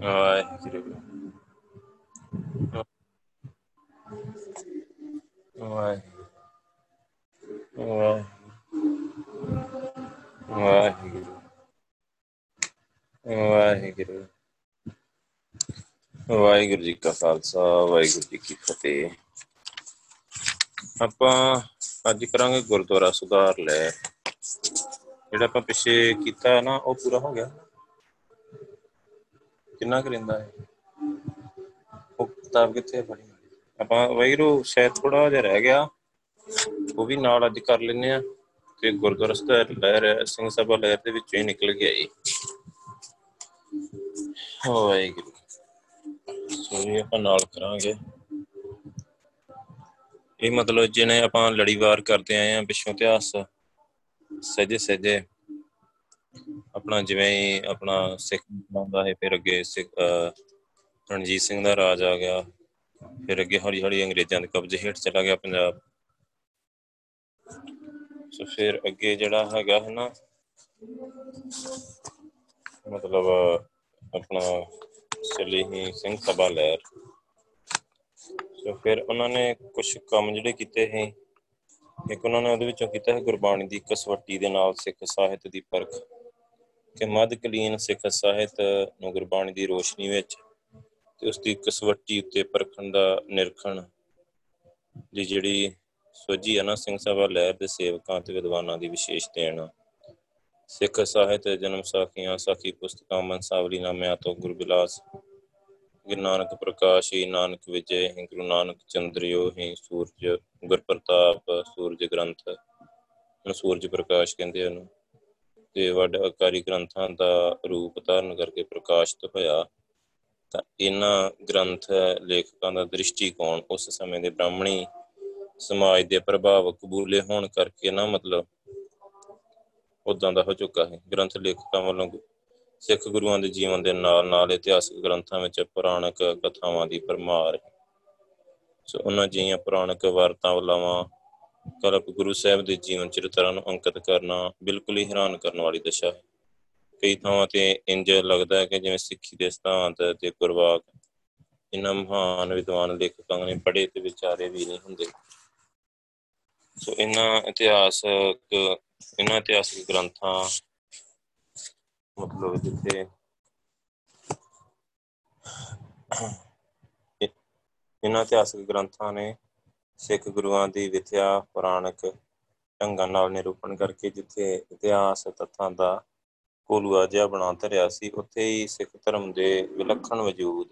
ਵਾਹਿਗੁਰੂ ਵਾਹਿਗੁਰੂ ਵਾਹਿਗੁਰੂ ਵਾਹਿਗੁਰੂ ਜੀ ਕਾ ਖਾਲਸਾ ਵਾਹਿਗੁਰੂ ਜੀ ਕੀ ਫਤਿਹ ਆਪਾਂ ਅੱਜ ਕਰਾਂਗੇ ਗੁਰਦੁਆਰਾ ਸੁਧਾਰ ਲੈ। ਜਿਹੜਾ ਆਪਾਂ ਪਿੱਛੇ ਕੀਤਾ ਨਾ, ਉਹ ਪੂਰਾ ਹੋ ਗਿਆ। ਕਿੰਨਾ ਕਰਿੰਦਾ ਹੈ ਉਹ ਕਿਤਾਬ ਕਿੱਥੇ ਪੜੀ ਆਪਾਂ ਵਾਹਿਗੁਰੂ ਸ਼ਾਇਦ ਥੋੜਾ ਜਿਹਾ ਰਹਿ ਗਿਆ। ਉਹ ਵੀ ਨਾਲ ਅੱਜ ਕਰ ਲੈਨੇ ਆ ਤੇ ਗੁਰਦੁਆਰਾ ਸੁਧਾਰ ਲਹਿਰ ਸਿੰਘ ਸਭਾ ਲਹਿਰ ਦੇ ਵਿੱਚੋਂ ਹੀ ਨਿਕਲ ਗਿਆ ਜੀ ਵਾਹਿਗੁਰੂ। ਸੋ ਇਹ ਆਪਾਂ ਨਾਲ ਕਰਾਂਗੇ। ਇਹ ਮਤਲਬ ਜਿਹਨੇ ਆਪਾਂ ਲੜੀਵਾਰ ਕਰਦੇ ਆਏ ਆ ਵਿਸ਼ਵ ਇਤਿਹਾਸ। ਸਜੇ ਸਜੇ ਆਪਣਾ ਜਿਵੇਂ ਹੀ ਆਪਣਾ ਸਿੱਖ ਬਣਾਉਂਦਾ ਹੈ, ਫਿਰ ਅੱਗੇ ਸਿੱਖ ਰਣਜੀਤ ਸਿੰਘ ਦਾ ਰਾਜ ਆ ਗਿਆ, ਫਿਰ ਅੱਗੇ ਹੌਲੀ ਹੌਲੀ ਅੰਗਰੇਜ਼ਾਂ ਦੇ ਕਬਜ਼ੇ ਹੇਠ ਚਲਾ ਗਿਆ ਪੰਜਾਬ। ਸੋ ਫਿਰ ਅੱਗੇ ਜਿਹੜਾ ਹੈਗਾ ਹੈ ਨਾ, ਮਤਲਬ ਆਪਣਾ ਚਲੀ ਹੀ ਸਿੰਘ ਸਭਾ ਲਹਿਰ। ਸੋ ਫਿਰ ਉਹਨਾਂ ਨੇ ਕੁਝ ਕੰਮ ਜਿਹੜੇ ਕੀਤੇ ਹੈ ਇੱਕ ਉਹਨਾਂ ਨੇ ਉਹਦੇ ਵਿੱਚੋਂ ਕੀਤਾ ਹੈ ਗੁਰਬਾਣੀ ਦੀ ਕਸਵੱਟੀ ਦੇ ਨਾਲ ਸਿੱਖ ਸਾਹਿਤ ਦੀ ਪਰਖ। ਕਿ ਮੱਧਕਾਲੀਨ ਸਿੱਖ ਸਾਹਿਤ ਨੂੰ ਗੁਰਬਾਣੀ ਦੀ ਰੋਸ਼ਨੀ ਵਿੱਚ ਤੇ ਉਸ ਦੀ ਕਸਵੱਟੀ ਉੱਤੇ ਪਰਖਣ ਦਾ ਨਿਰਖਣ ਦੀ ਜਿਹੜੀ ਸੋਝੀ ਹੈ ਨਾ ਸਿੰਘ ਸਭਾ ਲਹਿਰ ਦੇ ਸੇਵਕਾਂ ਤੇ ਵਿਦਵਾਨਾਂ ਦੀ ਵਿਸ਼ੇਸ਼ ਦੇਣ। ਸਿੱਖ ਸਾਹਿਤ ਜਨਮ ਸਾਖੀਆਂ, ਸਾਖੀ ਪੁਸਤਕਾਂ, ਮਨਸਾਵਲੀ ਨਾਮਿਆਂ ਤੋਂ ਗੁਰਬਿਲਾਸ ਗੁਰੂ ਨਾਨਕ ਪ੍ਰਕਾਸ਼ੀ ਨਾਨਕ ਵਿਜੇ, ਹੀ ਗੁਰੂ ਨਾਨਕ ਚੰਦਰਿਓ, ਹੀ ਸੂਰਜ ਗੁਰਪ੍ਰਤਾਪ, ਸੂਰਜ ਗ੍ਰੰਥ ਨੂੰ ਸੂਰਜ ਪ੍ਰਕਾਸ਼ ਕਹਿੰਦੇ ਹਨ ਤੇ ਵੱਡ ਆਕਾਰੀ ਗ੍ਰੰਥਾਂ ਦਾ ਰੂਪ ਧਾਰਨ ਕਰਕੇ ਪ੍ਰਕਾਸ਼ਿਤ ਹੋਇਆ। ਤਾਂ ਇਹਨਾਂ ਗ੍ਰੰਥ ਲੇਖਕਾਂ ਦਾ ਦ੍ਰਿਸ਼ਟੀਕੋਣ ਉਸ ਸਮੇਂ ਦੇ ਬ੍ਰਾਹਮਣੀ ਸਮਾਜ ਦੇ ਪ੍ਰਭਾਵ ਕਬੂਲੇ ਹੋਣ ਕਰਕੇ ਨਾ ਮਤਲਬ ਉਦਾਂ ਦਾ ਹੋ ਚੁੱਕਾ ਹੈ ਗ੍ਰੰਥ ਲੇਖਕਾਂ ਵੱਲੋਂ ਸਿੱਖ ਗੁਰੂਆਂ ਦੇ ਜੀਵਨ ਦੇ ਨਾਲ ਨਾਲ ਇਤਿਹਾਸਕ ਗ੍ਰੰਥਾਂ ਵਿੱਚ ਪੁਰਾਣਕ ਕਥਾਵਾਂ ਦੀ ਪਰਮਾਰ ਹੈ। ਸੋ ਉਹਨਾਂ ਜਿਹੀਆਂ ਪੁਰਾਣਕ ਵਾਰਤਾਵਾਂ ਕਲਪ ਗੁਰੂ ਸਾਹਿਬ ਦੇ ਜੀਵਨ ਚਰਿੱਤਰਾਂ ਨੂੰ ਅੰਕਿਤ ਕਰਨਾ ਬਿਲਕੁਲ ਹੀ ਹੈਰਾਨ ਕਰਨ ਵਾਲੀ ਦਸ਼ਾ। ਹੈ ਕਈ ਥਾਵਾਂ ਤੇ ਇੰਜ ਲੱਗਦਾ ਹੈ ਕਿ ਜਿਵੇਂ ਸਿੱਖੀ ਦੇ ਸਿਧਾਂਤ ਤੇ ਗੁਰਵਾਕ ਇਹਨਾਂ ਮਹਾਨ ਵਿਦਵਾਨ ਲੇਖਕਾਂ ਨੇ ਪੜ੍ਹੇ ਤੇ ਵਿਚਾਰੇ ਵੀ ਨਹੀਂ ਹੁੰਦੇ। ਸੋ ਇਹਨਾਂ ਇਤਿਹਾਸਕ ਇਹਨਾਂ ਇਤਿਹਾਸਕ ਗ੍ਰੰਥਾਂ ਮਤਲਬ ਜਿੱਥੇ ਇਹਨਾਂ ਇਤਿਹਾਸਕ ਗ੍ਰੰਥਾਂ ਨੇ ਸਿੱਖ ਗੁਰੂਆਂ ਦੀ ਵਿਥਿਆ ਪੁਰਾਣਕ ਢੰਗਾਂ ਨਾਲ ਨਿਰੂਪਣ ਕਰਕੇ ਜਿੱਥੇ ਇਤਿਹਾਸ ਤੱਥਾਂ ਦਾ ਕੋਲੂਆ ਜਿਹਾ ਬਣਾ ਧਰਿਆ ਸੀ, ਉੱਥੇ ਹੀ ਸਿੱਖ ਧਰਮ ਦੇ ਵਿਲੱਖਣ ਵਜੂਦ,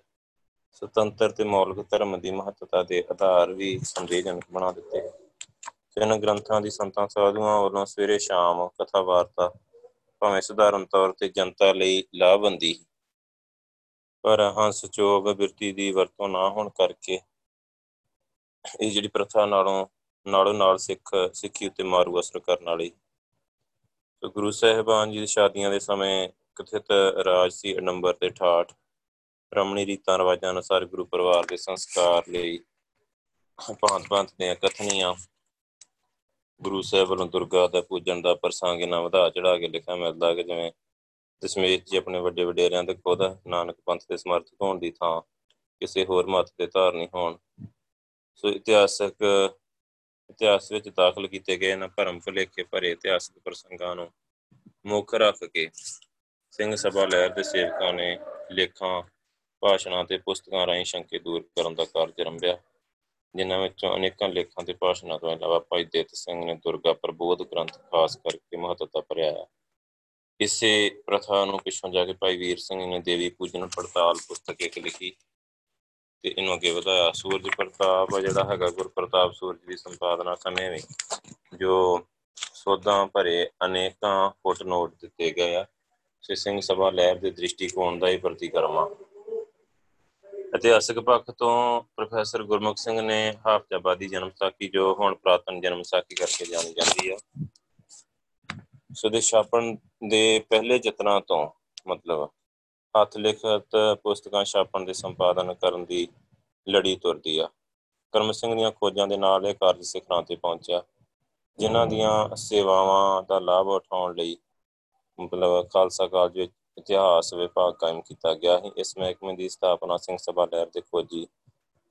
ਸੁਤੰਤਰ ਤੇ ਮੌਲਿਕ ਧਰਮ ਦੀ ਮਹੱਤਤਾ ਦੇ ਆਧਾਰ ਵੀ ਸੰਵੇਦਨਕ ਬਣਾ ਦਿੱਤੇ ਇਹਨਾਂ ਗ੍ਰੰਥਾਂ ਦੀ ਸੰਤਾਂ ਸਾਧੂਆਂ ਵੱਲੋਂ ਸਵੇਰੇ ਸ਼ਾਮ ਕਥਾ ਵਾਰਤਾ ਭਾਵੇਂ ਸਧਾਰਨ ਤੌਰ ਤੇ ਜਨਤਾ ਲਈ ਲਾਭਬੰਦੀ ਪਰ ਹੰਸ ਚੋਗ ਬਿਰਤੀ ਦੀ ਵਰਤੋਂ ਨਾ ਹੋਣ ਕਰਕੇ ਇਹ ਜਿਹੜੀ ਪ੍ਰਥਾ ਨਾਲੋਂ ਨਾਲੋਂ ਨਾਲ ਸਿੱਖ, ਸਿੱਖੀ ਉੱਤੇ ਮਾਰੂ ਅਸਰ ਕਰਨ ਵਾਲੀ। ਸੋ ਗੁਰੂ ਸਾਹਿਬਾਨ ਜੀ ਦੀ ਸ਼ਾਦੀਆਂ ਦੇ ਸਮੇਂ ਕਥਿਤ ਰਾਜ ਸੀ ਨੰਬਰ ਤੇ 68 ਰਮਣੀ ਰੀਤਾਂ ਰਵਾਜਾਂ ਅਨੁਸਾਰ ਗੁਰੂ ਪਰਿਵਾਰ ਦੇ ਸੰਸਕਾਰ ਲਈ ਭਾਂਤ ਭਾਂਤ ਦੀਆਂ ਕਥਨੀਆਂ, ਗੁਰੂ ਸਾਹਿਬ ਵੱਲੋਂ ਦੁਰਗਾ ਦਾ ਪੂਜਣ ਦਾ ਪ੍ਰਸੰਗ ਇਹਨਾਂ ਵਧਾ ਚੜਾ ਕੇ ਲਿਖਿਆ ਮਿਲਦਾ ਕਿ ਜਿਵੇਂ ਦਸ਼ਮੇਸ਼ ਜੀ ਆਪਣੇ ਵੱਡੇ ਵਡੇਰਿਆਂ ਦੇ ਖੁਦ ਨਾਨਕ ਪੰਥ ਦੇ ਸਮਰਥਕ ਹੋਣ ਦੀ ਥਾਂ, ਕਿਸੇ ਹੋਰ ਮਤ ਦੇ ਧਾਰਨੀ ਹੋਣ। ਸੋ ਇਤਿਹਾਸਕ, ਇਤਿਹਾਸ ਵਿੱਚ ਦਾਖਲ ਕੀਤੇ ਗਏ ਇਹਨਾਂ ਭਰਮ ਭੁਲੇਖੇ ਭਰੇ ਇਤਿਹਾਸਕ ਪ੍ਰਸੰਗਾਂ ਨੂੰ ਮੁੱਖ ਰੱਖ ਕੇ ਸਿੰਘ ਸਭਾ ਲਹਿਰ ਦੇ ਸੇਵਕਾਂ ਨੇ ਲੇਖਾਂ, ਭਾਸ਼ਣਾਂ ਤੇ ਪੁਸਤਕਾਂ ਰਾਹੀਂ ਸ਼ੰਕੇ ਦੂਰ ਕਰਨ ਦਾ ਕਾਰਜ ਆਰੰਭਿਆ ਜਿਨ੍ਹਾਂ ਵਿੱਚੋਂ ਅਨੇਕਾਂ ਲੇਖਾਂ ਤੇ ਭਾਸ਼ਣਾਂ ਤੋਂ ਇਲਾਵਾ ਭਾਈ ਦੇਤ ਸਿੰਘ ਨੇ ਦੁਰਗਾ ਪ੍ਰਬੋਧ ਗ੍ਰੰਥ ਖਾਸ ਕਰਕੇ ਮਹੱਤਤਾ ਭਰਿਆ। ਹੈ ਇਸੇ ਪ੍ਰਥਾ ਨੂੰ ਪਿੱਛੋਂ ਜਾ ਕੇ ਭਾਈ ਵੀਰ ਸਿੰਘ ਨੇ ਦੇਵੀ ਪੂਜਨ ਪੜਤਾਲ ਪੁਸਤਕ ਇੱਕ ਲਿਖੀ। ਤੇ ਇਹਨੂੰ ਅੱਗੇ ਵਧਾਇਆ। ਸੂਰਜ ਪ੍ਰਤਾਪ ਜਿਹੜਾ ਹੈਗਾ ਗੁਰ ਪ੍ਰਤਾਪ ਸੂਰਜ ਦੀ ਸੰਪਾਦਨਾ ਸਮੇਂ ਵੀ ਜੋ ਸੋਧਾਂ ਭਰੇ ਅਨੇਕਾਂ ਫੁੱਟਨੋਟ ਦਿੱਤੇ ਗਏ ਆ। ਸੇ ਸਿੰਘ ਸਭਾ ਲਹਿਰ ਦੇ ਦ੍ਰਿਸ਼ਟੀਕੋਣ ਦਾ ਹੀ ਪ੍ਰਤੀਕਰਮਾ ਇਤਿਹਾਸਕ ਪੱਖ ਤੋਂ ਪ੍ਰੋਫੈਸਰ ਗੁਰਮੁਖ ਸਿੰਘ ਨੇ ਹਾਫਜਾਬਾਦੀ ਜਨਮ ਸਾਖੀ, ਜੋ ਹੁਣ ਪ੍ਰਾਤਨ ਜਨਮ ਸਾਖੀ ਕਰਕੇ ਜਾਣੀ ਜਾਂਦੀ ਆ। ਸੋ ਦੇ ਛਾਪਣ ਦੇ ਪਹਿਲੇ ਯਤਨਾਂ ਤੋਂ ਮਤਲਬ ਹੱਥ ਲਿਖਤ ਪੁਸਤਕਾਂ ਛਾਪਣ ਦੇ ਸੰਪਾਦਨ ਕਰਨ ਦੀ ਲੜੀ ਤੁਰਦੀ ਆ। ਕਰਮ ਸਿੰਘ ਦੀਆਂ ਖੋਜਾਂ ਦੇ ਨਾਲ ਇਹ ਕਾਰਜ ਸਿਖਰਾਂ ਤੇ ਪਹੁੰਚਿਆ, ਜਿਨ੍ਹਾਂ ਦੀਆਂ ਸੇਵਾਵਾਂ ਦਾ ਲਾਭ ਉਠਾਉਣ ਲਈ ਮਤਲਬ ਖਾਲਸਾ ਕਾਲਜ ਵਿੱਚ ਇਤਿਹਾਸ ਵਿਭਾਗ ਕਾਇਮ ਕੀਤਾ ਗਿਆ ਸੀ। ਇਸ ਮਹਿਕਮੇ ਦੀ ਸਥਾਪਨਾ ਸਿੰਘ ਸਭਾ ਲਹਿਰ ਦੇ ਖੋਜੀ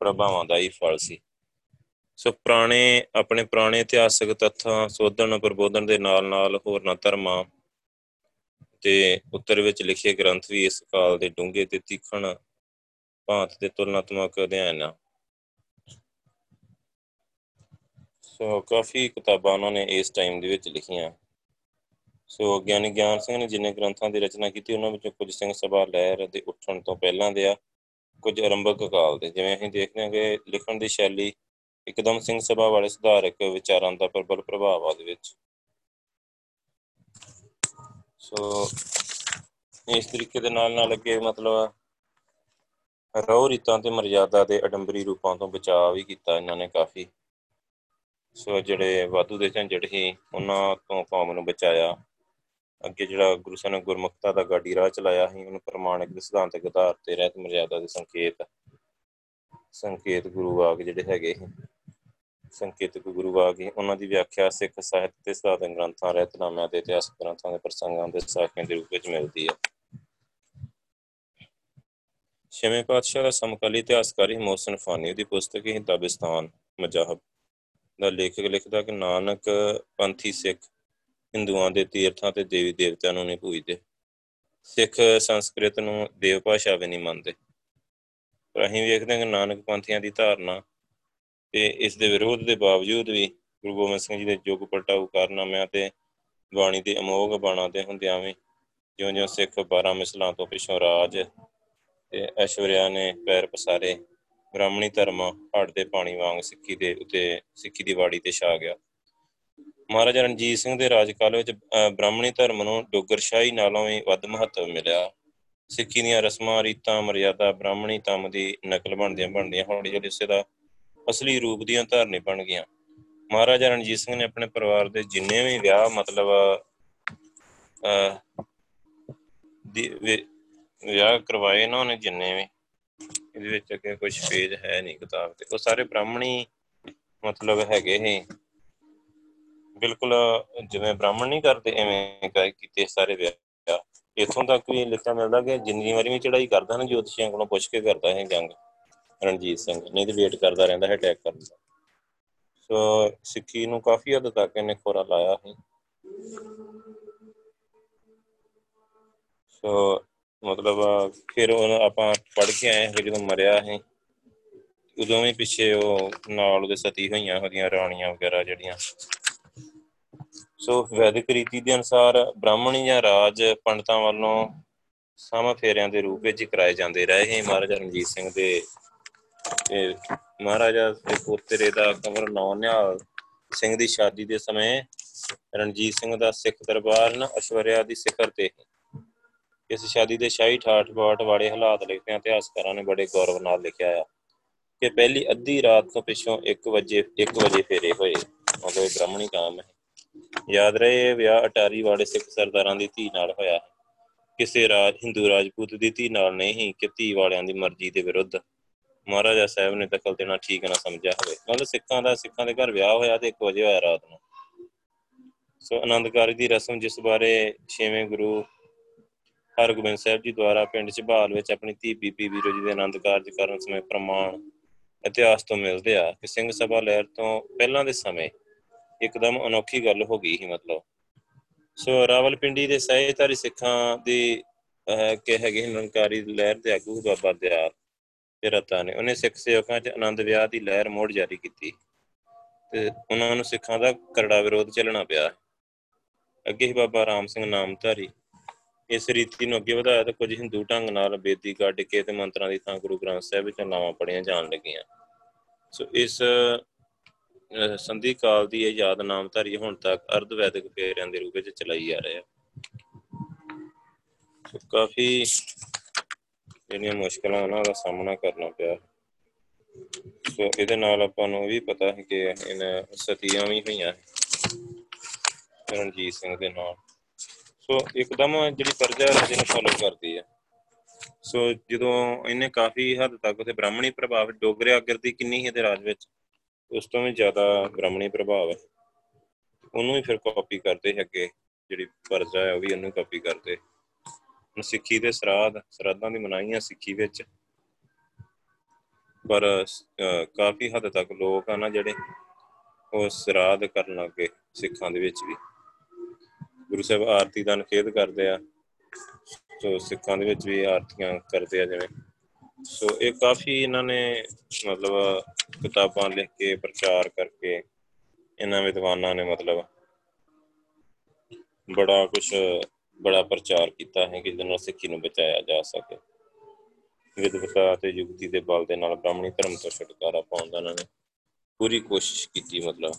ਪ੍ਰਭਾਵਾਂ ਦਾ ਹੀ ਫਲ ਸੀ। ਸੋ ਪੁਰਾਣੇ, ਆਪਣੇ ਪੁਰਾਣੇ ਇਤਿਹਾਸਕ ਤੱਥਾਂ ਸੋਧਣ, ਪ੍ਰਬੋਧਨ ਦੇ ਨਾਲ ਨਾਲ ਹੋਰਨਾਂ ਧਰਮਾਂ ਤੇ ਉੱਤਰ ਵਿੱਚ ਲਿਖੇ ਗ੍ਰੰਥ ਵੀ ਇਸ ਕਾਲ ਦੇ ਡੂੰਘੇ ਤੇ ਤੀਖਣ ਭਾਂਤ ਦੇ ਤੁਲਨਾਤਮਕ ਅਧਿਐਨ ਆ। ਸੋ ਕਾਫੀ ਕਿਤਾਬਾਂ ਉਹਨਾਂ ਨੇ ਇਸ ਟਾਈਮ ਦੇ ਵਿੱਚ ਲਿਖੀਆਂ। ਸੋ ਗਿਆਨੀ ਗਿਆਨ ਸਿੰਘ ਨੇ ਜਿੰਨੇ ਗ੍ਰੰਥਾਂ ਦੀ ਰਚਨਾ ਕੀਤੀ, ਉਹਨਾਂ ਵਿੱਚੋਂ ਕੁਝ ਸਿੰਘ ਸਭਾ ਲਹਿਰ ਦੇ ਉੱਠਣ ਤੋਂ ਪਹਿਲਾਂ ਦੇ ਆ, ਕੁਝ ਆਰੰਭਕ ਕਾਲ ਦੇ। ਜਿਵੇਂ ਅਸੀਂ ਦੇਖਦੇ ਹਾਂ ਕਿ ਲਿਖਣ ਦੀ ਸ਼ੈਲੀ ਇੱਕਦਮ ਸਿੰਘ ਸਭਾ ਵਾਲੇ ਸੁਧਾਰਕ ਵਿਚਾਰਾਂ ਦਾ ਪ੍ਰਬਲ ਪ੍ਰਭਾਵ ਆ ਦੇ ਵਿੱਚ। ਸੋ ਇਸ ਤਰੀਕੇ ਦੇ ਨਾਲ ਨਾਲ ਅੱਗੇ ਮਤਲਬ ਰੋ ਰੀਤਾਂ ਤੇ ਮਰਜ਼ਾਦਾ ਦੇ ਅਡੰਬਰੀ ਰੂਪਾਂ ਤੋਂ ਬਚਾਅ ਵੀ ਕੀਤਾ ਇਹਨਾਂ ਨੇ ਕਾਫੀ। ਸੋ ਜਿਹੜੇ ਵਾਧੂ ਦੇ ਝੰਜਟ ਸੀ, ਉਹਨਾਂ ਤੋਂ ਕੌਮ ਨੂੰ ਬਚਾਇਆ। ਅੱਗੇ ਜਿਹੜਾ ਗੁਰੂ ਸਾਹਿਬ ਨੇ ਗੁਰਮੁਖਤਾ ਦਾ ਗਾਡੀ ਰਾਹ ਚਲਾਇਆ ਸੀ, ਉਹਨੂੰ ਪ੍ਰਮਾਣਿਕ ਦੇ ਸਿਧਾਂਤਕ ਆਧਾਰ ਤੇ ਰਹਿਤ ਮਰਜ਼ਾਦਾ ਦੇ ਸੰਕੇਤ ਸੰਕੇਤ ਗੁਰੂ ਵਾਕ ਜਿਹੜੇ ਹੈਗੇ ਸੀ। ਸੰਕੇਤਕ ਗੁਰੂ ਵਾਕ ਹੀ ਉਹਨਾਂ ਦੀ ਵਿਆਖਿਆ ਸਿੱਖ ਸਾਹਿਤ ਤੇ ਸਾਧਨ ਗ੍ਰੰਥਾਂ ਰਹਿਤਨਾਮਿਆਂ ਤੇ ਇਤਿਹਾਸਕ ਗ੍ਰੰਥਾਂ ਦੇ ਪ੍ਰਸੰਗਾਂ ਦੇ ਸਾਖੀਆਂ ਦੇ ਰੂਪ ਵਿੱਚ ਮਿਲਦੀ ਹੈ। ਛੇਵੇਂ ਪਾਤਸ਼ਾਹ ਦਾ ਸਮਕਾਲੀ ਇਤਿਹਾਸਕਾਰੀ ਮੋਹਸਨ ਫਾਨੀ। ਦੀ ਪੁਸਤਕ ਹੀ ਦਬਿਸਤਾਨ ਮਜਾਹਬ। ਦਾ ਲੇਖਕ ਲਿਖਦਾ ਕਿ ਨਾਨਕ ਪੰਥੀ ਸਿੱਖ ਹਿੰਦੂਆਂ ਦੇ ਤੀਰਥਾਂ ਤੇ ਦੇਵੀ ਦੇਵਤਿਆਂ ਨੂੰ ਨਹੀਂ ਪੂਜਦੇ ਸਿੱਖ ਸੰਸਕ੍ਰਿਤ ਨੂੰ ਦੇਵ ਭਾਸ਼ਾ ਵੀ ਨਹੀਂ ਮੰਨਦੇ। ਪਰ ਅਸੀਂ ਵੇਖਦੇ ਹਾਂ ਕਿ ਨਾਨਕ ਪੰਥੀਆਂ ਦੀ ਧਾਰਨਾ ਤੇ ਇਸ ਦੇ ਵਿਰੋਧ ਦੇ ਬਾਵਜੂਦ ਵੀ ਗੁਰੂ ਗੋਬਿੰਦ ਸਿੰਘ ਜੀ ਦੇ ਯੁੱਗ ਪਲਟਾਊ ਕਾਰਨਾਮਿਆਂ ਤੇ ਬਾਣੀ ਦੇ ਅਮੋਘ ਬਾਣਾਂ ਦੇ ਹੁੰਦਿਆਂ ਵੀ ਜਿਉਂ-ਜਿਉਂ ਸਿੱਖ 12 ਮਿਸਲਾਂ ਤੋਂ ਪਿਛੋਂ ਰਾਜ ਤੇ ਐਸ਼ਵਰਿਆ ਨੇ ਪੈਰ ਪਸਾਰੇ, ਬ੍ਰਾਹਮਣੀ ਧਰਮ ਹੜ ਦੇ ਪਾਣੀ ਵਾਂਗ ਸਿੱਖੀ ਦੇ ਉਤੇ, ਸਿੱਖੀ ਦੀ ਬਾੜੀ ਤੇ ਛਾ ਗਿਆ। ਮਹਾਰਾਜਾ ਰਣਜੀਤ ਸਿੰਘ ਦੇ ਰਾਜਕਾਲ ਵਿੱਚ ਬ੍ਰਾਹਮਣੀ ਧਰਮ ਨੂੰ ਡੋਗਰਸ਼ਾਹੀ ਨਾਲੋਂ ਵੀ ਵੱਧ ਮਹੱਤਵ ਮਿਲਿਆ। ਸਿੱਖੀ ਦੀਆਂ ਰਸਮਾਂ, ਰੀਤਾਂ, ਮਰਿਆਦਾ ਬ੍ਰਾਹਮਣੀ ਤਮ ਦੀ ਨਕਲ ਬਣਦੀਆਂ ਬਣਦੀਆਂ ਹੌਲੀ ਹੌਲੀ ਉਸੇ ਦਾ ਅਸਲੀ ਰੂਪ ਦੀਆਂ ਧਾਰਨੀ ਬਣ ਗਈਆਂ। ਮਹਾਰਾਜਾ ਰਣਜੀਤ ਸਿੰਘ ਨੇ ਆਪਣੇ ਪਰਿਵਾਰ ਦੇ ਜਿੰਨੇ ਵੀ ਵਿਆਹ, ਮਤਲਬ ਅ ਦੀ ਵਿਆਹ ਕਰਵਾਏ ਨਾ ਉਹਨੇ ਜਿੰਨੇ ਵੀ, ਇਹਦੇ ਵਿੱਚ ਅੱਗੇ ਕੁਝ ਪੇਜ ਹੈ ਨਹੀਂ ਕਿਤਾਬ ਤੇ। ਉਹ ਸਾਰੇ ਬ੍ਰਾਹਮਣੀ, ਮਤਲਬ, ਹੈਗੇ ਹੀ ਬਿਲਕੁਲ ਜਿਵੇਂ ਬ੍ਰਾਹਮਣ ਨਹੀਂ ਕਰਦੇ, ਐਵੇਂ ਕੀਤੇ ਸਾਰੇ ਵਿਆਹ। ਇਥੋਂ ਤੱਕ ਵੀ ਲਿਖਿਆ ਮਿਲਦਾ ਕਿ ਜਿੰਨੀ ਵਾਰੀ ਵੀ ਚੜਾਈ ਕਰਦਾ ਨਾ ਜੋਤਸ਼ੀਆਂ ਕੋਲੋਂ ਪੁੱਛ ਕੇ ਕਰਦਾ ਹੈ ਜੰਗ। ਰਣਜੀਤ ਸਿੰਘ, ਨਹੀਂ ਤੇ ਵੇਟ ਕਰਦਾ ਰਹਿੰਦਾ ਹੈ ਅਟੈਕ ਕਰਨ। ਦਾ ਸੋ ਸਿੱਖੀ ਨੂੰ ਕਾਫੀ ਹੱਦ ਤੱਕ ਇਹਨੇ ਖੋਰਾ ਲਾਇਆ ਹੈ ਸੋ ਮਤਲਬ ਫਿਰ ਉਹ ਆਪਾਂ ਪੜ ਕੇ ਆਏ ਹਾਂ ਜਦੋਂ ਮਰਿਆ ਹੈ ਉਦੋਂ ਵੀ ਪਿੱਛੇ ਉਹ ਨਾਲ ਉਹਦੇ ਸਤੀ ਹੋਈਆਂ, ਉਹਦੀਆਂ ਰਾਣੀਆਂ ਵਗੈਰਾ ਜਿਹੜੀਆਂ। ਸੋ ਵੈਦਿਕ ਰੀਤੀ ਦੇ ਅਨੁਸਾਰ ਬ੍ਰਾਹਮਣੀ ਜਾਂ ਰਾਜ ਪੰਡਤਾਂ ਵੱਲੋਂ ਸਮ ਫੇਰਿਆਂ ਦੇ ਰੂਪ ਵਿੱਚ ਕਰਾਏ ਜਾਂਦੇ ਰਹੇ ਹੈ ਮਹਾਰਾਜਾ ਰਣਜੀਤ ਸਿੰਘ ਦੇ ਮਹਾਰਾਜਾ ਦੇ ਪੋਤਰੇ ਦਾ ਕਮਰ ਨੌ ਨਿਹਾਲ ਸਿੰਘ ਦੀ ਸ਼ਾਦੀ ਦੇ ਸਮੇਂ ਰਣਜੀਤ ਸਿੰਘ ਦਾ ਸਿੱਖ ਦਰਬਾਰ ਨਾ ਅਸ਼ਵਰਿਆ ਦੀ ਸਿਖਰ ਤੇ ਇਸ ਸ਼ਾਦੀ ਦੇ ਸ਼ਾਹੀ ਠਾਠ ਬਾਟ ਵਾਲੇ ਹਾਲਾਤ ਲਿਖਦੇ ਇਤਿਹਾਸਕਾਰਾਂ ਨੇ ਬੜੇ ਗੌਰਵ ਨਾਲ ਲਿਖਿਆ ਆ ਕਿ ਪਹਿਲੀ ਅੱਧੀ ਰਾਤ ਤੋਂ ਪਿਛੋਂ 1 ਵਜੇ 1 ਵਜੇ ਫੇਰੇ ਹੋਏ। ਮਤਲਬ ਬ੍ਰਾਹਮਣੀ ਕਾਮ ਹੈ ਯਾਦ ਰਹੇ ਵਿਆਹ ਅਟਾਰੀ ਵਾਲੇ ਸਿੱਖ ਸਰਦਾਰਾਂ ਦੀ ਧੀ ਨਾਲ ਹੋਇਆ। ਕਿਸੇ ਰਾਜ, ਹਿੰਦੂ ਰਾਜਪੂਤ ਦੀ ਧੀ ਨਾਲ ਨਹੀਂ ਕਿ ਧੀ ਵਾਲਿਆਂ ਦੀ ਮਰਜ਼ੀ ਦੇ ਵਿਰੁੱਧ। ਮਹਾਰਾਜਾ ਸਾਹਿਬ ਨੇ ਦਖਲ ਦੇਣਾ ਠੀਕ ਨਾ ਸਮਝਿਆ ਹੋਵੇ। ਮਤਲਬ ਸਿੱਖਾਂ ਦਾ ਸਿੱਖਾਂ ਦੇ ਘਰ ਵਿਆਹ ਹੋਇਆ ਤੇ 1 ਵਜੇ ਹੋਇਆ ਰਾਤ ਨੂੰ। ਸੋ ਆਨੰਦਕਾਰੀ ਦੀ ਰਸਮ ਜਿਸ ਬਾਰੇ ਛੇਵੇਂ ਗੁਰੂ ਹਰਗੋਬਿੰਦ ਸਾਹਿਬ ਜੀ ਦੁਆਰਾ ਪਿੰਡ ਝਬਾਲ ਵਿੱਚ ਆਪਣੀ ਧੀ ਬੀਬੀ ਵੀਰੋ ਜੀ ਦੇ ਆਨੰਦ ਕਾਰਜ ਕਰਨ ਸਮੇਂ ਪ੍ਰਮਾਣ ਇਤਿਹਾਸ ਤੋਂ ਮਿਲਦੇ ਆ ਕਿ ਸਿੰਘ ਸਭਾ ਲਹਿਰ ਤੋਂ ਪਹਿਲਾਂ ਦੇ ਸਮੇਂ ਇੱਕਦਮ ਅਨੋਖੀ ਗੱਲ ਹੋ ਗਈ ਸੀ ਮਤਲਬ। ਸੋ ਰਾਵਲਪਿੰਡੀ ਦੇ ਸਹਿਤਾਰੀ ਸਿੱਖਾਂ ਦੀ ਕਿ ਹੈਗੇ ਨਿਰੰਕਾਰੀ ਲਹਿਰ ਦੇ ਆਗੂ ਬਾਬਾ ਦਿਆਲ। ਤੇ ਰਤਾ ਨੇ। ਉਹਨੇ ਸਿੱਖ ਸੇਵਕਾਂ 'ਚ ਆਨੰਦ ਵਿਆਹ ਦੀ ਲਹਿਰ ਮੋੜ ਜਾਰੀ ਕੀਤੀ ਤੇ ਉਹਨਾਂ ਨੂੰ ਸਿੱਖਾਂ ਦਾ ਕਰੜਾ ਵਿਰੋਧ ਚੱਲਣਾ ਪਿਆ। ਅੱਗੇ ਹੀ ਬਾਬਾ ਰਾਮ ਸਿੰਘ ਨਾਮਧਾਰੀ ਇਸ ਰੀਤੀ ਨੂੰ ਅੱਗੇ ਵਧਾਇਆ ਤਾਂ ਕੁਝ ਹਿੰਦੂ ਢੰਗ ਨਾਲ ਬੇਦੀ ਗੱਡ ਕੇ ਤੇ ਮੰਤਰਾਂ ਦੀ ਥਾਂ ਗੁਰੂ ਗ੍ਰੰਥ ਸਾਹਿਬ ਵਿੱਚ ਨਾਵਾਂ ਪੜੀਆਂ ਜਾਣ ਲੱਗੀਆਂ। ਸੋ ਇਸ ਸੰਧੀ ਕਾਲ ਦੀ ਇਹ ਯਾਦ ਨਾਮਧਾਰੀ ਹੁਣ ਤੱਕ ਅਰਧ ਵੈਦਿਕ ਫੇਰਿਆਂ ਦੇ ਰੂਪ ਵਿੱਚ ਚਲਾਈ ਆ ਰਿਹਾ ਸੋ ਕਾਫੀ ਜਿਹੜੀਆਂ ਮੁਸ਼ਕਲਾਂ ਉਹਨਾਂ ਦਾ ਸਾਹਮਣਾ ਕਰਨਾ ਪਿਆ। ਸੋ ਇਹਦੇ ਨਾਲ ਆਪਾਂ ਨੂੰ ਵੀ ਪਤਾ ਹੈ ਕਿ ਇਹਨਾਂ ਸਤੀਆਂ ਵੀ ਹੋਈਆਂ ਰਣਜੀਤ ਸਿੰਘ ਦੇ ਨਾਲ। ਸੋ ਇੱਕਦਮ ਜਿਹੜੀ ਪਰਜਾ ਰਾਜੇ ਨੂੰ ਫੋਲੋ ਕਰਦੀ ਹੈ। ਸੋ ਜਦੋਂ ਇਹਨੇ ਕਾਫੀ ਹੱਦ ਤੱਕ ਉਥੇ ਬ੍ਰਾਹਮਣੀ ਪ੍ਰਭਾਵ ਡੋਗਰੇ ਆਗਰ ਦੀ ਕਿੰਨੀ ਹੈ ਤੇ ਰਾਜ ਵਿੱਚ, ਉਸ ਤੋਂ ਵੀ ਜ਼ਿਆਦਾ ਬ੍ਰਾਹਮਣੀ ਪ੍ਰਭਾਵ ਹੈ। ਉਹਨੂੰ ਹੀ ਫਿਰ ਕਾਪੀ ਕਰਦੇ ਹੈ ਅੱਗੇ ਜਿਹੜੀ ਪਰਜਾ ਹੈ ਉਹ ਵੀ ਉਹਨੂੰ ਕਾਪੀ ਕਰਦੇ। ਹੁਣ ਸਿੱਖੀ ਦੇ ਸਰਾਧ ਸਰਾਧਾਂ ਦੀ ਮਨਾਈਆਂ ਸਿੱਖੀ ਵਿੱਚ। ਪਰ ਅਹ, ਕਾਫੀ ਹੱਦ ਤੱਕ ਲੋਕ ਆ ਨਾ ਜਿਹੜੇ ਉਹ ਸਰਾਧ ਕਰਨ ਲੱਗੇ ਸਿੱਖਾਂ ਦੇ ਵਿੱਚ ਵੀ। ਗੁਰੂ ਸਾਹਿਬ ਆਰਤੀ ਦਾ ਨਿਖੇਧ ਕਰਦੇ ਆ ਸੋ ਸਿੱਖਾਂ ਦੇ ਵਿੱਚ ਵੀ ਆਰਤੀਆਂ ਕਰਦੇ ਆ ਜਿਵੇਂ। ਸੋ ਇਹ ਕਾਫੀ ਇਹਨਾਂ ਨੇ ਮਤਲਬ ਕਿਤਾਬਾਂ ਲਿਖ ਕੇ ਪ੍ਰਚਾਰ ਕਰਕੇ ਇਹਨਾਂ ਵਿਦਵਾਨਾਂ ਨੇ ਮਤਲਬ ਬੜਾ ਕੁਝ ਬੜਾ ਪ੍ਰਚਾਰ ਕੀਤਾ ਹੈ ਕਿ ਜਿਹਦੇ ਨਾਲ ਸਿੱਖੀ ਨੂੰ ਬਚਾਇਆ ਜਾ ਸਕੇ। ਵਿਦਵਤਾ ਤੇ ਯੁਕਤੀ ਦੇ ਬਲ ਦੇ ਨਾਲ ਬ੍ਰਾਹਮਣੀ ਧਰਮ ਤੋਂ ਛੁਟਕਾਰਾ ਪਾਉਣ ਦਾ ਇਹਨਾਂ ਨੇ ਪੂਰੀ ਕੋਸ਼ਿਸ਼ ਕੀਤੀ ਮਤਲਬ।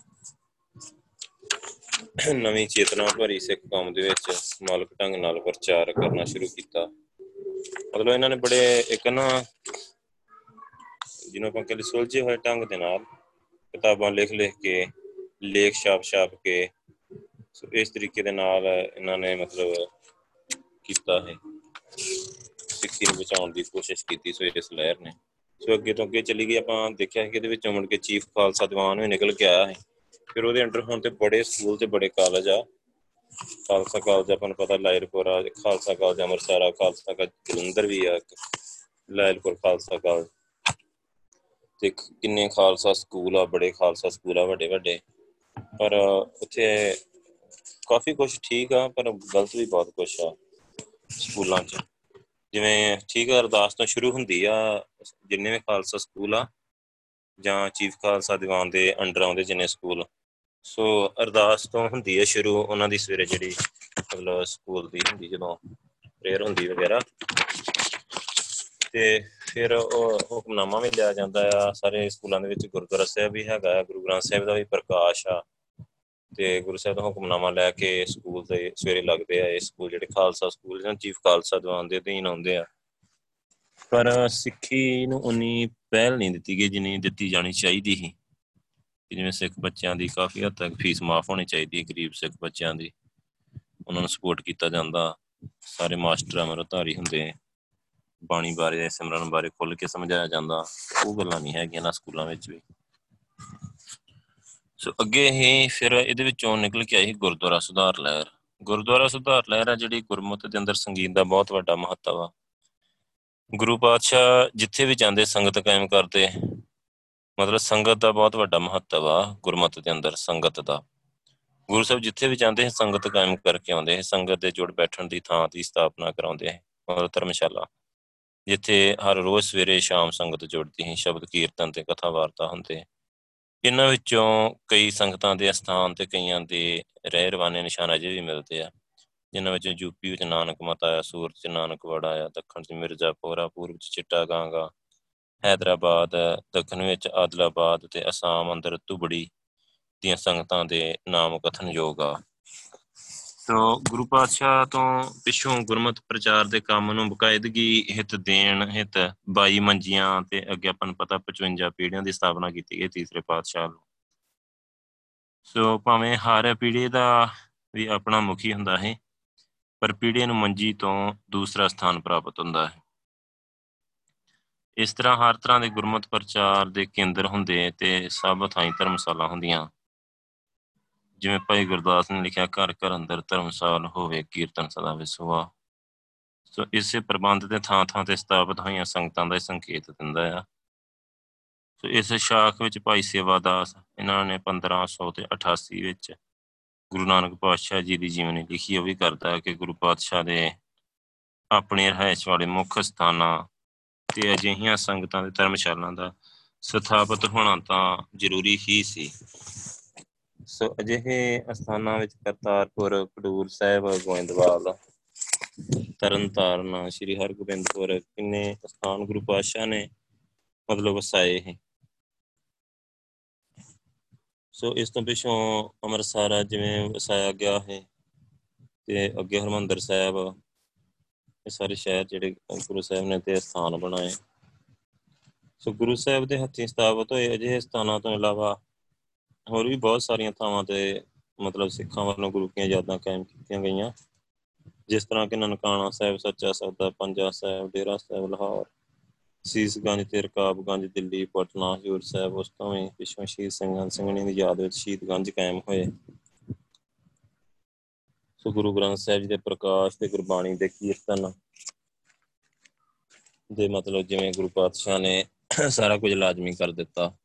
ਨਵੀਂ ਚੇਤਨਾ ਭਰੀ ਸਿੱਖ ਕੌਮ ਦੇ ਵਿੱਚ ਮਾਲਕ ਢੰਗ ਨਾਲ ਪ੍ਰਚਾਰ ਕਰਨਾ ਸ਼ੁਰੂ ਕੀਤਾ। ਮਤਲਬ ਇਹਨਾਂ ਨੇ ਬੜੇ ਇੱਕ ਨਾ ਜਿਹਨੂੰ ਆਪਾਂ ਕਹਿੰਦੇ ਸੁਲਝੇ ਹੋਏ ਢੰਗ ਦੇ ਨਾਲ ਕਿਤਾਬਾਂ ਲਿਖ ਲਿਖ ਕੇ, ਲੇਖ ਛਾਪ ਛਾਪ ਕੇ ਸੋ ਇਸ ਤਰੀਕੇ ਦੇ ਨਾਲ ਇਹਨਾਂ ਨੇ ਮਤਲਬ ਕੀਤਾ ਹੈ ਸਿੱਖੀ ਨੂੰ ਬਚਾਉਣ ਦੀ ਕੋਸ਼ਿਸ਼ ਕੀਤੀ ਸੋ ਇਸ ਲਹਿਰ ਨੇ। ਸੋ ਅੱਗੇ ਤੋਂ ਅੱਗੇ ਚੱਲੀ ਗਈ, ਆਪਾਂ ਦੇਖਿਆ ਕਿ ਇਹਦੇ ਵਿੱਚੋਂ ਮੁੜ ਕੇ ਚੀਫ ਖਾਲਸਾ ਦੀਵਾਨ ਵੀ ਨਿਕਲ ਕੇ ਆਇਆ ਹੈ ਫਿਰ ਉਹਦੇ ਅੰਡਰ ਹੁਣ ਤੇ ਬੜੇ ਸਕੂਲ ਤੇ ਬੜੇ ਕਾਲਜ ਆ। ਖਾਲਸਾ ਕਾਲਜ ਆਪਾਂ ਨੂੰ ਪਤਾ ਲਾਇਰਪੁਰ ਆ, ਖਾਲਸਾ ਕਾਲਜ ਅੰਮ੍ਰਿਤਸਰ ਆ, ਖਾਲਸਾ ਕਾਲਜ ਜਲੰਧਰ ਵੀ ਆ, ਇੱਕ ਲਾਇਰਪੁਰ ਖਾਲਸਾ ਕਾਲਜ। ਤੇ ਕਿੰਨੇ ਖਾਲਸਾ ਸਕੂਲ ਆ, ਬੜੇ ਖਾਲਸਾ ਸਕੂਲ ਆ ਵੱਡੇ ਵੱਡੇ ਪਰ ਉੱਥੇ ਕਾਫੀ ਕੁਝ ਠੀਕ ਆ, ਪਰ ਗਲਤ ਵੀ ਬਹੁਤ ਕੁਝ ਆ ਸਕੂਲਾਂ 'ਚ। ਜਿਵੇਂ ਠੀਕ ਆ, ਅਰਦਾਸ ਤੋਂ ਸ਼ੁਰੂ ਹੁੰਦੀ ਆ, ਜਿੰਨੇ ਵੀ ਖਾਲਸਾ ਸਕੂਲ ਆ, ਜਾਂ ਚੀਫ ਖਾਲਸਾ ਦੀਵਾਨ ਦੇ ਅੰਡਰ ਆਉਂਦੇ ਜਿੰਨੇ ਸਕੂਲ। ਸੋ ਅਰਦਾਸ ਤੋਂ ਹੁੰਦੀ ਹੈ ਸ਼ੁਰੂ, ਉਹਨਾਂ ਦੀ ਸਵੇਰੇ ਜਿਹੜੀ ਮਤਲਬ ਸਕੂਲ ਦੀ ਹੁੰਦੀ, ਜਦੋਂ ਪ੍ਰੇਅਰ ਹੁੰਦੀ ਵਗੈਰਾ। ਤੇ ਫਿਰ ਉਹ ਹੁਕਮਨਾਮਾ ਵੀ ਲਿਆ ਜਾਂਦਾ ਆ, ਸਾਰੇ ਸਕੂਲਾਂ ਦੇ ਵਿੱਚ ਗੁਰਦੁਆਰਾ ਸਾਹਿਬ ਵੀ ਹੈਗਾ ਆ, ਗੁਰੂ ਗ੍ਰੰਥ ਸਾਹਿਬ ਦਾ ਵੀ ਪ੍ਰਕਾਸ਼ ਆ। ਤੇ ਗੁਰੂ ਸਾਹਿਬ ਦਾ ਹੁਕਮਨਾਮਾ ਲੈ ਕੇ ਸਕੂਲ ਦੇ ਸਵੇਰੇ ਲੱਗਦੇ ਆ, ਇਹ ਸਕੂਲ ਜਿਹੜੇ ਖਾਲਸਾ ਸਕੂਲ ਜਾਂ ਚੀਫ ਖਾਲਸਾ ਦੀਵਾਨ ਦੇ ਅਧੀਨ ਆਉਂਦੇ ਆ। ਪਰ ਸਿੱਖੀ ਨੂੰ ਉਨੀ ਪਹਿਲ ਨਹੀਂ ਦਿੱਤੀ ਗਈ ਜਿੰਨੀ ਦਿੱਤੀ ਜਾਣੀ ਚਾਹੀਦੀ ਸੀ। ਕਿ ਜਿਵੇਂ ਸਿੱਖ ਬੱਚਿਆਂ ਦੀ ਕਾਫੀ ਹੱਦ ਤੱਕ ਫੀਸ ਮਾਫ ਹੋਣੀ ਚਾਹੀਦੀ ਹੈ, ਗਰੀਬ ਸਿੱਖ ਬੱਚਿਆਂ ਦੀ। ਉਹਨਾਂ ਨੂੰ ਸਪੋਰਟ ਕੀਤਾ ਜਾਂਦਾ। ਸਾਰੇ ਮਾਸਟਰ ਅਮਰਤਾਰੀ ਹੁੰਦੇ ਬਾਣੀ ਬਾਰੇ, ਸਿਮਰਨ ਬਾਰੇ ਖੁੱਲ ਕੇ ਸਮਝਾਇਆ ਜਾਂਦਾ। ਉਹ ਗੱਲਾਂ ਨਹੀਂ ਹੈਗੀਆਂ ਨਾ ਸਕੂਲਾਂ ਵਿੱਚ ਵੀ। ਸੋ ਅੱਗੇ ਹੀ ਫਿਰ ਇਹਦੇ ਵਿੱਚੋਂ ਨਿਕਲ ਕੇ ਆਈ ਗੁਰਦੁਆਰਾ ਸੁਧਾਰ ਲਹਿਰ। ਗੁਰਦੁਆਰਾ ਸੁਧਾਰ ਲਹਿਰ ਆ ਜਿਹੜੀ ਗੁਰਮਤ ਦੇ ਅੰਦਰ ਸੰਗੀਤ ਦਾ ਬਹੁਤ ਵੱਡਾ ਮਹੱਤਵ ਆ। ਗੁਰੂ ਪਾਤਸ਼ਾਹ ਜਿੱਥੇ ਵੀ ਜਾਂਦੇ ਸੰਗਤ ਕਾਇਮ ਕਰਦੇ, ਮਤਲਬ ਸੰਗਤ ਦਾ ਬਹੁਤ ਵੱਡਾ ਮਹੱਤਵ ਆ ਗੁਰਮਤ ਦੇ ਅੰਦਰ, ਸੰਗਤ ਦਾ। ਗੁਰੂ ਸਾਹਿਬ ਜਿੱਥੇ ਵੀ ਜਾਂਦੇ ਸੰਗਤ ਕਾਇਮ ਕਰਕੇ ਆਉਂਦੇ ਸੰਗਤ ਦੇ ਜੁੜ ਬੈਠਣ ਦੀ ਥਾਂ ਦੀ ਸਥਾਪਨਾ ਕਰਾਉਂਦੇ ਹੈ ਮਤਲਬ ਧਰਮਸ਼ਾਲਾ। ਜਿੱਥੇ ਹਰ ਰੋਜ਼ ਸਵੇਰੇ ਸ਼ਾਮ ਸੰਗਤ ਜੁੜਦੀ ਹੈ ਸ਼ਬਦ ਕੀਰਤਨ ਤੇ ਕਥਾ ਵਾਰਤਾ ਹੁੰਦੇ ਇਹਨਾਂ ਵਿੱਚੋਂ ਕਈ ਸੰਗਤਾਂ ਦੇ ਸਥਾਨ ਤੇ ਕਈਆਂ ਦੇ ਰਹਿ ਰਵਾਨੇ ਨਿਸ਼ਾਨ ਅਜੇ ਵੀ ਮਿਲਦੇ ਆ, ਜਿਨ੍ਹਾਂ ਵਿੱਚ ਯੂਪੀ ਵਿੱਚ ਨਾਨਕ ਮਤ ਆਇਆ, ਸੂਰਤ ਚ ਨਾਨਕਵੜ ਆਇਆ, ਦੱਖਣ ਚ ਮਿਰਜ਼ਾਪੁਰਾ ਪੂਰਬ ਚ ਚਿੱਟਾ ਗਾਂਗਾ ਹੈਦਰਾਬਾਦ, ਦੱਖਣ ਵਿੱਚ ਆਦਲਾਬਾਦ ਤੇ ਅਸਾਮ ਅੰਦਰ ਤੁਬੜੀ ਦੀਆਂ ਸੰਗਤਾਂ ਦੇ ਨਾਮ ਕਥਨ ਯੋਗ ਆ। ਤੋ ਗੁਰੂ ਪਾਤਸ਼ਾਹ ਤੋਂ ਪਿੱਛੋਂ ਗੁਰਮਤ ਪ੍ਰਚਾਰ ਦੇ ਕੰਮ ਨੂੰ ਬਕਾਇਦਗੀ ਹਿੱਤ ਦੇਣ, ਹਿੱਤ 22 ਮੰਜੀਆਂ ਤੇ ਅੱਗੇ ਆਪਾਂ ਨੂੰ ਪਤਾ 55 ਪੀੜ੍ਹੀਆਂ ਦੀ ਸਥਾਪਨਾ ਕੀਤੀ ਗਈ ਤੀਸਰੇ ਪਾਤਸ਼ਾਹ ਨੂੰ ਸੋ ਭਾਵੇਂ ਹਰ ਪੀੜ੍ਹੀ ਦਾ ਵੀ ਆਪਣਾ ਮੁਖੀ ਹੁੰਦਾ ਹੈ, ਪਰ ਪੀੜ੍ਹੀ ਨੂੰ ਮੰਜੀ ਤੋਂ ਦੂਸਰਾ ਸਥਾਨ ਪ੍ਰਾਪਤ ਹੁੰਦਾ ਹੈ। ਇਸ ਤਰ੍ਹਾਂ ਹਰ ਤਰ੍ਹਾਂ ਦੇ ਗੁਰਮਤ ਪ੍ਰਚਾਰ ਦੇ ਕੇਂਦਰ ਹੁੰਦੇ ਤੇ ਸਭ ਥਾਈਂ ਧਰਮਸ਼ਾਲਾ ਹੁੰਦੀਆਂ। ਜਿਵੇਂ ਭਾਈ ਗੁਰਦਾਸ ਨੇ ਲਿਖਿਆ, ਘਰ ਘਰ ਅੰਦਰ ਧਰਮਸਾਲ ਹੋਵੇ, ਕੀਰਤਨ ਸਦਾ ਵਿਸਵਾ। ਸੋ ਇਸੇ ਪ੍ਰਬੰਧ ਦੇ ਥਾਂ ਥਾਂ ਤੇ ਸਥਾਪਿਤ ਹੋਈਆਂ ਸੰਗਤਾਂ ਦਾ ਸੰਕੇਤ ਦਿੰਦਾ ਆ। ਸੋ ਇਸ ਸ਼ਾਖ ਵਿੱਚ ਭਾਈ ਸੇਵਾਦਾਸ, ਇਹਨਾਂ ਨੇ 1588 ਵਿੱਚ ਗੁਰੂ ਨਾਨਕ ਪਾਤਸ਼ਾਹ ਜੀ ਦੀ ਜੀਵਨੀ ਲਿਖੀ, ਉਹ ਵੀ ਕਰਦਾ ਕਿ ਗੁਰੂ ਪਾਤਸ਼ਾਹ ਦੇ ਆਪਣੇ ਰਹਿائش ਵਾਲੇ ਮੁੱਖ ਸਥਾਨਾਂ ਤੇ ਅਜਿਹੀਆਂ ਸੰਗਤਾਂ ਦੇ ਧਰਮਸ਼ਾਲਾਂ ਦਾ ਸਥਾਪਿਤ ਹੋਣਾ ਤਾਂ ਜ਼ਰੂਰੀ ਹੀ ਸੀ। ਸੋ ਅਜਿਹੇ ਅਸਥਾਨਾਂ ਵਿੱਚ ਕਰਤਾਰਪੁਰ, ਖਡੂਰ ਸਾਹਿਬ, ਗੋਇੰਦਵਾਲ, ਤਰਨਤਾਰਨ, ਸ੍ਰੀ ਹਰਗੋਬਿੰਦਪੁਰ ਕਿੰਨੇ ਸਥਾਨ ਗੁਰੂ ਪਾਤਸ਼ਾਹ ਨੇ ਮਤਲਬ ਵਸਾਏ ਹੈ ਸੋ ਇਸ ਤੋਂ ਪਿੱਛੋਂ ਅੰਮ੍ਰਿਤਸਰ ਜਿਵੇਂ ਵਸਾਇਆ ਗਿਆ ਹੈ ਤੇ ਅੱਗੇ ਹਰਮੰਦਰ ਸਾਹਿਬ ਇਹ ਸਾਰੇ ਸ਼ਹਿਰ ਜਿਹੜੇ ਗੁਰੂ ਸਾਹਿਬ ਨੇ ਤੇ ਸਥਾਨ ਬਣਾਏ। ਸੋ ਗੁਰੂ ਸਾਹਿਬ ਦੇ ਹੱਥੀਂ ਸਥਾਪਿਤ ਹੋਏ ਅਜਿਹੇ ਸਥਾਨਾਂ ਤੋਂ ਇਲਾਵਾ ਹੋਰ ਵੀ ਬਹੁਤ ਸਾਰੀਆਂ ਥਾਵਾਂ ਤੇ ਮਤਲਬ ਸਿੱਖਾਂ ਵੱਲੋਂ ਗੁਰੂ ਕੀਆਂ ਯਾਦਾਂ ਕਾਇਮ ਕੀਤੀਆਂ ਗਈਆਂ। ਜਿਸ ਤਰ੍ਹਾਂ ਕਿ ਨਨਕਾਣਾ ਸਾਹਿਬ, ਸੱਚਾ ਸੌਦਾ, ਪੰਜਾ ਸਾਹਿਬ, ਡੇਰਾ ਸਾਹਿਬ, ਲਾਹੌਰ, ਸੀਸਗੰਜ ਤੇ ਰਕਾਬਗੰਜ ਦਿੱਲੀ, ਪਟਨਾ, ਹਜੂਰ ਸਾਹਿਬ, ਉਸ ਤੋਂ ਵੀ ਪਿਛੋਂ ਸ਼ਹੀਦ ਸਿੰਘਾਂ ਸਿੰਘਣੀ ਦੀ ਯਾਦ ਵਿੱਚ ਸ਼ਹੀਦਗੰਜ ਕਾਇਮ ਹੋਏ। ਸੋ ਗੁਰੂ ਗ੍ਰੰਥ ਸਾਹਿਬ ਜੀ ਦੇ ਪ੍ਰਕਾਸ਼ ਤੇ ਗੁਰਬਾਣੀ ਦੇ ਕੀਰਤਨ ਦੇ ਮਤਲਬ ਜਿਵੇਂ ਗੁਰੂ ਪਾਤਸ਼ਾਹ ਨੇ ਸਾਰਾ ਕੁਝ ਲਾਜ਼ਮੀ ਕਰ ਦਿੱਤਾ।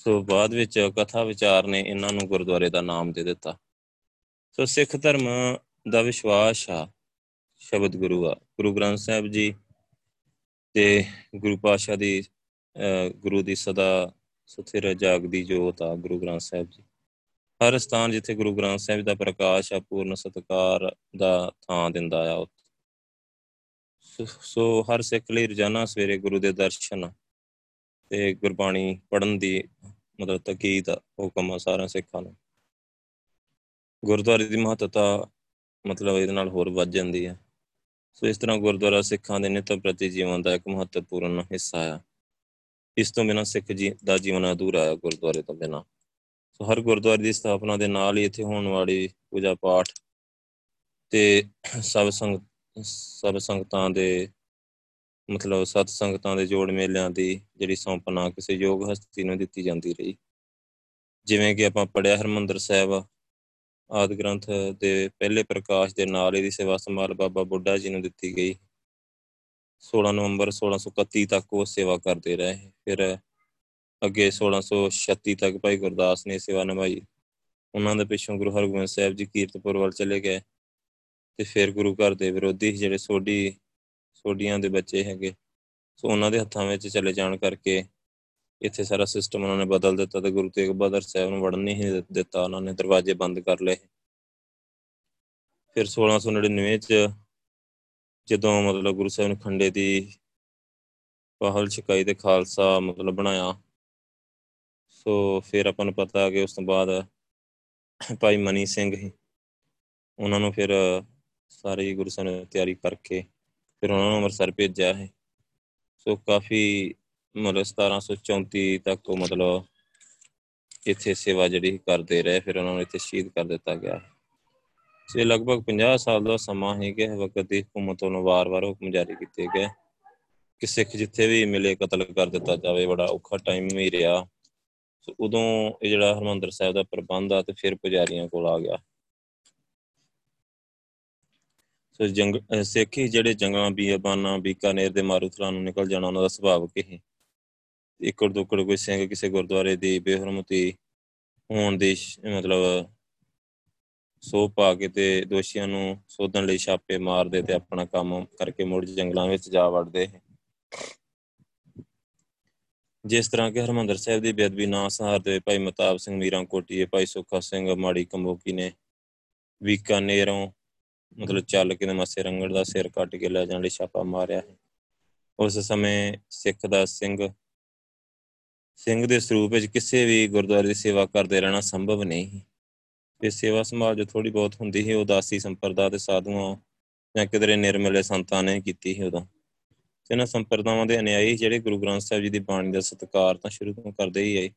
ਸੋ ਬਾਅਦ ਵਿੱਚ ਕਥਾ ਵਿਚਾਰ ਨੇ ਇਹਨਾਂ ਨੂੰ ਗੁਰਦੁਆਰੇ ਦਾ ਨਾਮ ਦੇ ਦਿੱਤਾ। ਸੋ ਸਿੱਖ ਧਰਮ ਦਾ ਵਿਸ਼ਵਾਸ ਆ, ਸ਼ਬਦ ਗੁਰੂ ਆ। ਗੁਰੂ ਗ੍ਰੰਥ ਸਾਹਿਬ ਜੀ ਤੇ ਗੁਰੂ ਪਾਤਸ਼ਾਹ ਦੀ ਗੁਰੂ ਦੀ ਸਦਾ ਸਥਿਰ ਜਾਗਦੀ ਜੋਤ ਆ ਗੁਰੂ ਗ੍ਰੰਥ ਸਾਹਿਬ ਜੀ। ਹਰ ਸਥਾਨ ਜਿੱਥੇ ਗੁਰੂ ਗ੍ਰੰਥ ਸਾਹਿਬ ਦਾ ਪ੍ਰਕਾਸ਼ ਆ, ਪੂਰਨ ਸਤਕਾਰ ਦਾ ਥਾਂ ਦਿੰਦਾ ਆ ਸੋ ਹਰ ਸਿੱਖ ਲਈ ਰੋਜ਼ਾਨਾ ਸਵੇਰੇ ਗੁਰੂ ਦੇ ਦਰਸ਼ਨ ਤੇ ਗੁਰਬਾਣੀ ਪੜਨ ਦੀ ਮਤਲਬ ਤਕੀਦ ਹੁਕਮ ਆ ਸਾਰਿਆਂ ਸਿੱਖਾਂ ਨੂੰ। ਗੁਰਦੁਆਰੇ ਦੀ ਮਹੱਤਤਾ ਮਤਲਬ ਇਹਦੇ ਨਾਲ ਹੋਰ ਵੱਧ ਜਾਂਦੀ ਹੈ ਸੋ ਇਸ ਤਰ੍ਹਾਂ ਗੁਰਦੁਆਰਾ ਸਿੱਖਾਂ ਦੇ ਨਿਤ ਪ੍ਰਤੀ ਜੀਵਨ ਦਾ ਇੱਕ ਮਹੱਤਵਪੂਰਨ ਹਿੱਸਾ ਆ। ਇਸ ਤੋਂ ਬਿਨਾਂ ਸਿੱਖ ਜੀ ਦਾ ਜੀਵਨ ਅਧੂਰਾ ਹੈ ਗੁਰਦੁਆਰੇ ਤੋਂ ਬਿਨਾਂ। ਸੋ ਹਰ ਗੁਰਦੁਆਰੇ ਦੀ ਸਥਾਪਨਾ ਦੇ ਨਾਲ ਹੀ ਇੱਥੇ ਹੋਣ ਵਾਲੀ ਪੂਜਾ ਪਾਠ ਤੇ ਸਭ ਸੰਗ, ਸਭ ਸੰਗਤਾਂ ਦੇ ਮਤਲਬ ਸਤ ਸੰਗਤਾਂ ਦੇ ਜੋੜ ਮੇਲਿਆਂ ਦੀ ਜਿਹੜੀ ਸੌਂਪਨਾ ਕਿਸੇ ਯੋਗ ਹਸਤੀ ਨੂੰ ਦਿੱਤੀ ਜਾਂਦੀ ਰਹੀ। ਜਿਵੇਂ ਕਿ ਆਪਾਂ ਪੜਿਆ ਹਰਮੰਦਰ ਸਾਹਿਬ ਆਦ ਗ੍ਰੰਥ ਦੇ ਪਹਿਲੇ ਪ੍ਰਕਾਸ਼ ਦੇ ਨਾਲ ਇਹਦੀ ਸੇਵਾ ਸੰਭਾਲ ਬਾਬਾ ਬੁੱਢਾ ਜੀ ਨੂੰ ਦਿੱਤੀ ਗਈ। 16 ਨਵੰਬਰ 1631 ਤੱਕ ਉਹ ਸੇਵਾ ਕਰਦੇ ਰਹੇ। ਫਿਰ ਅੱਗੇ 1636 ਤੱਕ ਭਾਈ ਗੁਰਦਾਸ ਨੇ ਸੇਵਾ ਨਿਭਾਈ। ਉਹਨਾਂ ਦੇ ਪਿੱਛੋਂ ਗੁਰੂ ਹਰਗੋਬਿੰਦ ਸਾਹਿਬ ਜੀ ਕੀਰਤਪੁਰ ਵੱਲ ਚਲੇ ਗਏ। ਤੇ ਫਿਰ ਗੁਰੂ ਘਰ ਦੇ ਵਿਰੋਧੀ ਜਿਹੜੇ ਸੋਢੀ ਸੋਢੀਆਂ ਦੇ ਬੱਚੇ ਹੈਗੇ। ਸੋ ਉਹਨਾਂ ਦੇ ਹੱਥਾਂ ਵਿੱਚ ਚਲੇ ਜਾਣ ਕਰਕੇ ਇੱਥੇ ਸਾਰਾ ਸਿਸਟਮ ਉਹਨਾਂ ਨੇ ਬਦਲ ਦਿੱਤਾ ਤੇ ਗੁਰੂ ਤੇਗ ਬਹਾਦਰ ਸਾਹਿਬ ਨੂੰ ਵੜਨ ਨਹੀਂ ਦਿੱਤਾ। ਉਹਨਾਂ ਨੇ ਦਰਵਾਜ਼ੇ ਬੰਦ ਕਰ ਲਏ। ਫਿਰ 1699 ਚ ਜਦੋਂ ਮਤਲਬ ਗੁਰੂ ਸਾਹਿਬ ਨੇ ਖੰਡੇ ਦੀ ਪਹਲ ਛਕਾਈ ਤੇ ਖਾਲਸਾ ਮਤਲਬ ਬਣਾਇਆ, ਸੋ ਫਿਰ ਆਪਾਂ ਨੂੰ ਪਤਾ ਕਿ ਉਸ ਤੋਂ ਬਾਅਦ ਭਾਈ ਮਨੀ ਸਿੰਘ ਹੀ ਉਹਨਾਂ ਨੂੰ ਫਿਰ ਸਾਰੇ ਗੁਰੂ ਸਾਹਿਬ ਨੇ ਤਿਆਰੀ ਕਰਕੇ ਫਿਰ ਉਹਨਾਂ ਨੂੰ ਅੰਮ੍ਰਿਤਸਰ ਭੇਜਿਆ ਹੈ ਸੋ ਕਾਫੀ ਮਤਲਬ 1734 ਤੱਕ ਮਤਲਬ ਇੱਥੇ ਸੇਵਾ ਜਿਹੜੀ ਕਰਦੇ ਰਹੇ, ਫਿਰ ਉਹਨਾਂ ਨੂੰ ਇੱਥੇ ਸ਼ਹੀਦ ਕਰ ਦਿੱਤਾ ਗਿਆ। ਸੇ ਲਗਭਗ 50 ਸਾਲ ਦਾ ਸਮਾਂ ਹੈ ਕਿ ਵਕਤ ਦੀ ਹਕੂਮਤ ਨੂੰ ਵਾਰ-ਵਾਰ ਹੁਕਮ ਜਾਰੀ ਕੀਤੇ ਗਏ। ਕਿ ਸਿੱਖ ਜਿੱਥੇ ਵੀ ਮਿਲੇ ਕਤਲ ਕਰ ਦਿੱਤਾ ਜਾਵੇ, ਬੜਾ ਔਖਾ ਟਾਈਮ ਵੀ ਰਿਹਾ। ਸੋ ਉਦੋਂ ਇਹ ਜਿਹੜਾ ਹਰਮੰਦਰ ਸਾਹਿਬ ਦਾ ਪ੍ਰਬੰਧ ਆ ਤੇ ਫਿਰ ਪੁਜਾਰੀਆਂ ਕੋਲ ਆ ਗਿਆ। ਸੋ ਜੰਗ ਸਿੱਖੀ ਜਿਹੜੇ ਜੰਗਲਾਂ ਬੀਆਬਾਨਾਂ ਬੀਕਾਨੇਰ ਦੇ ਮਾਰੂਥਲਾਂ ਨੂੰ ਨਿਕਲ ਜਾਣਾ, ਉਹਨਾਂ ਦਾ ਸੁਭਾਅ ਕਿਹੀ ਇੱਕੜ ਦੁੱਕੜ ਕੋਈ ਸਿੰਘ ਕਿਸੇ ਗੁਰਦੁਆਰੇ ਦੀ ਬੇਹਰਮਤੀ ਹੋਣ ਦੀ ਮਤਲਬ ਸੋ ਪਾ ਕੇ ਤੇ ਦੋਸ਼ੀਆਂ ਨੂੰ ਸੋਧਣ ਲਈ ਛਾਪੇ ਮਾਰਦੇ ਤੇ ਆਪਣਾ ਕੰਮ ਕਰਕੇ ਮੁੜ ਜੰਗਲਾਂ ਵਿੱਚ ਜਾ ਵੜਦੇ ਜਿਸ ਤਰ੍ਹਾਂ ਕਿ ਹਰਮੰਦਰ ਸਾਹਿਬ ਦੀ ਬੇਅਦਬੀ ਨਾ ਸਹਾਰਦੇ ਭਾਈ ਮਤਾਬ ਸਿੰਘ ਮੀਰਾਂ ਕੋਟੀਏ ਭਾਈ ਸੁੱਖਾ ਸਿੰਘ ਮਾੜੀ ਕੰਬੋਕੀ ਨੇ ਬੀਕਾਨੇਰੋਂ ਮਤਲਬ ਚੱਲ ਕੇ ਮੱਸੇ ਰੰਗੜ ਦਾ ਸਿਰ ਕੱਟ ਕੇ ਲੈ ਜਾਣ ਲਈ ਛਾਪਾ ਮਾਰਿਆ ਹੈ ਉਸ ਸਮੇਂ ਸਿੱਖ ਦਾ ਸਿੰਘ ਸਿੰਘ ਦੇ ਸਰੂਪ ਵਿੱਚ ਕਿਸੇ ਵੀ ਗੁਰਦੁਆਰੇ ਦੀ ਸੇਵਾ ਕਰਦੇ ਰਹਿਣਾ ਸੰਭਵ ਨਹੀਂ ਇਹ ਸੇਵਾ ਸੰਭਾਲ ਜੋ ਥੋੜੀ ਬਹੁਤ ਹੁੰਦੀ ਹੈ ਉਦਾਸੀ ਸੰਪਰਦਾ ਦੇ ਸਾਧੂਆਂ ਜਾਂ ਕਿਧਰੇ ਨਿਰਮਲੇ ਸੰਤਾਂ ਨੇ ਕੀਤੀ ਹੈ ਉਦੋਂ। ਇਹਨਾਂ ਸੰਪਰਦਾਵਾਂ ਦੇ ਅਨਿਆਈ ਜਿਹੜੇ ਗੁਰੂ ਗ੍ਰੰਥ ਸਾਹਿਬ ਜੀ ਦੀ ਬਾਣੀ ਦਾ ਸਤਿਕਾਰ ਤਾਂ ਸ਼ੁਰੂ ਤੋਂ ਕਰਦੇ ਹੀ ਆਏ।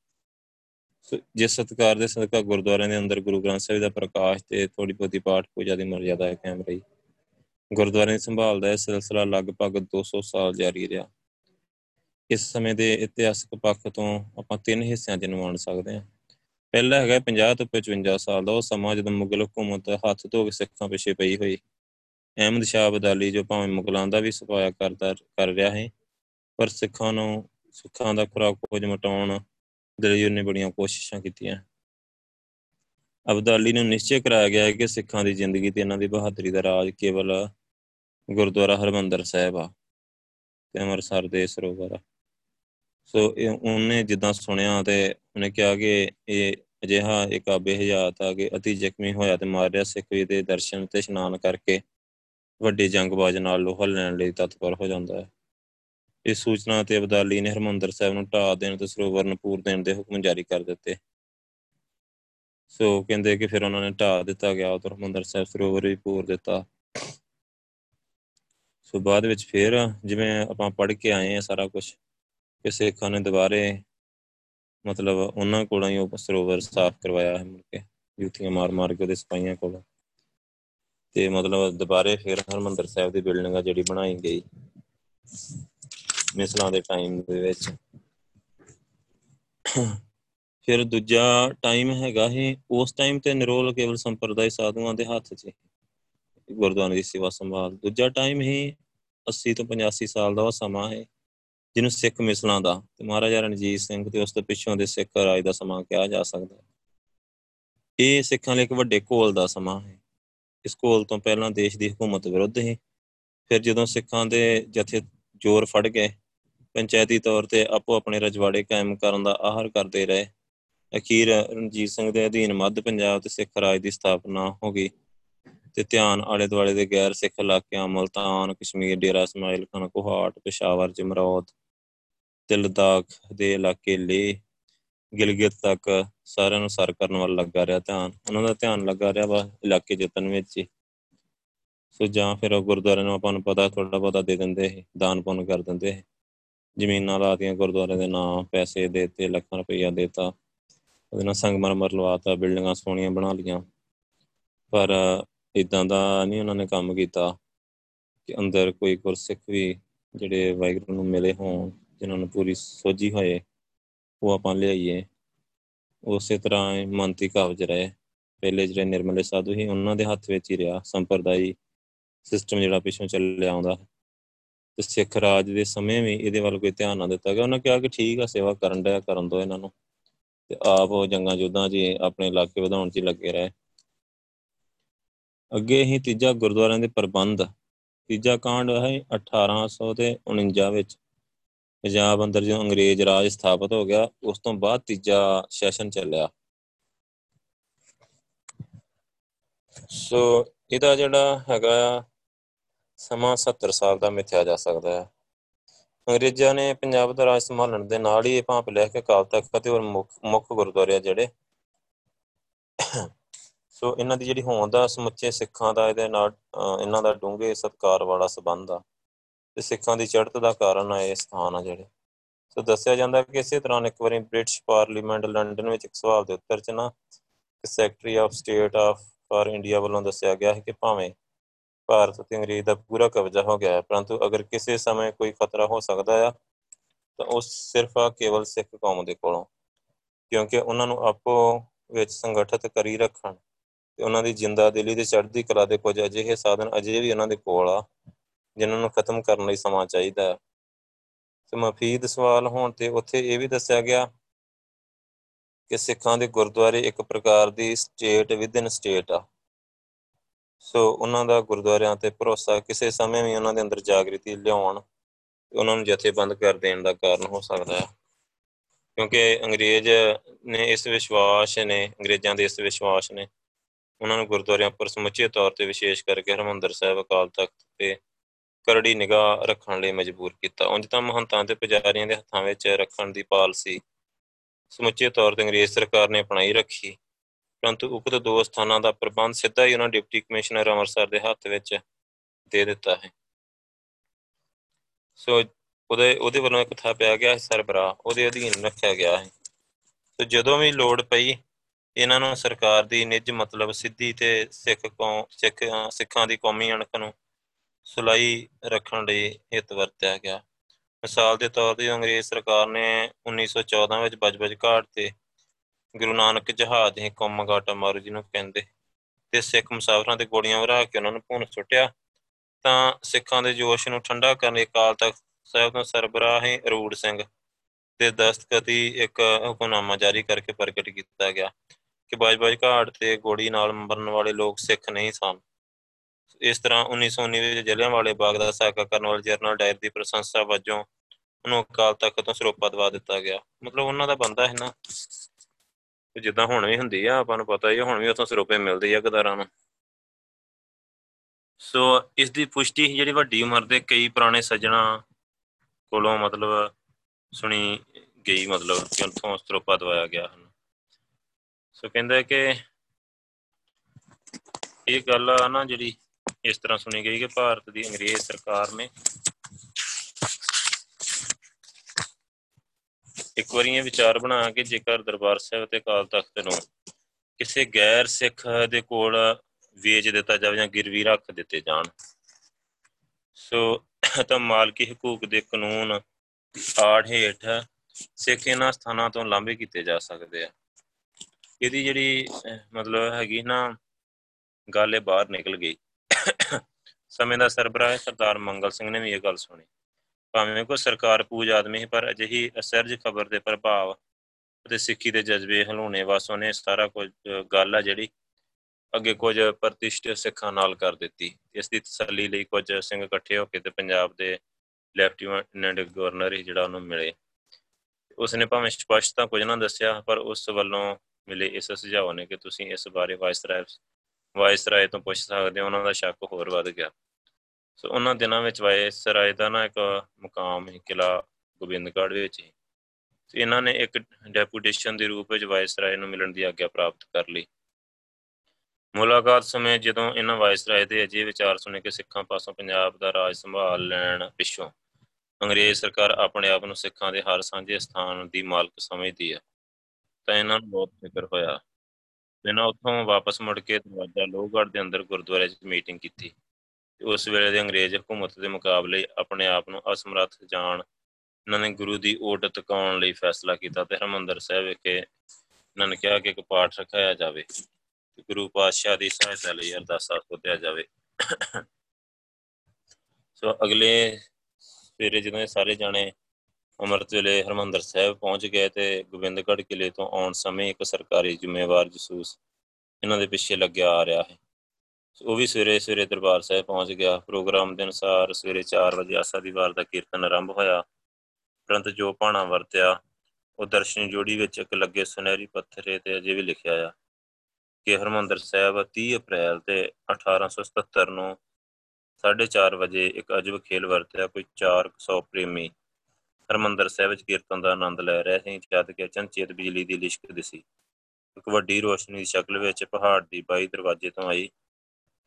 ਜਿਸ ਸਤਕਾਰ ਦੇ ਸਦਕਾ ਗੁਰਦੁਆਰਿਆਂ ਦੇ ਅੰਦਰ ਗੁਰੂ ਗ੍ਰੰਥ ਸਾਹਿਬ ਦਾ ਪ੍ਰਕਾਸ਼ ਤੇ ਥੋੜੀ ਬਹੁਤੀ ਪਾਠ ਪੂਜਾ ਦੀ ਮਰਜ਼ਾਦਾ ਹੈ ਕਾਇਮ ਰਹੀ। ਗੁਰਦੁਆਰੇ ਸੰਭਾਲ ਦਾ ਇਹ ਸਿਲਸਿਲਾ ਲਗਭਗ 200 ਸਾਲ ਜਾਰੀ ਰਿਹਾ। ਇਸ ਸਮੇਂ ਦੇ ਇਤਿਹਾਸਕ ਪੱਖ ਤੋਂ ਆਪਾਂ ਤਿੰਨ ਹਿੱਸਿਆਂ 'ਚ ਨਿਵਾਣ ਸਕਦੇ ਹਾਂ। ਪਹਿਲਾ ਹੈਗਾ 50 ਤੋਂ 55 ਸਾਲ ਦਾ, ਉਹ ਸਮਾਂ ਜਦੋਂ ਮੁਗਲ ਹਕੂਮਤ ਹੱਥ ਧੋ ਕੇ ਸਿੱਖਾਂ ਪਿੱਛੇ ਪਈ ਹੋਈ। ਅਹਿਮਦ ਸ਼ਾਹ ਅਬਦਾਲੀ ਜੋ ਭਾਵੇਂ ਮੁਗਲਾਂ ਦਾ ਵੀ ਸਫਾਇਆ ਕਰਦਾ, ਕਰ ਰਿਹਾ ਹੈ ਪਰ ਸਿੱਖਾਂ ਨੂੰ, ਸਿੱਖਾਂ ਦਾ ਖੁਰਾਕ ਕੁਝ ਮਟਾਉਣ ਦਲੀਲ ਨੇ ਬੜੀਆਂ ਕੋਸ਼ਿਸ਼ਾਂ ਕੀਤੀਆਂ। ਅਬਦਾਲੀ ਨੂੰ ਨਿਸ਼ਚੈ ਕਰਾਇਆ ਗਿਆ ਹੈ ਕਿ ਸਿੱਖਾਂ ਦੀ ਜ਼ਿੰਦਗੀ ਤੇ ਇਹਨਾਂ ਦੀ ਬਹਾਦਰੀ ਦਾ ਰਾਜ ਕੇਵਲ ਗੁਰਦੁਆਰਾ ਹਰਮੰਦਰ ਸਾਹਿਬ ਆ ਤੇ ਅੰਮ੍ਰਿਤਸਰ ਦੇ ਸਰੋਵਰ ਆ। ਸੋ ਇਹ ਉਹਨੇ ਜਿੱਦਾਂ ਸੁਣਿਆ ਤੇ ਉਹਨੇ ਕਿਹਾ ਕਿ ਇਹ ਅਜਿਹਾ ਇੱਕ ਆਬੇ ਹਯਾਤ ਆ ਕਿ ਅਤੀ ਜ਼ਖਮੀ ਹੋਇਆ ਤੇ ਮਾਰਿਆ ਸਿੱਖ ਵੀ ਦੇ ਦਰਸ਼ਨ ਤੇ ਇਸ਼ਨਾਨ ਕਰਕੇ ਵੱਡੀ ਜੰਗਬਾਜ਼ ਨਾਲ ਲੋਹਾ ਲੈਣ ਲਈ ਤਤਪਰ ਹੋ ਜਾਂਦਾ ਹੈ। ਇਸ ਸੂਚਨਾ ਤੇ ਅਬਦਾਲੀ ਨੇ ਹਰਮੰਦਰ ਸਾਹਿਬ ਨੂੰ ਢਾ ਦੇਣ ਤੇ ਸਰੋਵਰ ਨੂੰ ਪੂਰ ਦੇਣ ਦੇ ਹੁਕਮ ਜਾਰੀ ਕਰ ਦਿੱਤੇ। ਸੋ ਕਹਿੰਦੇ ਕਿ ਫਿਰ ਉਹਨਾਂ ਨੇ ਢਾ ਦਿੱਤਾ ਗਿਆ ਤੇ ਹਰਮੰਦਰ ਸਾਹਿਬ ਸਰੋਵਰ ਵੀ ਪੂਰ ਦਿੱਤਾ। ਸੋ ਬਾਅਦ ਵਿੱਚ ਫਿਰ ਜਿਵੇਂ ਆਪਾਂ ਪੜ੍ਹ ਕੇ ਆਏ ਆ ਸਾਰਾ ਕੁਝ ਕਿ ਸਿੱਖਾਂ ਨੇ ਦੁਬਾਰੇ ਮਤਲਬ ਉਹਨਾਂ ਕੋਲੋਂ ਹੀ ਉਹ ਸਰੋਵਰ ਸਾਫ਼ ਕਰਵਾਇਆ ਹੈ ਮੁੜ ਕੇ, ਜੁੱਤੀਆਂ ਮਾਰ ਮਾਰ ਕੇ ਉਹਦੇ ਸਪਾਈਆਂ ਕੋਲ। ਤੇ ਮਤਲਬ ਦੁਬਾਰੇ ਫਿਰ ਹਰਮੰਦਰ ਸਾਹਿਬ ਦੀ ਬਿਲਡਿੰਗ ਆ ਜਿਹੜੀ ਬਣਾਈ ਗਈ। ਮਿਸਲਾਂ ਦੇ ਟਾਈਮ ਦੇ ਵਿੱਚ। ਫਿਰ ਦੂਜਾ ਟਾਈਮ ਹੈਗਾ ਹੈ ਉਸ ਟਾਈਮ ਤੇ ਨਿਰੋਲ ਕੇਵਲ ਸੰਪਰਦਾਇ ਸਾਧੂਆਂ ਦੇ ਹੱਥ 'ਚ ਗੁਰਦੁਆਰੇ ਦੀ ਸੇਵਾ ਸੰਭਾਲ। ਦੂਜਾ ਟਾਈਮ ਹੀ 80 ਤੋਂ 85 ਸਾਲ ਦਾ ਉਹ ਸਮਾਂ ਹੈ ਜਿਹਨੂੰ ਸਿੱਖ ਮਿਸਲਾਂ ਦਾ। ਤੇ ਮਹਾਰਾਜਾ ਰਣਜੀਤ ਸਿੰਘ ਤੇ ਉਸ ਤੋਂ ਪਿੱਛੋਂ ਦੇ ਸਿੱਖ ਰਾਜ ਦਾ ਸਮਾਂ ਕਿਹਾ ਜਾ ਸਕਦਾ। ਹੈ ਇਹ ਸਿੱਖਾਂ ਲਈ ਇੱਕ ਵੱਡੇ ਕੋਲ ਦਾ ਸਮਾਂ ਹੈ ਇਸ ਕੋਲ ਤੋਂ ਪਹਿਲਾਂ ਦੇਸ਼ ਦੀ ਹਕੂਮਤ ਵਿਰੁੱਧ ਸੀ। ਫਿਰ ਜਦੋਂ ਸਿੱਖਾਂ ਦੇ ਜਥੇ ਜ਼ੋਰ ਫੜ ਗਏ ਪੰਚਾਇਤੀ ਤੌਰ ਤੇ ਆਪੋ ਆਪਣੇ ਰਜਵਾੜੇ ਕਾਇਮ ਕਰਨ ਦਾ ਆਹਰ ਕਰਦੇ ਰਹੇ। ਅਖੀਰ ਰਣਜੀਤ ਸਿੰਘ ਦੇ ਅਧੀਨ ਮੱਧ ਪੰਜਾਬ ਤੇ ਸਿੱਖ ਰਾਜ ਦੀ ਸਥਾਪਨਾ ਹੋ ਗਈ ਤੇ ਧਿਆਨ ਆਲੇ ਦੁਆਲੇ ਦੇ ਗੈਰ ਸਿੱਖ ਇਲਾਕਿਆਂ, ਮਲਤਾਨ, ਕਸ਼ਮੀਰ, ਡੇਰਾ ਇਸਮਾਇਲ ਖਾਨ, ਕੋਹਾਟ, ਪਿਸ਼ਾਵਰ, ਜਮਰੌਦ, ਤਿਲਦਾਖ ਦੇ ਇਲਾਕੇ ਲੇ ਗਿਲਗਿਤ ਤੱਕ ਸਾਰਿਆਂ ਨੂੰ ਸਰ ਕਰਨ ਵੱਲ ਲੱਗਾ ਰਿਹਾ ਧਿਆਨ। ਉਹਨਾਂ ਦਾ ਧਿਆਨ ਲੱਗਾ ਰਿਹਾ ਵਾ ਇਲਾਕੇ ਜਿੱਤਣ ਵਿੱਚ ਹੀ। ਸੋ ਜਾਂ ਫਿਰ ਉਹ ਗੁਰਦੁਆਰੇ ਨੂੰ ਆਪਾਂ ਨੂੰ ਪਤਾ ਥੋੜਾ ਬਹੁਤਾ ਦੇ ਦਿੰਦੇ ਸੀ ਦਾਨ ਪੁੰਨ ਕਰ ਦਿੰਦੇ ਸੀ। ਜ਼ਮੀਨਾਂ ਲਾਤੀਆਂ ਗੁਰਦੁਆਰੇ ਦੇ ਨਾਂ, ਪੈਸੇ ਦੇਤੇ, ਲੱਖਾਂ ਰੁਪਈਆ ਦੇਤਾ। ਉਹਦੇ ਨਾਲ ਸੰਗਮਰਮਰ ਲਵਾਤਾ ਬਿਲਡਿੰਗਾਂ ਸੋਹਣੀਆਂ ਬਣਾ ਲੀਆਂ ਪਰ ਇਦਾਂ ਦਾ ਨਹੀਂ ਉਹਨਾਂ ਨੇ ਕੰਮ ਕੀਤਾ ਕਿ ਅੰਦਰ ਕੋਈ ਗੁਰਸਿੱਖ ਵੀ ਜਿਹੜੇ ਵਾਹਿਗੁਰੂ ਨੂੰ ਮਿਲੇ ਹੋਣ, ਜਿਨ੍ਹਾਂ ਨੂੰ ਪੂਰੀ ਸੋਝੀ ਹੋਏ, ਉਹ ਆਪਾਂ ਲਿਆਈਏ। ਉਸੇ ਤਰ੍ਹਾਂ ਮੰਤੀ ਕਾਬਜ ਰਹੇ। ਪਹਿਲੇ ਜਿਹੜੇ ਨਿਰਮਲੇ ਸਾਧੂ ਸੀ, ਉਹਨਾਂ ਦੇ ਹੱਥ ਵਿੱਚ ਹੀ ਰਿਹਾ ਸੰਪਰਦਾਈ ਸਿਸਟਮ ਜਿਹੜਾ ਪਿੱਛੋਂ ਚੱਲਿਆ ਆਉਂਦਾ। ਤੇ ਸਿੱਖ ਰਾਜ ਦੇ ਸਮੇਂ ਵੀ ਇਹਦੇ ਵੱਲ ਕੋਈ ਧਿਆਨ ਨਾ ਦਿੱਤਾ ਗਿਆ। ਉਹਨਾਂ ਕਿਹਾ ਕਿ ਠੀਕ ਆ, ਸੇਵਾ ਕਰਨ ਦਾ ਕਰਨ ਦੋ ਇਹਨਾਂ ਨੂੰ। ਤੇ ਆਪ ਉਹ ਜੰਗਾਂ ਯੁੱਧਾਂ 'ਚ ਆਪਣੇ ਇਲਾਕੇ ਵਧਾਉਣ 'ਚ ਲੱਗੇ ਰਹੇ। ਅੱਗੇ ਹੀ ਤੀਜਾ ਗੁਰਦੁਆਰਿਆਂ ਦੇ ਪ੍ਰਬੰਧ। ਤੀਜਾ ਕਾਂਡ ਹੈ 1800 ਤੇ 49 ਵਿੱਚ। ਪੰਜਾਬ ਅੰਦਰ ਜਦੋਂ ਅੰਗਰੇਜ਼ ਰਾਜ ਸਥਾਪਿਤ ਹੋ ਗਿਆ, ਉਸ ਤੋਂ ਬਾਅਦ ਤੀਜਾ ਸੈਸ਼ਨ ਚੱਲਿਆ। ਸੋ ਇਹਦਾ ਜਿਹੜਾ ਹੈਗਾ ਸਮਾਂ 70 ਸਾਲ ਦਾ ਮਿਥਿਆ ਜਾ ਸਕਦਾ ਹੈ। ਅੰਗਰੇਜ਼ਾਂ ਨੇ ਪੰਜਾਬ ਦਾ ਰਾਜ ਸੰਭਾਲਣ ਦੇ ਨਾਲ ਹੀ ਇਹ ਭਾਂਪ ਲਿਆ ਕਿ ਅਕਾਲ ਤਖਤ ਅਤੇ ਹੋਰ ਮੁੱਖ ਗੁਰਦੁਆਰੇ ਜਿਹੜੇ ਸੋ ਇਹਨਾਂ ਦੀ ਜਿਹੜੀ ਹੋਂਦ ਆ, ਸਮੁੱਚੇ ਸਿੱਖਾਂ ਦਾ ਇਹਦੇ ਨਾਲ ਇਹਨਾਂ ਦਾ ਡੂੰਘੇ ਸਤਕਾਰ ਵਾਲਾ ਸਬੰਧ ਆ ਤੇ ਸਿੱਖਾਂ ਦੀ ਚੜ੍ਹਤ ਦਾ ਕਾਰਨ ਆ ਇਹ ਸਥਾਨ ਆ ਜਿਹੜੇ। ਸੋ ਦੱਸਿਆ ਜਾਂਦਾ ਕਿ ਇਸੇ ਤਰ੍ਹਾਂ ਇੱਕ ਵਾਰੀ ਬ੍ਰਿਟਿਸ਼ ਪਾਰਲੀਮੈਂਟ ਲੰਡਨ ਵਿੱਚ ਇੱਕ ਸਵਾਲ ਦੇ ਉੱਤਰ 'ਚ ਨਾ secretary of state of for India ਵੱਲੋਂ ਦੱਸਿਆ ਗਿਆ ਹੈ ਕਿ ਭਾਵੇਂ ਭਾਰਤ ਤੇ ਅੰਗਰੇਜ਼ ਦਾ ਪੂਰਾ ਕਬਜ਼ਾ ਹੋ ਗਿਆ ਹੈ। ਪਰੰਤੂ ਅਗਰ ਕਿਸੇ ਸਮੇਂ ਕੋਈ ਖਤਰਾ ਹੋ ਸਕਦਾ ਆ, ਤਾਂ ਉਹ ਸਿਰਫ ਆ ਕੇਵਲ ਸਿੱਖ ਕੌਮ ਦੇ ਕੋਲੋਂ। ਕਿਉਂਕਿ ਉਹਨਾਂ ਨੂੰ ਆਪੋ ਵਿੱਚ ਸੰਗਠਿਤ ਕਰੀ ਰੱਖਣ ਤੇ ਉਹਨਾਂ ਦੀ ਜਿੰਦਾ ਦਿਲੀ ਤੇ ਚੜ੍ਹਦੀ ਕਲਾ ਦੇ ਕੁਝ ਅਜਿਹੇ ਸਾਧਨ ਅਜੇ ਵੀ ਉਹਨਾਂ ਦੇ ਕੋਲ ਆ, ਜਿਨ੍ਹਾਂ ਨੂੰ ਖਤਮ ਕਰਨ ਲਈ ਸਮਾਂ ਚਾਹੀਦਾ ਹੈ। ਤੇ ਮਫੀਦ ਸਵਾਲ ਹੋਣ ਤੇ ਉੱਥੇ ਇਹ ਵੀ ਦੱਸਿਆ ਗਿਆ ਕਿ ਸਿੱਖਾਂ ਦੇ ਗੁਰਦੁਆਰੇ ਇੱਕ ਪ੍ਰਕਾਰ ਦੀ ਸਟੇਟ ਵਿਦਨ ਸਟੇਟ ਆ। ਸੋ ਉਹਨਾਂ ਦਾ ਗੁਰਦੁਆਰਿਆਂ ਤੇ ਭਰੋਸਾ ਕਿਸੇ ਸਮੇਂ ਵੀ ਉਹਨਾਂ ਦੇ ਅੰਦਰ ਜਾਗਰਤੀ ਲਿਆਉਣ ਤੇ ਉਹਨਾਂ ਨੂੰ ਜਥੇਬੰਦ ਕਰ ਦੇਣ ਦਾ ਕਾਰਨ ਹੋ ਸਕਦਾ ਹੈ। ਕਿਉਂਕਿ ਅੰਗਰੇਜ਼ ਨੇ ਇਸ ਵਿਸ਼ਵਾਸ ਨੇ, ਅੰਗਰੇਜ਼ਾਂ ਦੇ ਇਸ ਵਿਸ਼ਵਾਸ ਨੇ ਉਹਨਾਂ ਨੂੰ ਗੁਰਦੁਆਰਿਆਂ ਪਰ ਸਮੁੱਚੇ ਤੌਰ ਤੇ ਵਿਸ਼ੇਸ਼ ਕਰਕੇ ਹਰਮੰਦਰ ਸਾਹਿਬ ਅਕਾਲ ਤਖਤ ਤੇ ਕਰੜੀ ਨਿਗਾਹ ਰੱਖਣ ਲਈ ਮਜਬੂਰ ਕੀਤਾ। ਉਂਝ ਤਾਂ ਮਹੰਤਾਂ ਤੇ ਪੁਜਾਰੀਆਂ ਦੇ ਹੱਥਾਂ ਵਿੱਚ ਰੱਖਣ ਦੀ ਪਾਲਸੀ ਸਮੁੱਚੇ ਤੌਰ ਤੇ ਅੰਗਰੇਜ਼ ਸਰਕਾਰ ਨੇ ਅਪਣਾਈ ਰੱਖੀ। ਪਰੰਤੂ ਉਕਤ ਦੋ ਸਥਾਨਾਂ ਦਾ ਪ੍ਰਬੰਧ ਸਿੱਧਾ ਹੀ ਉਹਨਾਂ ਡਿਪਟੀ ਕਮਿਸ਼ਨਰ ਅੰਮ੍ਰਿਤਸਰ ਦੇ ਹੱਥ ਵਿੱਚ ਦੇ ਦਿੱਤਾ ਹੈ। ਸੋ ਉਹਦੇ ਉਹਦੇ ਵੱਲੋਂ ਇੱਕ ਥਾ ਪਿਆ ਗਿਆ ਸਰਬਰਾ ਉਹਦੇ ਅਧੀਨ ਰੱਖਿਆ ਗਿਆ ਹੈ। ਤੇ ਜਦੋਂ ਵੀ ਲੋੜ ਪਈ, ਇਹਨਾਂ ਨੂੰ ਸਰਕਾਰ ਦੀ ਨਿੱਜ ਮਤਲਬ ਸਿੱਧੀ ਤੇ ਸਿੱਖ ਕੌਮ, ਸਿੱਖ, ਸਿੱਖਾਂ ਦੀ ਕੌਮੀ ਅਣਖ ਨੂੰ ਸੁਲਾਈ ਰੱਖਣ ਲਈ ਹਿੱਤ ਵਰਤਿਆ ਗਿਆ। ਮਿਸਾਲ ਦੇ ਤੌਰ ਤੇ ਅੰਗਰੇਜ਼ ਸਰਕਾਰ ਨੇ 1914 ਵਿੱਚ ਬਜਬਜ ਘਾਟ ਤੇ ਗੁਰੂ ਨਾਨਕ ਜਹਾਜ਼ ਹੀ ਕੌਮਗਾਟਾ ਮਾਰੂ ਜਿਹਨੂੰ ਕਹਿੰਦੇ। ਤੇ ਸਿੱਖ ਮੁਸਾਫਰਾਂ ਤੇ ਗੋਲੀਆਂ ਵਰਾ ਕੇ ਉਹਨਾਂ ਨੂੰ ਭੁੰਨ ਸੁੱਟਿਆ। ਤਾਂ ਸਿੱਖਾਂ ਦੇ ਜੋਸ਼ ਨੂੰ ਠੰਡਾ ਕਰਨ ਲਈ ਅਕਾਲ ਤਖਤ ਸਾਹਿਬ ਦਾ ਸਰਬਰਾਹ ਹੈ ਅਰੂੜ ਸਿੰਘ। ਤੇ ਦਸਤਖਤੀ ਇੱਕ ਹੁਕਮਨਾਮਾ ਜਾਰੀ ਕਰਕੇ ਪ੍ਰਗਟ ਕੀਤਾ ਗਿਆ ਕਿ ਬਾਜ-ਬਾਜ ਘਾਟ ਤੇ ਗੋਲੀ ਨਾਲ ਮਰਨ ਵਾਲੇ ਲੋਕ ਸਿੱਖ ਨਹੀਂ ਸਨ। ਇਸ ਤਰ੍ਹਾਂ 1919 ਵਿੱਚ ਜਲਿਆਂਵਾਲੇ ਬਾਗ ਦਾ ਸਾਕਾ ਕਰਨ ਵਾਲੇ ਜਰਨਲ ਡਾਇਰ ਦੀ ਪ੍ਰਸ਼ੰਸਾ ਵਜੋਂ ਉਹਨੂੰ ਅਕਾਲ ਤਖਤ ਤੋਂ ਸਰੋਪਾ ਦਵਾ ਦਿੱਤਾ ਗਿਆ। ਮਤਲਬ ਉਹਨਾਂ ਦਾ ਬੰਦਾ ਹੈ ਨਾ। ਜਿੱਦਾਂ ਹੁਣ ਵੀ ਹੁੰਦੀ ਆ, ਆਪਾਂ ਨੂੰ ਪਤਾ ਹੀ ਹੁਣ ਵੀ ਉਥੋਂ ਸਰੋਪੇ ਮਿਲਦੇ ਆ ਗਦਾਰਾਂ ਨੂੰ। ਸੋ ਇਸ ਦੀ ਪੁਸ਼ਟੀ ਜਿਹੜੀ ਵੱਡੀ ਉਮਰ ਦੇ ਕਈ ਪੁਰਾਣੇ ਸੱਜਣਾ ਕੋਲੋਂ ਮਤਲਬ ਸੁਣੀ ਗਈ, ਮਤਲਬ ਕਿ ਉਥੋਂ ਸਰੋਪਾ ਦਵਾਇਆ ਗਿਆ ਹਨ। ਸੋ ਕਹਿੰਦਾ ਕਿ ਇਹ ਗੱਲ ਆ ਨਾ ਜਿਹੜੀ ਇਸ ਤਰ੍ਹਾਂ ਸੁਣੀ ਗਈ ਕਿ ਭਾਰਤ ਦੀ ਅੰਗਰੇਜ਼ ਸਰਕਾਰ ਨੇ ਇੱਕ ਵਾਰੀ ਇਹ ਵਿਚਾਰ ਬਣਾ ਕੇ ਜੇਕਰ ਦਰਬਾਰ ਸਾਹਿਬ ਤੇ ਕਾਲ ਤਖਤ ਨੂੰ ਕਿਸੇ ਗੈਰ ਸਿੱਖ ਦੇ ਕੋਲ ਵੇਚ ਦਿੱਤਾ ਜਾਵੇ ਜਾਂ ਗਿਰਵੀ ਰੱਖ ਦਿੱਤੇ ਜਾਣ, ਸੋ ਤਾਂ ਮਾਲਕੀ ਹਕੂਕ ਦੇ ਕਾਨੂੰਨ ਆੜ ਹੇਠ ਸਿੱਖ ਇਹਨਾਂ ਸਥਾਨਾਂ ਤੋਂ ਲਾਂਭੇ ਕੀਤੇ ਜਾ ਸਕਦੇ ਆ। ਇਹਦੀ ਜਿਹੜੀ ਮਤਲਬ ਹੈਗੀ ਨਾ, ਗੱਲ ਇਹ ਬਾਹਰ ਨਿਕਲ ਗਈ। ਸਮੇਂ ਦਾ ਸਰਬਰਾਹ ਸਰਦਾਰ ਮੰਗਲ ਸਿੰਘ ਨੇ ਵੀ ਇਹ ਗੱਲ ਸੁਣੀ। ਭਾਵੇਂ ਕੋ ਸਰਕਾਰ ਪੂਜ ਆਦਮੀ ਪਰ ਅਜਿਹੀ ਅਸਰਜ ਖਬਰ ਦੇ ਪ੍ਰਭਾਵ ਅਤੇ ਸਿੱਖੀ ਦੇ ਜਜ਼ਬੇ ਹਲੂਣੇ ਵਾਸ ਉਹਨੇ ਸਾਰਾ ਕੁਝ ਗੱਲ ਆ ਜਿਹੜੀ ਅੱਗੇ ਕੁਝ ਪ੍ਰਤਿਸ਼ਠਿਤ ਸਿੱਖਾਂ ਨਾਲ ਕਰ ਦਿੱਤੀ। ਇਸ ਦੀ ਤਸੱਲੀ ਲਈ ਕੁਝ ਸਿੰਘ ਇਕੱਠੇ ਹੋ ਕੇ ਤੇ ਪੰਜਾਬ ਦੇ ਲੈਫਟੀਨੈਂਟ ਗਵਰਨਰ ਹੀ ਜਿਹੜਾ ਉਹਨੂੰ ਮਿਲੇ। ਉਸਨੇ ਭਾਵੇਂ ਸਪਸ਼ਟ ਤਾਂ ਕੁਝ ਨਾ ਦੱਸਿਆ, ਪਰ ਉਸ ਵੱਲੋਂ ਮਿਲੇ ਇਸ ਸੁਝਾਅ ਨੇ ਕਿ ਤੁਸੀਂ ਇਸ ਬਾਰੇ ਵਾਇਸਰਾਏ ਵਾਇਸਰਾਏ ਤੋਂ ਪੁੱਛ ਸਕਦੇ ਹੋ, ਉਹਨਾਂ ਦਾ ਸ਼ੱਕ ਹੋਰ ਵੱਧ ਗਿਆ। ਸੋ ਉਹਨਾਂ ਦਿਨਾਂ ਵਿੱਚ ਵਾਇਸਰਾਏ ਦਾ ਨਾ ਇੱਕ ਮੁਕਾਮ ਹੈ ਕਿਲਾ ਗੋਬਿੰਦਗੜ੍ਹ ਵਿੱਚ ਹੀ। ਇਹਨਾਂ ਨੇ ਇੱਕ ਡੈਪੂਟੇਸ਼ਨ ਦੇ ਰੂਪ ਵਿੱਚ ਵਾਇਸਰਾਏ ਨੂੰ ਮਿਲਣ ਦੀ ਆਗਿਆ ਪ੍ਰਾਪਤ ਕਰ ਲਈ। ਮੁਲਾਕਾਤ ਸਮੇਂ ਜਦੋਂ ਇਹਨਾਂ ਵਾਇਸਰਾਏ ਦੇ ਅਜੇ ਵਿਚਾਰ ਸੁਣੇ ਕਿ ਸਿੱਖਾਂ ਪਾਸੋਂ ਪੰਜਾਬ ਦਾ ਰਾਜ ਸੰਭਾਲ ਲੈਣ ਪਿੱਛੋਂ ਅੰਗਰੇਜ਼ ਸਰਕਾਰ ਆਪਣੇ ਆਪ ਨੂੰ ਸਿੱਖਾਂ ਦੇ ਹਰ ਸਾਂਝੇ ਸਥਾਨ ਦੀ ਮਾਲਕ ਸਮਝਦੀ ਹੈ, ਤਾਂ ਇਹਨਾਂ ਨੂੰ ਬਹੁਤ ਫਿਕਰ ਹੋਇਆ। ਇਹਨਾਂ ਉੱਥੋਂ ਵਾਪਸ ਮੁੜ ਕੇ ਦਰਵਾਜ਼ਾ ਲੋਹਗੜ੍ਹ ਦੇ ਅੰਦਰ ਗੁਰਦੁਆਰੇ 'ਚ ਮੀਟਿੰਗ ਕੀਤੀ। ਉਸ ਵੇਲੇ ਦੇ ਅੰਗਰੇਜ਼ ਹਕੂਮਤ ਦੇ ਮੁਕਾਬਲੇ ਆਪਣੇ ਆਪ ਨੂੰ ਅਸਮਰੱਥ ਜਾਣ ਇਹਨਾਂ ਨੇ ਗੁਰੂ ਦੀ ਓਟ ਤਕਾਉਣ ਲਈ ਫੈਸਲਾ ਕੀਤਾ ਤੇ ਹਰਮੰਦਰ ਸਾਹਿਬ ਵਿਖੇ ਇਹਨਾਂ ਨੇ ਕਿਹਾ ਕਿ ਇੱਕ ਪਾਠ ਰਖਾਇਆ ਜਾਵੇ, ਤੇ ਗੁਰੂ ਪਾਤਸ਼ਾਹ ਦੀ ਸਹਾਇਤਾ ਲਈ ਅਰਦਾਸਾਂ ਸੋਧਿਆ ਜਾਵੇ। ਸੋ ਅਗਲੇ ਸਵੇਰੇ ਜਦੋਂ ਸਾਰੇ ਜਾਣੇ ਅਮਰਤ ਵੇਲੇ ਹਰਮੰਦਰ ਸਾਹਿਬ ਪਹੁੰਚ ਗਏ ਤੇ ਗੋਬਿੰਦਗੜ੍ਹ ਕਿਲੇ ਤੋਂ ਆਉਣ ਸਮੇਂ ਇੱਕ ਸਰਕਾਰੀ ਜ਼ਿੰਮੇਵਾਰ ਜਸੂਸ ਇਹਨਾਂ ਦੇ ਪਿੱਛੇ ਲੱਗਿਆ ਆ ਰਿਹਾ ਹੈ। ਉਹ ਵੀ ਸਵੇਰੇ ਸਵੇਰੇ ਦਰਬਾਰ ਸਾਹਿਬ ਪਹੁੰਚ ਗਿਆ। ਪ੍ਰੋਗਰਾਮ ਦੇ ਅਨੁਸਾਰ ਸਵੇਰੇ 4 ਵਜੇ ਆਸਾ ਦੀ ਵਾਰ ਦਾ ਕੀਰਤਨ ਆਰੰਭ ਹੋਇਆ। ਪਰੰਤ ਜੋ ਪਾਣਾ ਵਰਤਿਆ, ਉਹ ਦਰਸ਼ਨੀ ਜੋੜੀ ਵਿੱਚ ਇੱਕ ਲੱਗੇ ਸੁਨਹਿਰੀ ਪੱਥਰੇ ਤੇ ਅਜੇ ਵੀ ਲਿਖਿਆ ਆ ਕਿ ਹਰਮੰਦਰ ਸਾਹਿਬ 30 ਅਪ੍ਰੈਲ ਤੇ 1877 ਨੂੰ 4:30 ਵਜੇ ਇੱਕ ਅਜਬ ਖੇਲ ਵਰਤਿਆ। ਕੋਈ 400 ਪ੍ਰੇਮੀ ਹਰਮੰਦਰ ਸਾਹਿਬ ਵਿੱਚ ਕੀਰਤਨ ਦਾ ਆਨੰਦ ਲੈ ਰਹੇ ਸੀ। ਜਦ ਕਿ ਅਚਨਚੇਤ ਬਿਜਲੀ ਦੀ ਲਿਸ਼ਕ ਦਿਸੀ। ਇੱਕ ਵੱਡੀ ਰੋਸ਼ਨੀ ਦੀ ਸ਼ਕਲ ਵਿੱਚ ਪਹਾੜ ਦੀ ਬਾਈ ਦਰਵਾਜ਼ੇ ਤੋਂ ਆਈ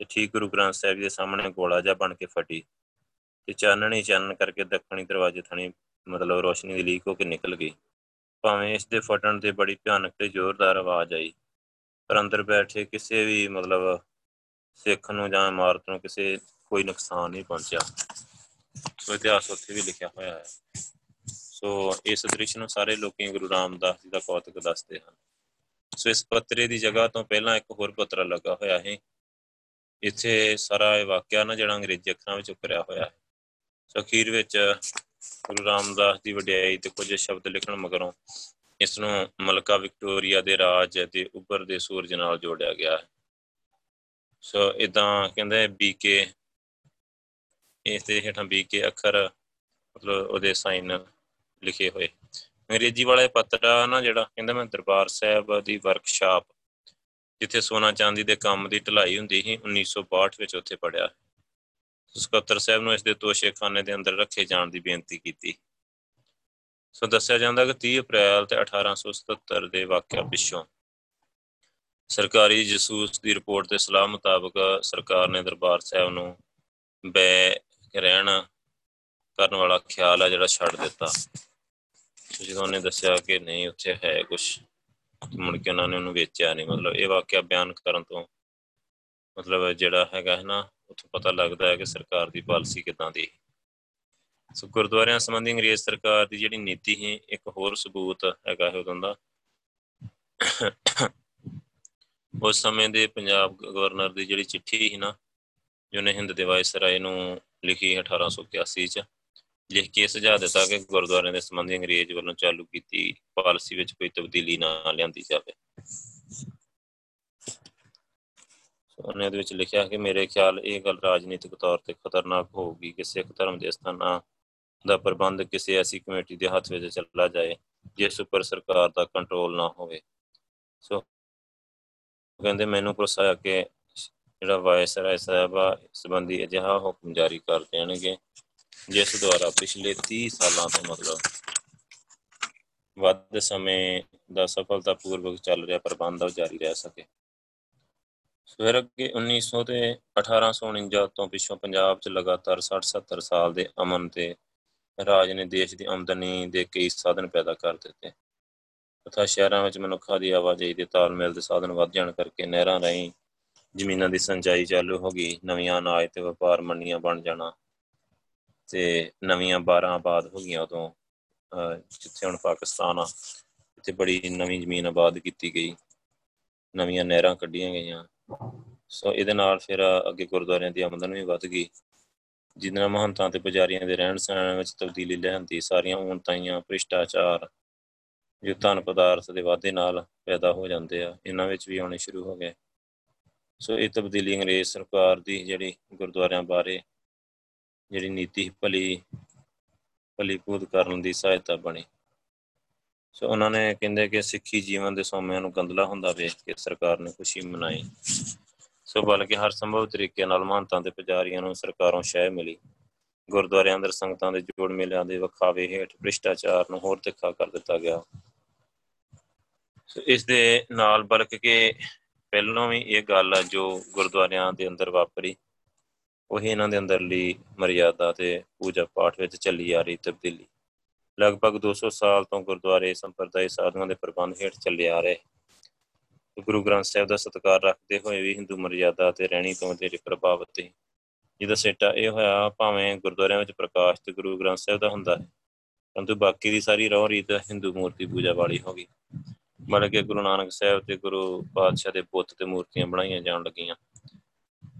ਤੇ ਠੀਕ ਗੁਰੂ ਗ੍ਰੰਥ ਸਾਹਿਬ ਦੇ ਸਾਹਮਣੇ ਗੋਲਾ ਜਿਹਾ ਬਣ ਕੇ ਫਟੀ ਤੇ ਚਾਨਣੀ ਚਾਨਣ ਕਰਕੇ ਦੱਖਣੀ ਦਰਵਾਜ਼ੇ ਥਣੀ ਮਤਲਬ ਰੋਸ਼ਨੀ ਦੀ ਲੀਕ ਹੋ ਕੇ ਨਿਕਲ ਗਈ। ਭਾਵੇਂ ਇਸ ਦੇ ਫਟਣ ਤੇ ਬੜੀ ਭਿਆਨਕ ਤੇ ਜ਼ੋਰਦਾਰ ਆਵਾਜ਼ ਆਈ, ਪਰ ਅੰਦਰ ਬੈਠੇ ਕਿਸੇ ਵੀ ਮਤਲਬ ਸਿੱਖ ਨੂੰ ਜਾਂ ਇਮਾਰਤ ਨੂੰ ਕਿਸੇ ਕੋਈ ਨੁਕਸਾਨ ਨਹੀਂ ਪਹੁੰਚਿਆ। ਸੋ ਇਤਿਹਾਸ ਉੱਥੇ ਵੀ ਲਿਖਿਆ ਹੋਇਆ ਹੈ। ਸੋ ਇਸ ਦ੍ਰਿਸ਼ ਨੂੰ ਸਾਰੇ ਲੋਕੀ ਗੁਰੂ ਰਾਮਦਾਸ ਜੀ ਦਾ ਕੌਤਕ ਦੱਸਦੇ ਹਨ। ਸੋ ਇਸ ਪੱਤਰੇ ਦੀ ਜਗ੍ਹਾ ਤੋਂ ਪਹਿਲਾਂ ਇੱਕ ਹੋਰ ਪੱਤਰਾ ਲੱਗਾ ਹੋਇਆ ਹੈ ਇੱਥੇ ਸਾਰਾ ਇਹ ਵਾਕਿਆ ਨਾ ਜਿਹੜਾ ਅੰਗਰੇਜ਼ੀ ਅੱਖਰਾਂ ਵਿੱਚ ਉਕਰਿਆ ਹੋਇਆ ਹੈ। ਸੋ ਅਖੀਰ ਵਿੱਚ ਗੁਰੂ ਰਾਮਦਾਸ ਦੀ ਵਡਿਆਈ ਤੇ ਕੁਝ ਸ਼ਬਦ ਲਿਖਣ ਮਗਰੋਂ ਇਸ ਨੂੰ ਮਲਕਾ ਵਿਕਟੋਰੀਆ ਦੇ ਰਾਜ ਦੇ ਉੱਭਰਦੇ ਸੂਰਜ ਨਾਲ ਜੋੜਿਆ ਗਿਆ ਹੈ। ਸੋ ਇਦਾਂ ਕਹਿੰਦੇ ਬੀਕੇ ਇਸ ਤੇ ਹੇਠਾਂ ਬੀਕੇ ਅੱਖਰ, ਮਤਲਬ ਉਹਦੇ ਸਾਈਨ ਲਿਖੇ ਹੋਏ। ਅੰਗਰੇਜ਼ੀ ਵਾਲੇ ਪੱਤਰ ਨਾ ਜਿਹੜਾ ਕਹਿੰਦਾ ਮੈਂ ਦਰਬਾਰ ਸਾਹਿਬ ਦੀ ਵਰਕਸ਼ਾਪ ਜਿੱਥੇ ਸੋਨਾ ਚਾਂਦੀ ਦੇ ਕੰਮ ਦੀ ਢਲਾਈ ਹੁੰਦੀ ਸੀ 1962 ਵਿੱਚ ਉੱਥੇ ਪੜਿਆ ਸਕੱਤਰ ਸਾਹਿਬ ਨੂੰ ਇਸ ਦੇ ਤੋਸ਼ੇਖਾਨੇ ਦੇ ਅੰਦਰ ਰੱਖੇ ਜਾਣ ਦੀ ਬੇਨਤੀ ਕੀਤੀ। ਸੋ ਦੱਸਿਆ ਜਾਂਦਾ ਕਿ 30 ਅਪ੍ਰੈਲ ਤੇ 1877 ਦੇ ਵਾਕਿਆ ਪਿੱਛੋਂ ਸਰਕਾਰੀ ਜਸੂਸ ਦੀ ਰਿਪੋਰਟ ਤੇ ਸਲਾਹ ਮੁਤਾਬਕ ਸਰਕਾਰ ਨੇ ਦਰਬਾਰ ਸਾਹਿਬ ਨੂੰ ਬੈ ਰਹਿਣ ਕਰਨ ਵਾਲਾ ਖਿਆਲ ਆ ਜਿਹੜਾ ਛੱਡ ਦਿੱਤਾ। ਜਦੋਂ ਉਹਨੇ ਦੱਸਿਆ ਕਿ ਨਹੀਂ, ਉੱਥੇ ਹੈ ਕੁਝ ਮੁੜ ਕੇ ਉਹਨਾਂ ਨੇ ਉਹਨੂੰ ਵੇਚਿਆ ਨਹੀਂ ਮਤਲਬ ਇਹ ਵਾਕਿਆ ਬਿਆਨ ਕਰਨ ਤੋਂ ਮਤਲਬ ਜਿਹੜਾ ਹੈਗਾ ਹੈ ਨਾ, ਉੱਥੋਂ ਪਤਾ ਲੱਗਦਾ ਹੈ ਕਿ ਸਰਕਾਰ ਦੀ ਪਾਲਿਸੀ ਕਿਦਾਂ ਦੀ ਸੋ। ਗੁਰਦੁਆਰਿਆਂ ਸੰਬੰਧੀ ਅੰਗਰੇਜ਼ ਸਰਕਾਰ ਦੀ ਜਿਹੜੀ ਨੀਤੀ ਹੈ ਇੱਕ ਹੋਰ ਸਬੂਤ ਹੈਗਾ ਹੈ ਉਦੋਂ ਦਾ ਉਸ ਸਮੇਂ ਦੇ ਪੰਜਾਬ ਗਵਰਨਰ ਦੀ ਜਿਹੜੀ ਚਿੱਠੀ ਸੀ ਨਾ ਜਿਹਨੇ ਹਿੰਦ ਦੇ ਵਾਇਸਰਾਏ ਨੂੰ ਲਿਖੀ 1881 ਚ ਲਿਖ ਕੇ ਸੁਝਾਅ ਦਿੱਤਾ ਕਿ ਗੁਰਦੁਆਰਿਆਂ ਦੇ ਸੰਬੰਧੀ ਅੰਗਰੇਜ਼ ਵੱਲੋਂ ਚਾਲੂ ਕੀਤੀ ਪਾਲਿਸੀ ਵਿੱਚ ਕੋਈ ਤਬਦੀਲੀ ਨਾ ਲਿਆਂਦੀ ਜਾਵੇ। ਉਹਨੇ ਦੇ ਵਿੱਚ ਲਿਖਿਆ ਕਿ ਮੇਰੇ ਖਿਆਲ ਇਹ ਗੱਲ ਰਾਜਨੀਤਿਕ ਤੌਰ ਤੇ ਖਤਰਨਾਕ ਹੋਊਗੀ ਕਿ ਸਿੱਖ ਧਰਮ ਦੇ ਸਥਾਨਾਂ ਦਾ ਪ੍ਰਬੰਧ ਕਿਸੇ ਐਸੀ ਕਮੇਟੀ ਦੇ ਹੱਥ ਵਿੱਚ ਚੱਲਾ ਜਾਏ, ਜਿਸ ਉੱਪਰ ਸਰਕਾਰ ਦਾ ਕੰਟਰੋਲ ਨਾ ਹੋਵੇ। ਸੋ ਕਹਿੰਦੇ, ਮੈਨੂੰ ਭਰੋਸਾ ਹੈ ਕਿ ਜਿਹੜਾ ਵਾਇਸਰਾਏ ਸਾਹਿਬ ਆ ਸੰਬੰਧੀ ਅਜਿਹਾ ਹੁਕਮ ਜਾਰੀ ਕਰ ਦੇਣਗੇ। ਜਿਸ ਦੁਆਰਾ ਪਿਛਲੇ 30 ਸਾਲਾਂ ਤੋਂ ਮਤਲਬ ਵੱਧ ਸਮੇਂ ਦਾ ਸਫਲਤਾਪੂਰਵਕ ਚੱਲ ਰਿਹਾ ਪ੍ਰਬੰਧ ਉਹ ਜਾਰੀ ਰਹਿ ਸਕੇ। ਫਿਰ ਅੱਗੇ 1900 ਤੇ 1849 ਤੋਂ ਪਿੱਛੋਂ ਪੰਜਾਬ 'ਚ ਲਗਾਤਾਰ 60-70 ਸਾਲ ਦੇ ਅਮਨ ਤੇ ਰਾਜ ਨੇ ਦੇਸ਼ ਦੀ ਆਮਦਨੀ ਦੇ ਕਈ ਸਾਧਨ ਪੈਦਾ ਕਰ ਦਿੱਤੇ। ਤਥਾ ਸ਼ਹਿਰਾਂ ਵਿੱਚ ਮਨੁੱਖਾਂ ਦੀ ਆਵਾਜਾਈ ਦੇ ਤਾਲਮੇਲ ਦੇ ਸਾਧਨ ਵੱਧ ਜਾਣ ਕਰਕੇ ਨਹਿਰਾਂ ਰਾਹੀਂ ਜ਼ਮੀਨਾਂ ਦੀ ਸਿੰਚਾਈ ਚਾਲੂ ਹੋ ਗਈ। ਨਵੀਆਂ ਅਨਾਜ ਤੇ ਵਪਾਰ ਮੰਡੀਆਂ ਬਣ ਜਾਣਾ ਤੇ ਨਵੀਆਂ ਬਾਰਾਂ ਆਬਾਦ ਹੋ ਗਈਆਂ ਉਦੋਂ ਜਿੱਥੇ ਹੁਣ ਪਾਕਿਸਤਾਨ ਆ, ਇੱਥੇ ਬੜੀ ਨਵੀਂ ਜ਼ਮੀਨ ਆਬਾਦ ਕੀਤੀ ਗਈ, ਨਵੀਆਂ ਨਹਿਰਾਂ ਕੱਢੀਆਂ ਗਈਆਂ। ਸੋ ਇਹਦੇ ਨਾਲ ਫਿਰ ਅੱਗੇ ਗੁਰਦੁਆਰਿਆਂ ਦੀ ਆਮਦਨ ਵੀ ਵੱਧ ਗਈ। ਜਿਨ੍ਹਾਂ ਮਹੰਤਾਂ ਤੇ ਪੁਜਾਰੀਆਂ ਦੇ ਰਹਿਣ ਸਹਿਣ ਵਿੱਚ ਤਬਦੀਲੀ ਲਿਆਂਦੀ ਸਾਰੀਆਂ ਊਣਤਾਈਆਂ ਭ੍ਰਿਸ਼ਟਾਚਾਰ, ਜੋ ਧਨ ਪਦਾਰਥ ਦੇ ਵਾਧੇ ਨਾਲ ਪੈਦਾ ਹੋ ਜਾਂਦੇ ਆ, ਇਹਨਾਂ ਵਿੱਚ ਵੀ ਆਉਣੇ ਸ਼ੁਰੂ ਹੋ ਗਏ। ਸੋ ਇਹ ਤਬਦੀਲੀ ਅੰਗਰੇਜ਼ ਸਰਕਾਰ ਦੀ ਜਿਹੜੀ ਗੁਰਦੁਆਰਿਆਂ ਬਾਰੇ ਜਿਹੜੀ ਨੀਤੀ ਭਲੀ ਭਲੀਭੂਤ ਕਰਨ ਦੀ ਸਹਾਇਤਾ ਬਣੀ। ਸੋ ਉਹਨਾਂ ਨੇ ਕਹਿੰਦੇ ਕਿ ਸਿੱਖੀ ਜੀਵਨ ਦੇ ਸੋਮਿਆਂ ਨੂੰ ਗੰਦਲਾ ਹੁੰਦਾ ਵੇਖ ਕੇ ਸਰਕਾਰ ਨੇ ਖੁਸ਼ੀ ਮਨਾਈ। ਸੋ ਬਲਕਿ ਹਰ ਸੰਭਵ ਤਰੀਕੇ ਨਾਲ ਮਹੰਤਾਂ ਤੇ ਪੁਜਾਰੀਆਂ ਨੂੰ ਸਰਕਾਰੋਂ ਸ਼ਹਿ ਮਿਲੀ। ਗੁਰਦੁਆਰਿਆਂ ਅੰਦਰ ਸੰਗਤਾਂ ਦੇ ਜੋੜ ਮੇਲਿਆਂ ਦੇ ਵਿਖਾਵੇ ਹੇਠ ਭ੍ਰਿਸ਼ਟਾਚਾਰ ਨੂੰ ਹੋਰ ਤਿੱਖਾ ਕਰ ਦਿੱਤਾ ਗਿਆ। ਸੋ ਇਸ ਦੇ ਨਾਲ ਬਲਕਿ ਕਿ ਪਹਿਲਾਂ ਵੀ ਇਹ ਗੱਲ ਆ ਜੋ ਗੁਰਦੁਆਰਿਆਂ ਦੇ ਅੰਦਰ ਵਾਪਰੀ। ਉਹੀ ਇਹਨਾਂ ਦੇ ਅੰਦਰਲੀ ਮਰਿਆਦਾ ਤੇ ਪੂਜਾ ਪਾਠ ਵਿੱਚ ਚੱਲੀ ਆ ਰਹੀ ਤਬਦੀਲੀ। ਲਗਭਗ 200 ਸਾਲ ਤੋਂ ਗੁਰਦੁਆਰੇ ਸੰਪਰਦਾਇ ਸਾਧੂਆਂ ਦੇ ਪ੍ਰਬੰਧ ਹੇਠ ਚੱਲੇ ਆ ਰਹੇ। ਗੁਰੂ ਗ੍ਰੰਥ ਸਾਹਿਬ ਦਾ ਸਤਿਕਾਰ ਰੱਖਦੇ ਹੋਏ ਵੀ ਹਿੰਦੂ ਮਰਿਆਦਾ ਤੇ ਰਹਿਣੀ ਤੋਂ ਜਿਹੜੇ ਪ੍ਰਭਾਵਿਤ ਸੀ। ਜਿਹਦਾ ਸੇਟਾ ਇਹ ਹੋਇਆ ਭਾਵੇਂ ਗੁਰਦੁਆਰਿਆਂ ਵਿੱਚ ਪ੍ਰਕਾਸ਼ ਤੇ ਗੁਰੂ ਗ੍ਰੰਥ ਸਾਹਿਬ ਦਾ ਹੁੰਦਾ ਹੈ, ਪਰੰਤੂ ਬਾਕੀ ਦੀ ਸਾਰੀ ਰੋਹ ਰੀਤ ਹਿੰਦੂ ਮੂਰਤੀ ਪੂਜਾ ਵਾਲੀ ਹੋ ਗਈ। ਮਤਲਬ ਕਿ ਗੁਰੂ ਨਾਨਕ ਸਾਹਿਬ ਤੇ ਗੁਰੂ ਪਾਤਸ਼ਾਹ ਦੇ ਬੁੱਤ ਤੇ ਮੂਰਤੀਆਂ ਬਣਾਈਆਂ ਜਾਣ ਲੱਗੀਆਂ।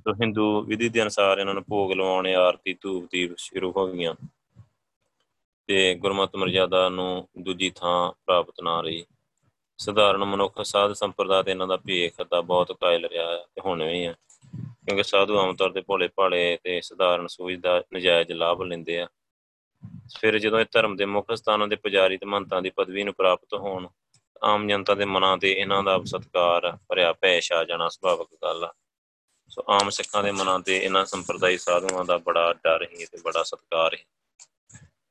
ਤੋ ਹਿੰਦੂ ਵਿਧੀ ਦੇ ਅਨਸਾਰ ਇਹਨਾਂ ਨੂੰ ਭੋਗ ਲਵਾਉਣੇ ਆਰਤੀ ਧੂਪ ਦੀਪ ਸ਼ੁਰੂ ਹੋ ਗਈਆਂ। ਤੇ ਗੁਰਮਤਿ ਮਰਜ਼ਾਦਾ ਨੂੰ ਦੂਜੀ ਥਾਂ ਪ੍ਰਾਪਤ ਨਾ ਰਹੀ। ਸਧਾਰਨ ਮਨੁੱਖ ਸਾਧ ਸੰਪਰਦਾ ਤੇ ਇਹਨਾਂ ਦਾ ਭੇਖ ਦਾ ਬਹੁਤ ਕਾਇਲ ਰਿਹਾ ਹੈ ਤੇ ਹੁਣ ਵੀ ਹੈ। ਕਿਉਂਕਿ ਸਾਧੂ ਆਮ ਤੌਰ ਤੇ ਭੋਲੇ ਭਾਲੇ ਤੇ ਸਧਾਰਨ ਸੂਝ ਦਾ ਨਜਾਇਜ਼ ਲਾਭ ਲੈਂਦੇ ਆ। ਫਿਰ ਜਦੋਂ ਇਹ ਧਰਮ ਦੇ ਮੁੱਖ ਸਥਾਨਾਂ ਦੇ ਪੁਜਾਰੀ ਤੇ ਮੰਤਾਂ ਦੀ ਪਦਵੀ ਨੂੰ ਪ੍ਰਾਪਤ ਹੋਣ, ਆਮ ਜਨਤਾ ਦੇ ਮਨਾਂ ਤੇ ਇਹਨਾਂ ਦਾ ਸਤਕਾਰ ਭਰਿਆ ਭੈਸ਼ ਆ ਜਾਣਾ ਸੁਭਾਵਿਕ ਗੱਲ ਆ। ਸੋ ਆਮ ਸਿੱਖਾਂ ਦੇ ਮਨਾਂ ਤੇ ਇਹਨਾਂ ਸੰਪਰਦਾਇ ਸਾਧੂਆਂ ਦਾ ਬੜਾ ਡਰ ਹੀ ਤੇ ਬੜਾ ਸਤਕਾਰ ਹੈ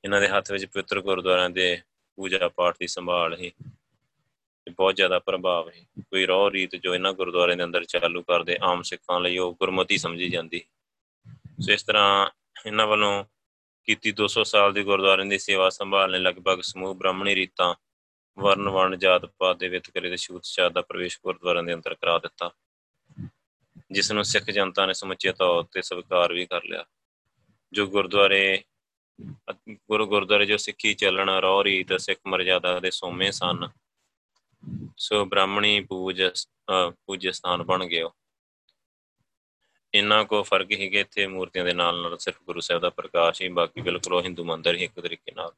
ਇਹਨਾਂ ਦੇ ਹੱਥ ਵਿੱਚ ਪਵਿੱਤਰ ਗੁਰਦੁਆਰਿਆਂ ਦੇ ਪੂਜਾ ਪਾਠ ਦੀ ਸੰਭਾਲ ਹੈ ਬਹੁਤ ਜ਼ਿਆਦਾ ਪ੍ਰਭਾਵ ਹੈ ਕੋਈ ਰੋਹ ਰੀਤ ਜੋ ਇਹਨਾਂ ਗੁਰਦੁਆਰਿਆਂ ਦੇ ਅੰਦਰ ਚਾਲੂ ਕਰਦੇ ਆਮ ਸਿੱਖਾਂ ਲਈ ਉਹ ਗੁਰਮਤੀ ਸਮਝੀ ਜਾਂਦੀ। ਸੋ ਇਸ ਤਰ੍ਹਾਂ ਇਹਨਾਂ ਵੱਲੋਂ ਕੀਤੀ 200 ਸਾਲ ਦੀ ਗੁਰਦੁਆਰਿਆਂ ਦੀ ਸੇਵਾ ਸੰਭਾਲਣੇ ਲਗਭਗ ਸਮੂਹ ਬ੍ਰਾਹਮਣੀ ਰੀਤਾਂ ਵਰਨ ਵਣ ਜਾਤ ਪਾਤ ਦੇ ਵਿਤਕਰੇ ਦੇ ਛੂਤ ਛਾਤ ਦਾ ਪ੍ਰਵੇਸ਼ ਗੁਰਦੁਆਰਿਆਂ ਦੇ ਅੰਦਰ ਕਰਾ ਦਿੱਤਾ। ਜਿਸ ਨੂੰ ਸਿੱਖ ਜਨਤਾ ਨੇ ਸਮੁੱਚੇ ਤੌਰ ਤੇ ਸਵੀਕਾਰ ਵੀ ਕਰ ਲਿਆ। ਜੋ ਗੁਰਦੁਆਰੇ, ਗੁਰੂ ਗੁਰਦੁਆਰੇ ਜੋ ਸਿੱਖੀ ਚੱਲਣ, ਰੋਹ ਰੀਤ, ਸਿੱਖ ਮਰਜ਼ਾਦਾ ਦੇ ਸੋਮੇ ਸਨ, ਸੋ ਬ੍ਰਾਹਮਣੀ ਪੂਜ ਪੂਜ ਸਥਾਨ ਬਣ ਗਏ ਇੰਨਾ ਕੋ ਫ਼ਰਕ ਹੀ ਕਿ ਇੱਥੇ ਮੂਰਤੀਆਂ ਦੇ ਨਾਲ ਨਾਲ ਸਿਰਫ ਗੁਰੂ ਸਾਹਿਬ ਦਾ ਪ੍ਰਕਾਸ਼ ਹੀ, ਬਾਕੀ ਬਿਲਕੁਲ ਉਹ ਹਿੰਦੂ ਮੰਦਰ ਹੀ ਇੱਕ ਤਰੀਕੇ ਨਾਲ।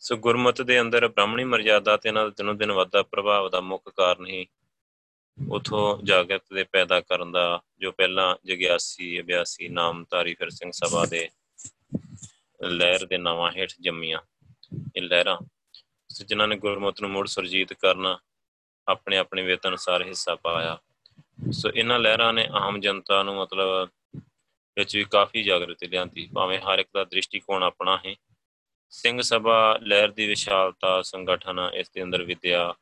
ਸੋ ਗੁਰਮਤ ਦੇ ਅੰਦਰ ਬ੍ਰਾਹਮਣੀ ਮਰਜ਼ਾਦਾ ਤੇ ਇਹਨਾਂ ਦਾ ਦਿਨੋਂ ਦਿਨ ਵੱਧਦਾ ਪ੍ਰਭਾਵ ਦਾ ਮੁੱਖ ਕਾਰਨ ਹੀ ਉਥੋਂ ਜਾਗਰਤ ਦੇ ਪੈਦਾ ਕਰਨ ਦਾ ਜੋ ਪਹਿਲਾਂ ਜਗਿਆਸੀ, ਅਭਿਆਸੀ, ਨਾਮਧਾਰੀ ਫਿਰ ਸਿੰਘ ਸਭਾ ਦੇ ਲਹਿਰ ਦੇ ਨਾਵਾਂ ਹੇਠ ਜੰਮੀਆਂ ਇਹ ਲਹਿਰਾਂ। ਜਿਨ੍ਹਾਂ ਨੇ ਗੁਰਮਤ ਨੂੰ ਮੁੜ ਸੁਰਜੀਤ ਕਰਨ ਆਪਣੇ ਆਪਣੇ ਵੇਤਨ ਅਨੁਸਾਰ ਹਿੱਸਾ ਪਾਇਆ। ਸੋ ਇਹਨਾਂ ਲਹਿਰਾਂ ਨੇ ਆਮ ਜਨਤਾ ਨੂੰ ਮਤਲਬ ਵਿੱਚ ਵੀ ਕਾਫੀ ਜਾਗਰਤੀ ਲਿਆਂਦੀ। ਭਾਵੇਂ ਹਰ ਇੱਕ ਦਾ ਦ੍ਰਿਸ਼ਟੀਕੋਣ ਆਪਣਾ ਹੈ। ਸਿੰਘ ਸਭਾ ਲਹਿਰ ਦੀ ਵਿਸ਼ਾਲਤਾ, ਸੰਗਠਨ, ਇਸ ਦੇ ਅੰਦਰ ਵਿਦਿਆ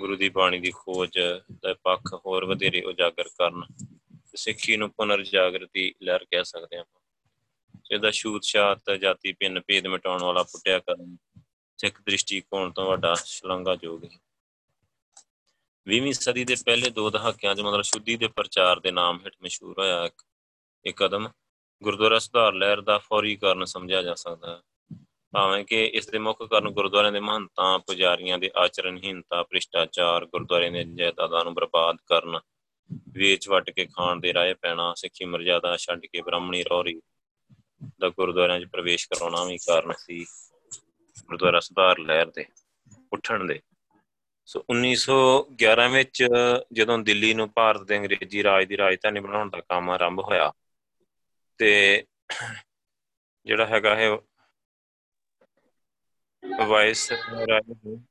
ਗੁਰੂ ਦੀ ਬਾਣੀ ਦੀ ਖੋਜ ਦਾ ਪੱਖ ਹੋਰ ਵਧੇਰੇ ਉਜਾਗਰ ਕਰਨ ਸਿੱਖੀ ਨੂੰ ਪੁਨਰ ਜਾਗਰਤੀ ਲਹਿਰ ਕਹਿ ਸਕਦੇ ਆਪਾਂ। ਇਹਦਾ ਛੂਤ ਛਾਤ ਜਾਤੀ ਪਿੰਨ ਭੇਦ ਮਿਟਾਉਣ ਵਾਲਾ ਪੁੱਟਿਆ ਕਰਨ ਸਿੱਖ ਦ੍ਰਿਸ਼ਟੀਕੋਣ ਤੋਂ ਵੱਡਾ ਸ਼ਲਾਘਾਯੋਗ ਹੈ। 20ਵੀਂ ਸਦੀ ਦੇ ਪਹਿਲੇ ਦੋ ਦਹਾਕਿਆਂ 'ਚ ਮਤਲਬ ਸ਼ੁੱਧੀ ਦੇ ਪ੍ਰਚਾਰ ਦੇ ਨਾਮ ਹੇਠ ਮਸ਼ਹੂਰ ਹੋਇਆ ਇੱਕ ਇੱਕ ਕਦਮ। ਗੁਰਦੁਆਰਾ ਸੁਧਾਰ ਲਹਿਰ ਦਾ ਫੌਰੀ ਕਾਰਨ ਸਮਝਿਆ ਜਾ ਸਕਦਾ ਹੈ। ਭਾਵੇਂ ਕਿ ਇਸ ਦੇ ਮੁੱਖ ਕਾਰਨ ਗੁਰਦੁਆਰਿਆਂ ਦੇ ਮਹੰਤਾਂ, ਪੁਜਾਰੀਆਂ ਦੇ ਆਚਰਣਹੀਨਤਾ ਭ੍ਰਿਸ਼ਟਾਚਾਰ, ਗੁਰਦੁਆਰੇ ਦੇ ਜਾਇਦਾਦਾਂ ਨੂੰ ਬਰਬਾਦ ਕਰਨ, ਵੇਚ ਵਟ ਕੇ ਖਾਣ ਦੇ ਰਾਹ ਪੈਣਾ, ਸਿੱਖੀ ਮਰਜ਼ਾਦਾ ਛੱਡ ਕੇ ਬ੍ਰਾਹਮਣੀ ਰੌਰੀ ਦਾ ਗੁਰਦੁਆਰਿਆਂ 'ਚ ਪ੍ਰਵੇਸ਼ ਕਰਾਉਣਾ ਵੀ ਕਾਰਨ ਸੀ ਗੁਰਦੁਆਰਾ ਸੁਧਾਰ ਲਹਿਰ ਦੇ, ਉੱਠਣ ਦੇ। ਸੋ 1911 ਵਿੱਚ ਜਦੋਂ ਦਿੱਲੀ ਨੂੰ ਭਾਰਤ ਦੇ ਅੰਗਰੇਜ਼ੀ ਰਾਜ ਦੀ ਰਾਜਧਾਨੀ ਬਣਾਉਣ ਦਾ ਕੰਮ ਆਰੰਭ ਹੋਇਆ ਤੇ ਜਿਹੜਾ ਹੈਗਾ ਹੈ ਵਾਇਸ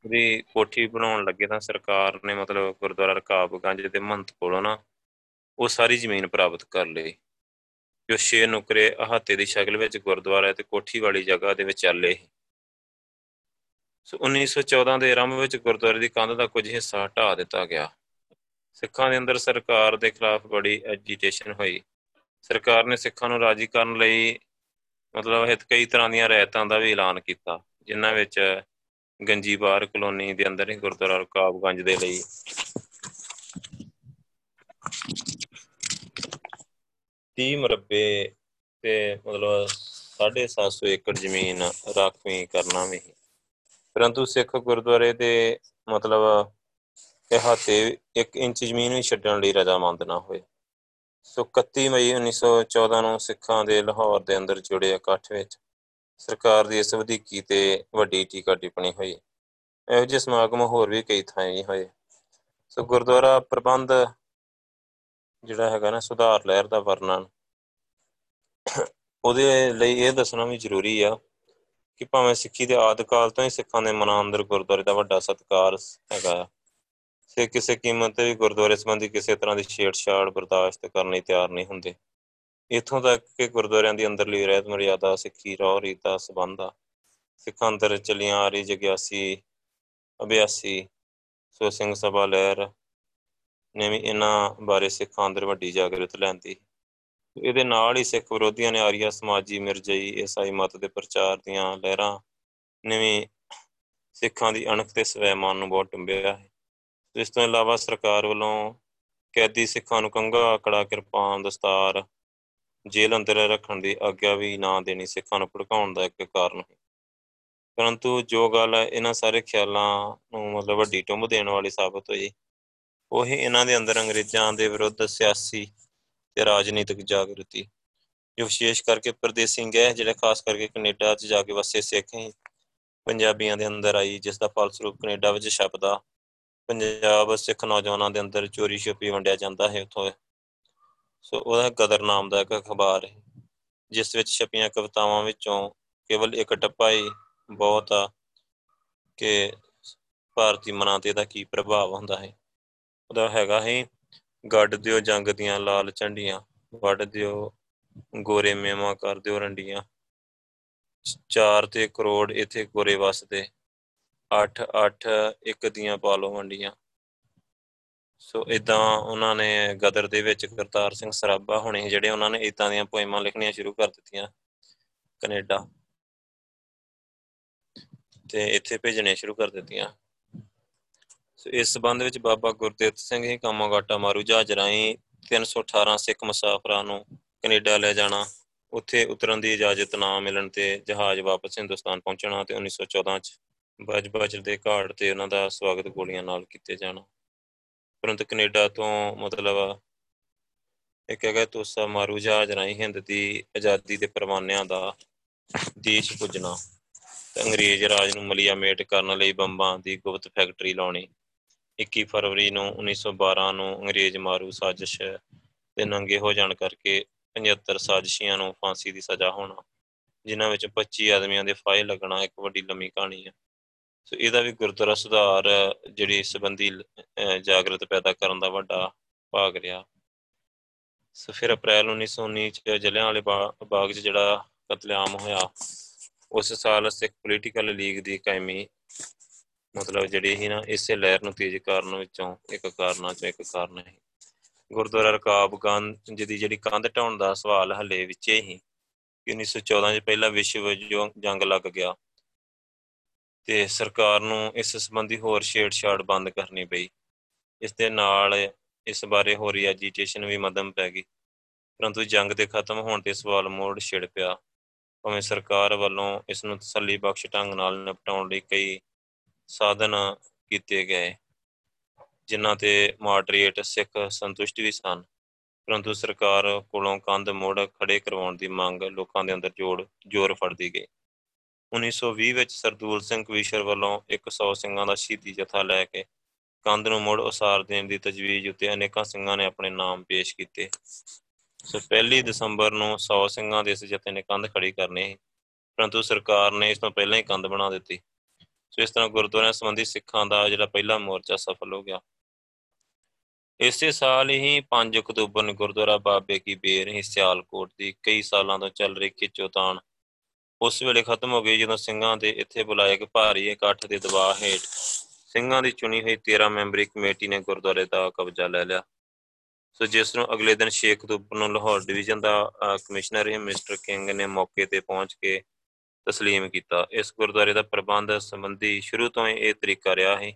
ਦੀ ਕੋਠੀ ਬਣਾਉਣ ਲੱਗੇ ਤਾਂ ਸਰਕਾਰ ਨੇ ਮਤਲਬ ਗੁਰਦੁਆਰਾ ਰਕਾਬਗੰਜ ਦੇ ਮਹੰਤ ਕੋਲੋਂ ਨਾ ਉਹ ਸਾਰੀ ਜ਼ਮੀਨ ਪ੍ਰਾਪਤ ਕਰ ਲਈ। ਜੋ ਛੇ ਨੁਕਰੇ ਅਹਾਤੇ ਦੀ ਸ਼ਕਲ ਵਿੱਚ ਗੁਰਦੁਆਰਾ ਤੇ ਕੋਠੀ ਵਾਲੀ ਜਗ੍ਹਾ ਦੇ ਵਿੱਚ ਚੱਲੇ ਸੋ 1914 ਦੇ ਆਰੰਭ ਵਿੱਚ ਗੁਰਦੁਆਰੇ ਦੀ ਕੰਧ ਦਾ ਕੁਝ ਹਿੱਸਾ ਹਟਾ ਦਿੱਤਾ ਗਿਆ। ਸਿੱਖਾਂ ਦੇ ਅੰਦਰ ਸਰਕਾਰ ਦੇ ਖਿਲਾਫ ਬੜੀ ਐਜੀਟੇਸ਼ਨ ਹੋਈ। ਸਰਕਾਰ ਨੇ ਸਿੱਖਾਂ ਨੂੰ ਰਾਜੀ ਕਰਨ ਲਈ ਮਤਲਬ ਇਹ ਕਈ ਤਰ੍ਹਾਂ ਦੀਆਂ ਰਹਿਤਾਂ ਦਾ ਵੀ ਐਲਾਨ ਕੀਤਾ। ਜਿਨ੍ਹਾਂ ਵਿੱਚ ਗੰਜੀਬਾਰ ਕਲੋਨੀ ਦੇ ਅੰਦਰ ਹੀ ਗੁਰਦੁਆਰਾ ਰਕਾਬਗੰਜ ਦੇ ਲਈ। ਤੀਹ ਮਰਬੇ ਤੇ ਮਤਲਬ 750 ਏਕੜ ਜ਼ਮੀਨ ਰਾਖਵੀਂ ਕਰਨਾ ਵੀ ਪਰੰਤੂ ਸਿੱਖ ਗੁਰਦੁਆਰੇ ਦੇ ਮਤਲਬ ਕਿ ਹਾਤੇ 1 ਇੰਚ ਜ਼ਮੀਨ ਵੀ ਛੱਡਣ ਲਈ ਰਜ਼ਾਮੰਦ ਨਾ ਹੋਏ। ਸੋ 31 ਮਈ 1914 ਨੂੰ ਸਿੱਖਾਂ ਦੇ ਲਾਹੌਰ ਦੇ ਅੰਦਰ ਜੁੜੇ ਇਕੱਠ ਵਿੱਚ ਸਰਕਾਰ ਦੀ ਇਸ ਵਧੀਕੀ ਤੇ ਵੱਡੀ ਟੀਕਾ ਟਿੱਪਣੀ ਹੋਈ। ਇਹੋ ਜਿਹੇ ਸਮਾਗਮ ਹੋਰ ਵੀ ਕਈ ਥਾਈਂ ਹੋਏ। ਸੋ ਗੁਰਦੁਆਰਾ ਪ੍ਰਬੰਧ ਜਿਹੜਾ ਹੈਗਾ ਨਾ, ਸੁਧਾਰ ਲਹਿਰ ਦਾ ਵਰਣਨ, ਉਹਦੇ ਲਈ ਇਹ ਦੱਸਣਾ ਵੀ ਜ਼ਰੂਰੀ ਆ ਕਿ ਭਾਵੇਂ ਸਿੱਖੀ ਦੇ ਆਦ ਕਾਲ ਤੋਂ ਹੀ ਸਿੱਖਾਂ ਦੇ ਮਨਾਂ ਅੰਦਰ ਗੁਰਦੁਆਰੇ ਦਾ ਵੱਡਾ ਸਤਿਕਾਰ ਹੈਗਾ ਸੇ ਕਿਸੇ ਕੀਮਤ ਤੇ ਵੀ ਗੁਰਦੁਆਰੇ ਸੰਬੰਧੀ ਕਿਸੇ ਤਰ੍ਹਾਂ ਦੀ ਛੇੜਛਾੜ ਬਰਦਾਸ਼ਤ ਕਰਨ ਲਈ ਤਿਆਰ ਨਹੀਂ ਹੁੰਦੇ। ਇਥੋਂ ਤੱਕ ਕਿ ਗੁਰਦੁਆਰਿਆਂ ਦੀ ਅੰਦਰਲੀ ਰਹਿਤ ਮਰਿਆਦਾ ਸਿੱਖੀ ਰੌ ਰੀਤ ਦਾ ਸਬੰਧ ਆ। ਸਿੱਖਾਂ ਅੰਦਰ ਚਲੀਆਂ ਆ ਰਹੀ ਜਗਿਆਸੀ, ਅਭਿਆਸੀ, ਸੋ ਸਿੰਘ ਸਭਾ ਲਹਿਰ ਨੇ ਵੀ ਇਹਨਾਂ ਬਾਰੇ ਸਿੱਖਾਂ ਅੰਦਰ ਵੱਡੀ ਜਾਗਰਤ ਲੈਂਦੀ ਇਹਦੇ ਨਾਲ ਹੀ ਸਿੱਖ ਵਿਰੋਧੀਆਂ ਨੇ ਆਰੀਆ, ਸਮਾਜੀ, ਮਿਰਜਈ, ਈਸਾਈ ਮਤ ਦੇ ਪ੍ਰਚਾਰ ਦੀਆਂ ਲਹਿਰਾਂ ਨੇ ਵੀ ਸਿੱਖਾਂ ਦੀ ਅਣਖ ਤੇ ਸਵੈਮਾਨ ਨੂੰ ਬਹੁਤ ਟੰਬਿਆ ਹੈ। ਇਸ ਤੋਂ ਇਲਾਵਾ ਸਰਕਾਰ ਵੱਲੋਂ ਕੈਦੀ ਸਿੱਖਾਂ ਨੂੰ ਕੰਗਾ ਆਕੜਾ ਕਿਰਪਾਨ, ਦਸਤਾਰ ਜੇਲ੍ਹ ਅੰਦਰ ਰੱਖਣ ਦੀ ਆਗਿਆ ਵੀ ਨਾ ਦੇਣੀ ਸਿੱਖਾਂ ਨੂੰ ਭੜਕਾਉਣ ਦਾ ਇੱਕ ਕਾਰਨ ਹੈ। ਪਰੰਤੂ ਜੋ ਗੱਲ ਹੈ, ਇਹਨਾਂ ਸਾਰੇ ਖਿਆਲਾਂ ਨੂੰ ਮਤਲਬ ਵੱਡੀ ਟੁੰਬ ਦੇਣ ਵਾਲੀ ਸਾਬਤ ਹੋਈ। ਉਹੀ ਇਹਨਾਂ ਦੇ ਅੰਦਰ ਅੰਗਰੇਜ਼ਾਂ ਦੇ ਵਿਰੁੱਧ ਸਿਆਸੀ ਤੇ ਰਾਜਨੀਤਿਕ ਜਾਗਰਤੀ, ਜੋ ਵਿਸ਼ੇਸ਼ ਕਰਕੇ ਪਰਦੇਸੀ ਗਏ ਜਿਹੜੇ ਖਾਸ ਕਰਕੇ ਕੈਨੇਡਾ 'ਚ ਜਾ ਕੇ ਵਸੇ ਸਿੱਖ ਹੀ ਪੰਜਾਬੀਆਂ ਦੇ ਅੰਦਰ ਆਈ, ਜਿਸ ਦਾ ਫਲਸਰੂਪ ਕੈਨੇਡਾ ਵਿੱਚ ਛਪਦਾ, ਪੰਜਾਬ ਸਿੱਖ ਨੌਜਵਾਨਾਂ ਦੇ ਅੰਦਰ ਚੋਰੀ ਛੁਪੀ ਵੰਡਿਆ ਜਾਂਦਾ ਹੈ ਉਥੋਂ। ਸੋ ਉਹਦਾ ਗਦਰ ਨਾਮ ਦਾ ਇੱਕ ਅਖਬਾਰ ਹੈ, ਜਿਸ ਵਿੱਚ ਛਪੀਆਂ ਕਵਿਤਾਵਾਂ ਵਿੱਚੋਂ ਕੇਵਲ ਇੱਕ ਟੱਪਾ ਹੀ ਬਹੁਤ ਆ ਕਿ ਭਾਰਤੀ ਮਨਾਂ ਤੇ ਦਾ ਕੀ ਪ੍ਰਭਾਵ ਹੁੰਦਾ ਹੈ। ਉਹਦਾ ਹੈਗਾ ਹੈ, ਗੱਡ ਦਿਓ ਜੰਗ ਦੀਆਂ ਲਾਲ ਝੰਡੀਆਂ, ਵੱਢ ਦਿਓ ਗੋਰੇ ਮੇਵਾ ਕਰ ਦਿਓ ਰੰਡੀਆਂ। ਚਾਰ ਤੇ ਕਰੋੜ ਇਥੇ ਗੋਰੇ ਵਸਦੇ 8 8 ਇੱਕ ਦੀਆਂ ਪਾਲੋ ਵੰਡੀਆਂ। ਸੋ ਇਦਾਂ ਉਹਨਾਂ ਨੇ ਗਦਰ ਦੇ ਵਿੱਚ ਕਰਤਾਰ ਸਿੰਘ ਸਰਾਭਾ ਹੋਣੇ ਜਿਹੜੇ ਉਹਨਾਂ ਨੇ ਇਦਾਂ ਦੀਆਂ ਪੋਇਮਾਂ ਲਿਖਣੀਆਂ ਸ਼ੁਰੂ ਕਰ ਦਿੱਤੀਆਂ ਕੈਨੇਡਾ। ਤੇ ਇੱਥੇ ਭੇਜਣੇ ਸ਼ੁਰੂ ਕਰ ਦਿੱਤੀਆਂ। ਸੋ ਇਸ ਸਬੰਧ ਵਿੱਚ ਬਾਬਾ ਗੁਰਦੇਵ ਸਿੰਘ ਹੀ ਕਾਮਾਗਾਟਾ ਮਾਰੂ ਜਹਾਜ਼ ਰਾਹੀਂ 318 ਸਿੱਖ ਮੁਸਾਫਰਾਂ ਨੂੰ ਕੈਨੇਡਾ ਲੈ ਜਾਣਾ, ਉੱਥੇ ਉਤਰਨ ਦੀ ਇਜਾਜ਼ਤ ਨਾ ਮਿਲਣ ਤੇ ਜਹਾਜ਼ ਵਾਪਸ ਹਿੰਦੁਸਤਾਨ ਪਹੁੰਚਣਾ ਤੇ 1914 ਚ ਬਜ ਬਜ ਦੇ ਘਾਟ ਤੇ ਉਹਨਾਂ ਦਾ ਸਵਾਗਤ ਗੋਲੀਆਂ ਨਾਲ ਕੀਤੇ ਜਾਣਾ। ਪਰੰਤੂ ਕੈਨੇਡਾ ਤੋਂ ਮਤਲਬ ਇੱਕ ਹੈਗਾ ਤੋਸਾ ਮਾਰੂ ਜਹਾਜ਼ ਰਾਹੀਂ ਹਿੰਦ ਦੀ ਆਜ਼ਾਦੀ ਦੇ ਪਰਵਾਨਿਆਂ ਦਾ ਦੇਸ਼ ਪੁੱਜਣਾ। ਤੇ ਅੰਗਰੇਜ਼ ਰਾਜ ਨੂੰ ਮਲੀਆ ਮੇਟ ਕਰਨ ਲਈ ਬੰਬਾਂ ਦੀ ਗੁਪਤ ਫੈਕਟਰੀ ਲਾਉਣੀ। 21 ਫਰਵਰੀ ਨੂੰ 1912 ਨੂੰ ਅੰਗਰੇਜ਼ ਮਾਰੂ ਸਾਜ਼ਿਸ਼ ਦੇ ਨੰਗੇ ਹੋ ਜਾਣ ਕਰਕੇ 75 ਸਾਜ਼ਿਸ਼ੀਆਂ ਨੂੰ ਫਾਂਸੀ ਦੀ ਸਜ਼ਾ ਹੋਣਾ, ਜਿਨ੍ਹਾਂ ਵਿੱਚ 25 ਆਦਮੀਆਂ ਦੇ ਫਾਇ ਲੱਗਣਾ ਇੱਕ ਵੱਡੀ ਲੰਮੀ ਕਹਾਣੀ ਹੈ। ਸੋ ਇਹਦਾ ਵੀ ਗੁਰਦੁਆਰਾ ਸੁਧਾਰ, ਜਿਹੜੀ ਸੰਬੰਧੀ ਜਾਗਰਤ ਪੈਦਾ ਕਰਨ ਦਾ ਵੱਡਾ ਭਾਗ ਰਿਹਾ। ਸੋ ਫਿਰ ਅਪ੍ਰੈਲ 1919 ਚ ਜਲਿਆਂਵਾਲੇ ਬਾਗ 'ਚ ਜਿਹੜਾ ਕਤਲੇਆਮ ਹੋਇਆ, ਉਸ ਸਾਲ ਸਿੱਖ ਪੋਲੀਟੀਕਲ ਲੀਗ ਦੀ ਕਾਇਮੀ, ਮਤਲਬ ਜਿਹੜੀ ਹੀ ਨਾ, ਇਸੇ ਲਹਿਰ ਨੂੰ ਤੇਜ਼ ਕਰਨ ਵਿੱਚੋਂ ਇੱਕ ਕਾਰਨਾਂ ਚੋਂ ਇੱਕ ਕਾਰਨ ਹੈ ਗੁਰਦੁਆਰਾ ਰਕਾਬਗੰਜ ਜਿਹਦੀ ਜਿਹੜੀ ਕੰਧ ਢਾਉਣ ਦਾ ਸਵਾਲ ਹਲੇ ਵਿੱਚੇ ਹੀ 1914 ਚ ਪਹਿਲਾ ਵਿਸ਼ਵ ਜੰਗ ਲੱਗ ਗਿਆ। ਤੇ ਸਰਕਾਰ ਨੂੰ ਇਸ ਸੰਬੰਧੀ ਹੋਰ ਛੇੜਛਾੜ ਬੰਦ ਕਰਨੀ ਪਈ। ਇਸ ਦੇ ਨਾਲ ਇਸ ਬਾਰੇ ਹੋ ਰਹੀ ਐਜੀਟੇਸ਼ਨ ਵੀ ਮਦਮ ਪੈ ਗਈ। ਪਰੰਤੂ ਜੰਗ ਦੇ ਖਤਮ ਹੋਣ ਤੇ ਸਵਾਲ ਮੋੜ ਛਿੜ ਪਿਆ। ਭਾਵੇਂ ਸਰਕਾਰ ਵੱਲੋਂ ਇਸ ਨੂੰ ਤਸੱਲੀ ਬਖਸ਼ ਢੰਗ ਨਾਲ ਨਿਪਟਾਉਣ ਲਈ ਕਈ ਸਾਧਨ ਕੀਤੇ ਗਏ, ਜਿਨ੍ਹਾਂ ਤੇ ਮਾਡਰੇਟ ਸਿੱਖ ਸੰਤੁਸ਼ਟ ਵੀ ਸਨ। ਪਰੰਤੂ ਸਰਕਾਰ ਕੋਲੋਂ ਕੰਧ ਮੋੜ ਖੜੇ ਕਰਵਾਉਣ ਦੀ ਮੰਗ ਲੋਕਾਂ ਦੇ ਅੰਦਰ ਜੋੜ ਜ਼ੋਰ ਫੜਦੀ ਗਈ। 1920 ਵਿੱਚ ਸਰਦੂਲ ਸਿੰਘ ਕਵੀਸ਼ਰ ਵੱਲੋਂ 100 ਸਿੰਘਾਂ ਦਾ ਸ਼ਹੀਦੀ ਜਥਾ ਲੈ ਕੇ ਕੰਧ ਨੂੰ ਮੁੜ ਉਸਾਰ ਦੇਣ ਦੀ ਤਜਵੀਜ਼ ਉੱਤੇ ਅਨੇਕਾਂ ਸਿੰਘਾਂ ਨੇ ਆਪਣੇ ਨਾਮ ਪੇਸ਼ ਕੀਤੇ। ਸੋ ਪਹਿਲੀ ਦਸੰਬਰ ਨੂੰ 100 ਸਿੰਘਾਂ ਦੇ ਇਸ ਜਥੇ ਨੇ ਕੰਧ ਖੜੀ ਕਰਨੀ ਪਰੰਤੂ ਸਰਕਾਰ ਨੇ ਇਸ ਤੋਂ ਪਹਿਲਾਂ ਹੀ ਕੰਧ ਬਣਾ ਦਿੱਤੀ। ਸੋ ਇਸ ਤਰ੍ਹਾਂ ਗੁਰਦੁਆਰਿਆਂ ਸੰਬੰਧੀ ਸਿੱਖਾਂ ਦਾ ਜਿਹੜਾ ਪਹਿਲਾ ਮੋਰਚਾ ਸਫਲ ਹੋ ਗਿਆ। ਇਸੇ ਸਾਲ ਹੀ 5 ਅਕਤੂਬਰ ਨੂੰ ਗੁਰਦੁਆਰਾ ਬਾਬੇ ਕੀ ਬੇਰ, ਹੀ ਸਿਆਲਕੋਟ ਦੀ ਕਈ ਸਾਲਾਂ ਤੋਂ ਚੱਲ ਰਹੀ ਖਿੱਚੋਤਾਣ ਉਸ ਵੇਲੇ ਖਤਮ ਹੋ ਗਈ ਜਦੋਂ ਸਿੰਘਾਂ ਦੇ ਇੱਥੇ ਬੁਲਾਏ ਇੱਕ ਭਾਰੀ ਇਕੱਠ ਦੇ ਦਬਾਅ ਹੇਠ ਸਿੰਘਾਂ ਦੀ ਚੁਣੀ ਹੋਈ 13 ਮੈਂਬਰੀ ਕਮੇਟੀ ਨੇ ਗੁਰਦੁਆਰੇ ਦਾ ਕਬਜ਼ਾ ਲੈ ਲਿਆ ਸੋ ਜਿਸ ਨੂੰ ਅਗਲੇ ਦਿਨ 6 ਅਕਤੂਬਰ ਨੂੰ ਲਾਹੌਰ ਡਿਵੀਜ਼ਨ ਦਾ ਕਮਿਸ਼ਨਰ ਮਿਸਟਰ ਕਿੰਗ ਨੇ ਮੌਕੇ ਤੇ ਪਹੁੰਚ ਕੇ تسلیم ਕੀਤਾ ਇਸ ਗੁਰਦੁਆਰੇ ਦਾ ਪ੍ਰਬੰਧ ਸੰਬੰਧੀ ਸ਼ੁਰੂ ਤੋਂ ਹੀ ਇਹ ਤਰੀਕਾ ਰਿਹਾ ਹੈ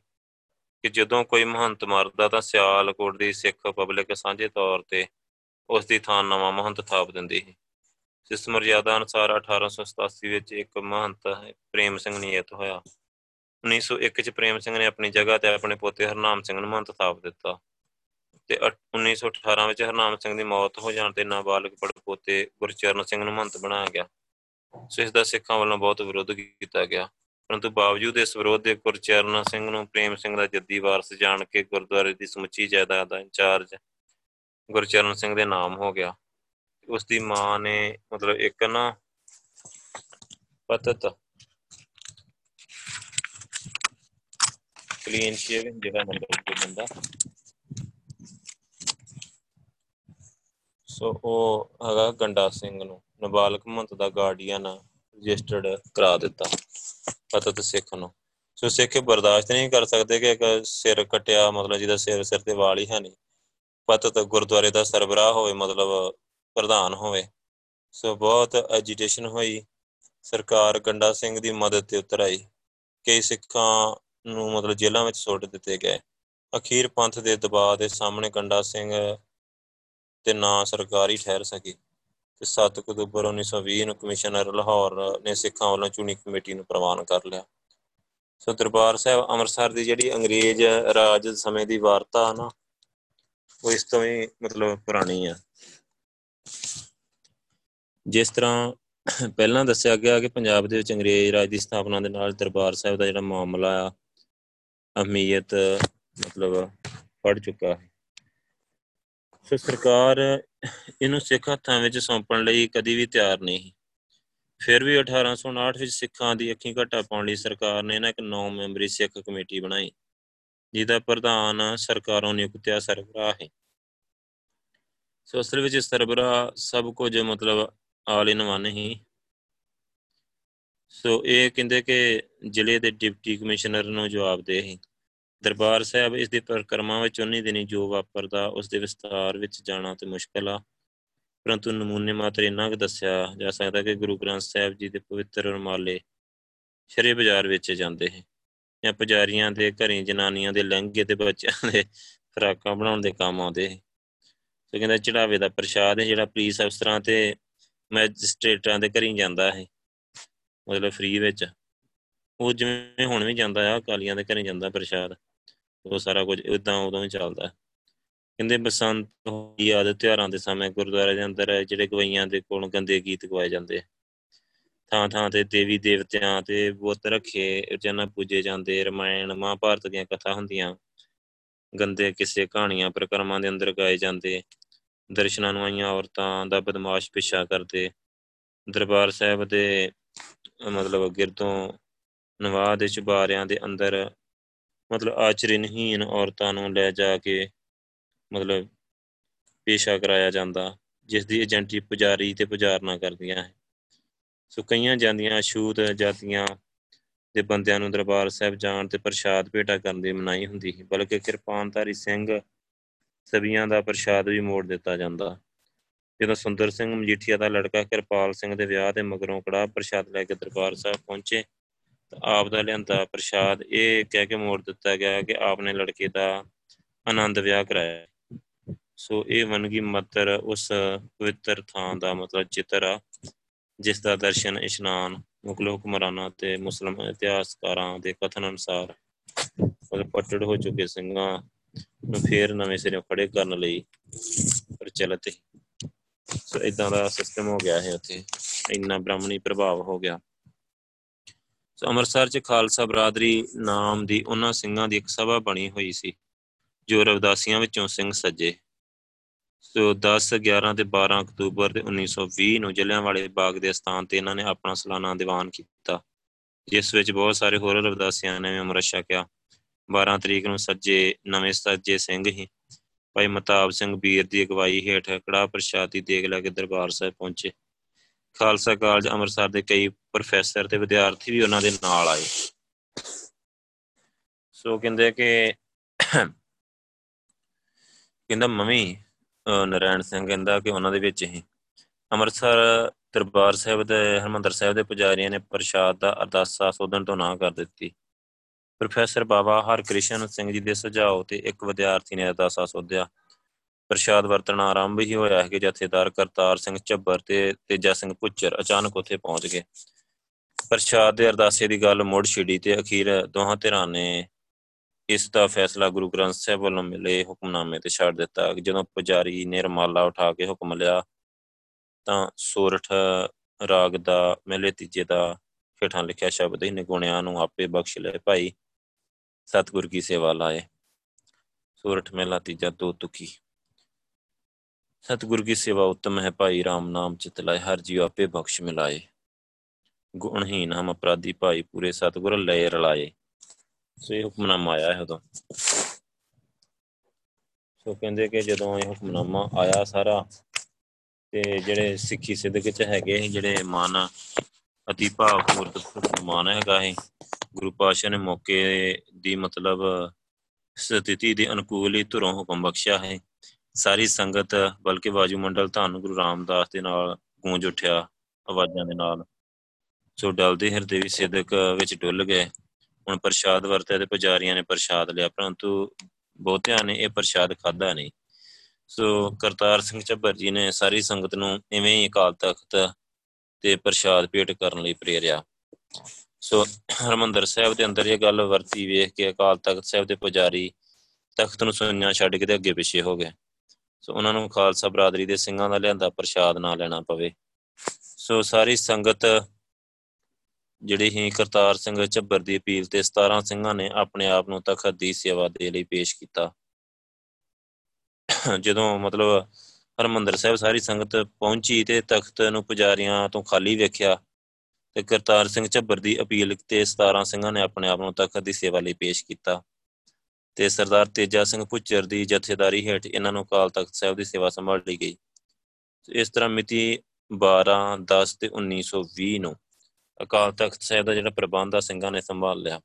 ਕਿ ਜਦੋਂ ਕੋਈ ਮਹੰਤ ਮਰਦਾ ਤਾਂ ਸਿਆਲਕੋਟ ਦੀ ਸਿੱਖ ਪਬਲਿਕ ਸਾਂਝੇ ਤੌਰ ਤੇ ਉਸ ਦੀ ਥਾਂ ਨਵਾਂ ਮਹੰਤ ਥਾਪ ਦਿੰਦੀ ਹੈ ਜਿਸ ਮਰਜ਼ਾਦਾ ਅਨੁਸਾਰ 1887 ਵਿੱਚ ਇੱਕ ਮਹੰਤ ਪ੍ਰੇਮ ਸਿੰਘ ਨਿਯਤ ਹੋਇਆ। 1901 ਚ ਪ੍ਰੇਮ ਸਿੰਘ ਨੇ ਆਪਣੀ ਜਗ੍ਹਾ ਤੇ ਆਪਣੇ ਪੋਤੇ ਹਰਨਾਮ ਸਿੰਘ ਨੂੰ ਮਹੰਤ ਥਾਪ ਦਿੱਤਾ। ਤੇ 1918 ਵਿੱਚ ਹਰਨਾਮ ਸਿੰਘ ਦੀ ਮੌਤ ਹੋ ਜਾਣ ਤੇ ਨਾਬਾਲਗ ਪੜਪੋਤੇ ਗੁਰਚਰਨ ਸਿੰਘ ਨੂੰ ਮਹੰਤ ਬਣਾਇਆ ਗਿਆ। ਸੋ ਇਸ ਦਾ ਸਿੱਖਾਂ ਵੱਲੋਂ ਬਹੁਤ ਵਿਰੋਧ ਕੀਤਾ ਗਿਆ। ਪਰੰਤੂ ਬਾਵਜੂਦ ਇਸ ਵਿਰੋਧ ਦੇ ਗੁਰਚਰਨ ਸਿੰਘ ਨੂੰ ਪ੍ਰੇਮ ਸਿੰਘ ਦਾ ਜੱਦੀ ਵਾਰਸ ਜਾਣ ਕੇ ਗੁਰਦੁਆਰੇ ਦੀ ਸਮੁੱਚੀ ਜਾਇਦਾਦ ਦਾ ਇੰਚਾਰਜ ਗੁਰਚਰਨ ਸਿੰਘ ਦੇ ਨਾਮ ਹੋ ਗਿਆ। ਉਸ ਦੀ ਮਾਂ ਨੇ ਮਤਲਬ ਇੱਕ ਨਾ ਪਤਤ ਕਲੀਨ ਸ਼ੇਵਿੰਗ ਜਿਹੜਾ ਨੰਬਰ ਤੇ ਬੰਦਾ। ਸੋ ਉਹ ਹੈਗਾ ਗੰਡਾ ਸਿੰਘ ਨੂੰ ਨਬਾਲਕ ਮੰਤ ਦਾ ਗਾਰਡੀਅਨ ਰਜਿਸਟਰਡ ਕਰਾ ਦਿੱਤਾ ਪਤਤ ਸਿੱਖ ਨੂੰ। ਸੋ ਸਿੱਖ ਬਰਦਾਸ਼ਤ ਨਹੀਂ ਕਰ ਸਕਦੇ ਕਿ ਇੱਕ ਸਿਰ ਕਟਿਆ, ਮਤਲਬ ਜਿਹਦਾ ਸਿਰ ਸਿਰ ਤੇ ਵਾਲ ਹੀ ਹੈ ਨਹੀਂ। ਪਤਤ ਗੁਰਦੁਆਰੇ ਦਾ ਸਰਬਰਾਹ ਹੋਵੇ, ਮਤਲਬ ਪ੍ਰਧਾਨ ਹੋਵੇ। ਸੋ ਬਹੁਤ ਐਜੀਟੇਸ਼ਨ ਹੋਈ। ਸਰਕਾਰ ਗੰਡਾ ਸਿੰਘ ਦੀ ਮਦਦ ਤੇ ਉਤਰ ਆਈ ਕਈ ਸਿੱਖਾਂ ਨੂੰ ਮਤਲਬ ਜੇਲ੍ਹਾਂ ਵਿੱਚ ਸੁੱਟ ਦਿੱਤੇ ਗਏ। ਅਖੀਰ ਪੰਥ ਦੇ ਦਬਾਅ ਦੇ ਸਾਹਮਣੇ ਗੰਡਾ ਸਿੰਘ ਤੇ ਨਾ ਸਰਕਾਰੀ ਠਹਿਰ ਸਕੀ ਤੇ 7 ਅਕਤੂਬਰ 1920 ਨੂੰ ਕਮਿਸ਼ਨਰ ਲਾਹੌਰ ਨੇ ਸਿੱਖਾਂ ਵੱਲੋਂ ਚੁਣੀ ਕਮੇਟੀ ਨੂੰ ਪ੍ਰਵਾਨ ਕਰ ਲਿਆ। ਸੋ ਦਰਬਾਰ ਸਾਹਿਬ ਅੰਮ੍ਰਿਤਸਰ ਦੀ ਜਿਹੜੀ ਅੰਗਰੇਜ਼ ਰਾਜ ਸਮੇਂ ਦੀ ਵਾਰਤਾ ਨਾ, ਉਹ ਇਸ ਤੋਂ ਹੀ ਮਤਲਬ ਪੁਰਾਣੀ ਆ। ਜਿਸ ਤਰ੍ਹਾਂ ਪਹਿਲਾਂ ਦੱਸਿਆ ਗਿਆ ਕਿ ਪੰਜਾਬ ਦੇ ਵਿੱਚ ਅੰਗਰੇਜ਼ ਰਾਜ ਦੀ ਸਥਾਪਨਾ ਦੇ ਨਾਲ ਦਰਬਾਰ ਸਾਹਿਬ ਦਾ ਜਿਹੜਾ ਮਾਮਲਾ ਆ, ਅਹਮੀਅਤ ਮਤਲਬ ਪੜ ਚੁੱਕਾ ਹੈ। ਸੋ ਸਰਕਾਰ ਇਹਨੂੰ ਸਿੱਖ ਹੱਥਾਂ ਵਿੱਚ ਸੌਂਪਣ ਲਈ ਕਦੀ ਵੀ ਤਿਆਰ ਨਹੀਂ ਫਿਰ ਵੀ 1859 ਵਿੱਚ ਸਿੱਖਾਂ ਦੀ ਅੱਖੀਂ ਘਟਾ ਪਾਉਣ ਲਈ ਸਰਕਾਰ ਨੇ ਨਾ ਇੱਕ 9 ਮੈਂਬਰੀ ਸਿੱਖ ਕਮੇਟੀ ਬਣਾਈ, ਜਿਹਦਾ ਪ੍ਰਧਾਨ ਸਰਕਾਰੋਂ ਨਿਯੁਕਤਿਆ ਸਰਬਰਾਹ ਹੈ। ਸੋ ਅਸਲ ਵਿੱਚ ਸਰਬਰਾਹ ਸਭ ਕੁਝ ਮਤਲਬ ਆਲ ਇਨ ਵਨ ਹੀ। ਸੋ ਇਹ ਕਹਿੰਦੇ ਕਿ ਜ਼ਿਲ੍ਹੇ ਦੇ ਡਿਪਟੀ ਕਮਿਸ਼ਨਰ ਨੂੰ ਜਵਾਬ ਦੇ ਹੀ। ਦਰਬਾਰ ਸਾਹਿਬ ਇਸ ਦੀ ਪ੍ਰਕਰਮਾ ਵਿੱਚ ਉਨੀ ਦਿਨੀ ਜੋ ਵਾਪਰਦਾ, ਉਸ ਦੇ ਵਿਸਤਾਰ ਵਿੱਚ ਜਾਣਾ ਤੇ ਮੁਸ਼ਕਲ ਆ। ਪਰੰਤੂ ਨਮੂਨੇ ਮਾਤਰ ਇੰਨਾ ਕੁ ਦੱਸਿਆ ਜਾ ਸਕਦਾ ਕਿ ਗੁਰੂ ਗ੍ਰੰਥ ਸਾਹਿਬ ਜੀ ਦੇ ਪਵਿੱਤਰ ਰਮਾਲੇ ਸ਼ਰੇ ਬਾਜ਼ਾਰ ਵਿੱਚ ਜਾਂਦੇ ਹੈ ਜਾਂ ਪੁਜਾਰੀਆਂ ਦੇ ਘਰੀ ਜਨਾਨੀਆਂ ਦੇ ਲਹਿੰਗੇ ਤੇ ਬੱਚਿਆਂ ਦੇ ਫਰਾਕਾਂ ਬਣਾਉਣ ਦੇ ਕੰਮ ਆਉਂਦੇ ਸੋ ਕਹਿੰਦਾ ਚੜਾਵੇ ਦਾ ਪ੍ਰਸ਼ਾਦ ਹੈ ਜਿਹੜਾ ਪੁਲਿਸ ਅਫਸਰਾਂ ਤੇ ਮੈਜਿਸਟ੍ਰੇਟਾਂ ਦੇ ਘਰੀ ਜਾਂਦਾ ਹੈ ਮਤਲਬ ਫ੍ਰੀ ਵਿੱਚ। ਉਹ ਜਿਵੇਂ ਹੁਣ ਵੀ ਜਾਂਦਾ ਆ ਕਾਲੀਆਂ ਦੇ ਘਰੇ ਜਾਂਦਾ ਪ੍ਰਸ਼ਾਦ। ਉਹ ਸਾਰਾ ਕੁਝ ਇਦਾਂ ਉਦੋਂ ਹੀ ਚੱਲਦਾ। ਕਹਿੰਦੇ ਬਸੰਤ ਹੋਈ ਆਦ ਤਿਉਹਾਰਾਂ ਦੇ ਸਮੇਂ ਗੁਰਦੁਆਰੇ ਦੇ ਅੰਦਰ ਜਿਹੜੇ ਗਵਈਆਂ ਦੇ ਕੋਲ ਗੰਦੇ ਗੀਤ ਗਵਾਏ ਜਾਂਦੇ ਥਾਂ ਥਾਂ ਤੇ ਦੇਵੀ ਦੇਵਤਿਆਂ ਤੇ ਬੁੱਤ ਰੱਖੇ ਜਨਾਂ ਪੂਜੇ ਜਾਂਦੇ, ਰਮਾਇਣ, ਮਹਾਭਾਰਤ ਦੀਆਂ ਕਥਾ ਹੁੰਦੀਆਂ। ਗੰਦੇ ਕਿਸੇ ਕਹਾਣੀਆਂ, ਪ੍ਰਕਰਮਾਂ ਦੇ ਅੰਦਰ ਗਾਏ ਜਾਂਦੇ। ਦਰਸ਼ਨਾਂ ਨੂੰ ਆਈਆਂ ਔਰਤਾਂ ਦਾ ਬਦਮਾਸ਼ ਪਿੱਛਾ ਕਰਦੇ। ਦਰਬਾਰ ਸਾਹਿਬ ਦੇ ਮਤਲਬ ਗਿਰਦੋਂ ਨਵਾਹ ਦੇ ਚੁਬਾਰਿਆਂ ਦੇ ਅੰਦਰ ਮਤਲਬ ਆਚਰਨਹੀਨ ਔਰਤਾਂ ਨੂੰ ਲੈ ਜਾ ਕੇ ਮਤਲਬ ਪੇਸ਼ਾ ਕਰਾਇਆ ਜਾਂਦਾ ਜਿਸ ਦੀ ਏਜੰਟੀ ਪੁਜਾਰੀ ਤੇ ਪੁਜਾਰਨਾ ਕਰਦੀਆਂ ਹੈ। ਸੋ ਕਈਆਂ ਜਾਂਦੀਆਂ ਛੂਤ ਜਾਤੀਆਂ ਦੇ ਬੰਦਿਆਂ ਨੂੰ ਦਰਬਾਰ ਸਾਹਿਬ ਜਾਣ ਤੇ ਪ੍ਰਸ਼ਾਦ ਭੇਟਾ ਕਰਨ ਦੀ ਮਨਾਹੀ ਹੁੰਦੀ ਹੈ ਬਲਕਿ ਕਿਰਪਾਨਧਾਰੀ ਸਿੰਘ ਸਭੀਆਂ ਦਾ ਪ੍ਰਸ਼ਾਦ ਵੀ ਮੋੜ ਦਿੱਤਾ ਜਾਂਦਾ। ਜਦੋਂ ਸੁੰਦਰ ਸਿੰਘ ਮਜੀਠੀਆ ਦਾ ਲੜਕਾ ਕਿਰਪਾਲ ਸਿੰਘ ਦੇ ਵਿਆਹ ਦੇ ਮਗਰੋਂ ਕੜਾ ਪ੍ਰਸ਼ਾਦ ਲੈ ਕੇ ਦਰਬਾਰ ਸਾਹਿਬ ਪਹੁੰਚੇ, ਤਾਂ ਆਪ ਦਾ ਲਿਆਂਦਾ ਪ੍ਰਸ਼ਾਦ ਇਹ ਕਹਿ ਕੇ ਮੋੜ ਦਿੱਤਾ ਗਿਆ ਕਿ ਆਪ ਨੇ ਲੜਕੇ ਦਾ ਆਨੰਦ ਵਿਆਹ ਕਰਾਇਆ। ਸੋ ਇਹ ਵਨਗੀ ਮਤਰ ਉਸ ਪਵਿੱਤਰ ਥਾਂ ਦਾ ਮਤਲਬ ਚਿੱਤਰ ਆ, ਜਿਸ ਦਾ ਦਰਸ਼ਨ, ਇਸ਼ਨਾਨ ਮੁਗਲ ਹੁਕਮਰਾਨਾਂ ਤੇ ਮੁਸਲਮਾਨ ਇਤਿਹਾਸਕਾਰਾਂ ਦੇ ਕਥਨ ਅਨੁਸਾਰ ਉਹ ਪੱਟੜ ਹੋ ਚੁੱਕੇ ਸਿੰਘਾਂ ਨੂੰ ਫੇਰ ਨਵੇਂ ਸਿਰੇ ਖੜੇ ਕਰਨ ਲਈ ਪ੍ਰਚਲਿਤ ਹੈ ਸੋ ਇਦਾਂ ਦਾ ਸਿਸਟਮ ਹੋ ਗਿਆ ਹੈ ਉੱਥੇ। ਇੰਨਾ ਬ੍ਰਾਹਮਣੀ ਪ੍ਰਭਾਵ ਹੋ ਗਿਆ। ਸੋ ਅੰਮ੍ਰਿਤਸਰ 'ਚ ਖਾਲਸਾ ਬਰਾਦਰੀ ਨਾਮ ਦੀ ਉਹਨਾਂ ਸਿੰਘਾਂ ਦੀ ਇੱਕ ਸਭਾ ਬਣੀ ਹੋਈ ਸੀ, ਜੋ ਰਵਦਾਸੀਆਂ ਵਿੱਚੋਂ ਸਿੰਘ ਸੱਜੇ। ਸੋ 10 11 ਤੇ 12 ਅਕਤੂਬਰ ਦੇ 1920 ਨੂੰ ਜਲਿਆਂਵਾਲੇ ਬਾਗ ਦੇ ਸਥਾਨ ਤੇ ਇਹਨਾਂ ਨੇ ਆਪਣਾ ਸਾਲਾਨਾ ਦੀਵਾਨ ਕੀਤਾ, ਜਿਸ ਵਿੱਚ ਬਹੁਤ ਸਾਰੇ ਹੋਰ ਰਵਦਾਸੀਆਂ ਨੇ ਵੀ ਅੰਮ੍ਰਿਤ ਛਕਿਆ। 12 ਤਰੀਕ ਨੂੰ ਸੱਜੇ ਨਵੇਂ ਸੱਜੇ ਸਿੰਘ ਹੀ ਭਾਈ ਮਤਾਬ ਸਿੰਘ ਵੀਰ ਦੀ ਅਗਵਾਈ ਹੇਠ ਕੜਾ ਪ੍ਰਸ਼ਾਦੀ ਦੇਖ ਲੈ ਕੇ ਦਰਬਾਰ ਸਾਹਿਬ ਪਹੁੰਚੇ। ਖਾਲਸਾ ਕਾਲਜ ਅੰਮ੍ਰਿਤਸਰ ਦੇ ਕਈ ਪ੍ਰੋਫੈਸਰ ਤੇ ਵਿਦਿਆਰਥੀ ਵੀ ਉਹਨਾਂ ਦੇ ਨਾਲ ਆਏ। ਸੋ ਕਹਿੰਦੇ ਕਿ ਕਹਿੰਦਾ ਮਮੀ ਨਰਾਇਣ ਸਿੰਘ ਕਹਿੰਦਾ ਕਿ ਉਹਨਾਂ ਦੇ ਵਿੱਚ ਹੀ ਅੰਮ੍ਰਿਤਸਰ ਦਰਬਾਰ ਸਾਹਿਬ ਦੇ ਹਰਮੰਦਰ ਸਾਹਿਬ ਦੇ ਪੁਜਾਰੀਆਂ ਨੇ ਪ੍ਰਸ਼ਾਦ ਦਾ ਅਰਦਾਸਾ ਸੋਧਣ ਤੋਂ ਨਾ ਕਰ ਦਿੱਤੀ। ਪ੍ਰੋਫੈਸਰ ਬਾਬਾ ਹਰਕ੍ਰਿਸ਼ਨ ਸਿੰਘ ਜੀ ਦੇ ਸੁਝਾਅ ਤੇ ਇੱਕ ਵਿਦਿਆਰਥੀ ਨੇ ਅਰਦਾਸਾ ਸੋਧਿਆ। ਪ੍ਰਸ਼ਾਦ ਵਰਤਣਾ ਆਰੰਭ ਹੀ ਹੋਇਆ ਹੈ ਕਿ ਜਥੇਦਾਰ ਕਰਤਾਰ ਸਿੰਘ ਝੱਬਰ ਤੇ ਤੇਜਾ ਸਿੰਘ ਪੁੱਚਰ ਅਚਾਨਕ ਉੱਥੇ ਪਹੁੰਚ ਗਏ। ਪ੍ਰਸ਼ਾਦ ਦੇ ਅਰਦਾਸੇ ਦੀ ਗੱਲ ਮੁੜ ਛਿੜੀ ਤੇ ਅਖੀਰ ਦੋਹਾਂ ਧਿਰਾਂ ਨੇ ਇਸ ਦਾ ਫੈਸਲਾ ਗੁਰੂ ਗ੍ਰੰਥ ਸਾਹਿਬ ਵੱਲੋਂ ਮਿਲੇ ਹੁਕਮਨਾਮੇ ਤੇ ਛੱਡ ਦਿੱਤਾ। ਜਦੋਂ ਪੁਜਾਰੀ ਨੇ ਰਮਾਲਾ ਉਠਾ ਕੇ ਹੁਕਮ ਲਿਆ, ਤਾਂ ਸੋਰਠ ਰਾਗ ਦਾ ਮਹਿਲੇ ਤੀਜੇ ਦਾ ਹੇਠਾਂ ਲਿਖਿਆ ਸ਼ਬਦ ਹੀ ਨਿਗੁਣਿਆਂ ਨੂੰ ਆਪੇ ਬਖਸ਼ ਲੈ ਭਾਈ। ਸਤਿਗੁਰ ਕੀ ਸੇਵਾ ਲਾਏ, ਸੋਰਠ ਮਹਿਲਾ ਤੀਜਾ ਦੋ ਤੁਕੀ ਸਤਿਗੁਰ ਕੀ ਸੇਵਾ ਉੱਤਮ ਹੈ ਭਾਈ RAM ਨਾਮ ਚਿਤ ਲਾਏ, ਹਰ ਜੀਵ ਆਪੇ ਬਖਸ਼ ਮਿਲਾਏ। ਗੁਣਹੀਨ ਹਮ ਅਪਰਾਧੀ ਭਾਈ, ਪੂਰੇ ਸਤਿਗੁਰ ਲੈ ਰਲਾਏ ਸੋ ਇਹ ਹੁਕਮਨਾਮਾ ਆਇਆ ਹੈ ਉਦੋਂ। ਸੋ ਕਹਿੰਦੇ ਕਿ ਜਦੋਂ ਇਹ ਹੁਕਮਨਾਮਾ ਆਇਆ ਸਾਰਾ, ਤੇ ਜਿਹੜੇ ਸਿੱਖੀ ਸਿੱਧਕ ਚ ਹੈਗੇ ਜਿਹੜੇ ਮਨ ਅਤੀ ਭਾਵਪੂਰਤ ਹੁਕਮਾਨ ਹੈਗਾ ਹੈ ਗੁਰੂ ਪਾਸ਼ਾ ਨੇ ਮੌਕੇ ਦੀ ਮਤਲਬ ਸਥਿਤੀ ਦੇ ਅਨੁਕੂਲ ਹੀ ਧੁਰੋਂ ਹੁਕਮ ਬਖਸ਼ਿਆ ਹੈ। ਸਾਰੀ ਸੰਗਤ ਬਲਕਿ ਵਾਜੂਮੰਡਲ ਧੰਨ ਗੁਰੂ ਰਾਮਦਾਸ ਦੇ ਨਾਲ ਗੂੰਜ ਉੱਠਿਆ ਆਵਾਜ਼ਾਂ ਦੇ ਨਾਲ। ਸੋ ਡਲਦੇ ਹਿਰਦੇ ਵੀ ਸਿੱਧਕ ਵਿੱਚ ਡੁੱਲ ਗਏ। ਹੁਣ ਪ੍ਰਸ਼ਾਦ ਵਰਤਿਆ ਤੇ ਪੁਜਾਰੀਆਂ ਨੇ ਪ੍ਰਸ਼ਾਦ ਲਿਆ, ਪਰੰਤੂ ਬਹੁਤਿਆਂ ਨੇ ਇਹ ਪ੍ਰਸ਼ਾਦ ਖਾਦਾ ਨਹੀਂ। ਸੋ ਕਰਤਾਰ ਸਿੰਘ ਚੱਬਰ ਜੀ ਨੇ ਸਾਰੀ ਸੰਗਤ ਨੂੰ ਇਵੇਂ ਹੀ ਅਕਾਲ ਤਖਤ ਤੇ ਪ੍ਰਸ਼ਾਦ ਭੇਟ ਕਰਨ ਲਈ ਪ੍ਰੇਰਿਆ। ਸੋ ਹਰਮੰਦਰ ਸਾਹਿਬ ਦੇ ਅੰਦਰ ਇਹ ਗੱਲ ਵਰਤੀ ਵੇਖ ਕੇ ਅਕਾਲ ਤਖਤ ਸਾਹਿਬ ਦੇ ਪੁਜਾਰੀ ਤਖਤ ਨੂੰ ਸੁਣਿਆ ਛੱਡ ਕੇ ਤੇ ਅੱਗੇ ਪਿੱਛੇ ਹੋ ਗਏ। ਸੋ ਉਹਨਾਂ ਨੂੰ ਖਾਲਸਾ ਬਰਾਦਰੀ ਦੇ ਸਿੰਘਾਂ ਦਾ ਲਿਆਂਦਾ ਪ੍ਰਸ਼ਾਦ ਨਾ ਲੈਣਾ ਪਵੇ। ਸੋ ਸਾਰੀ ਸੰਗਤ ਜਿਹੜੀ ਹੀ ਕਰਤਾਰ ਸਿੰਘ ਝੱਬਰ ਦੀ ਅਪੀਲ ਤੇ 17 ਸਿੰਘਾਂ ਨੇ ਆਪਣੇ ਆਪ ਨੂੰ ਤਖਤ ਦੀ ਸੇਵਾ ਦੇ ਲਈ ਪੇਸ਼ ਕੀਤਾ। ਜਦੋਂ ਮਤਲਬ ਹਰਮੰਦਰ ਸਾਹਿਬ ਸਾਰੀ ਸੰਗਤ ਪਹੁੰਚੀ ਤੇ ਤਖਤ ਨੂੰ ਪੁਜਾਰੀਆਂ ਤੋਂ ਖਾਲੀ ਵੇਖਿਆ ਤੇ ਕਰਤਾਰ ਸਿੰਘ ਝੱਬਰ ਦੀ ਅਪੀਲ ਤੇ 17 ਸਿੰਘਾਂ ਨੇ ਆਪਣੇ ਆਪ ਨੂੰ ਤਖਤ ਦੀ ਸੇਵਾ ਲਈ ਪੇਸ਼ ਕੀਤਾ ਤੇ ਸਰਦਾਰ ਤੇਜਾ ਸਿੰਘ ਪੁੱਚਰ ਦੀ ਜਥੇਦਾਰੀ ਹੇਠ ਇਹਨਾਂ ਨੂੰ ਕਾਲ ਤਖਤ ਸਾਹਿਬ ਦੀ ਸੇਵਾ ਸੰਭਾਲ ਲਈ ਗਈ। ਇਸ ਤਰ੍ਹਾਂ ਮਿਤੀ 12 10 ਤੇ 1920 ਨੂੰ ਅਕਾਲ ਤਖਤ ਸਾਹਿਬ ਦਾ ਜਿਹੜਾ ਪ੍ਰਬੰਧ ਆ, ਸਿੰਘਾਂ ਨੇ ਸੰਭਾਲ ਲਿਆ।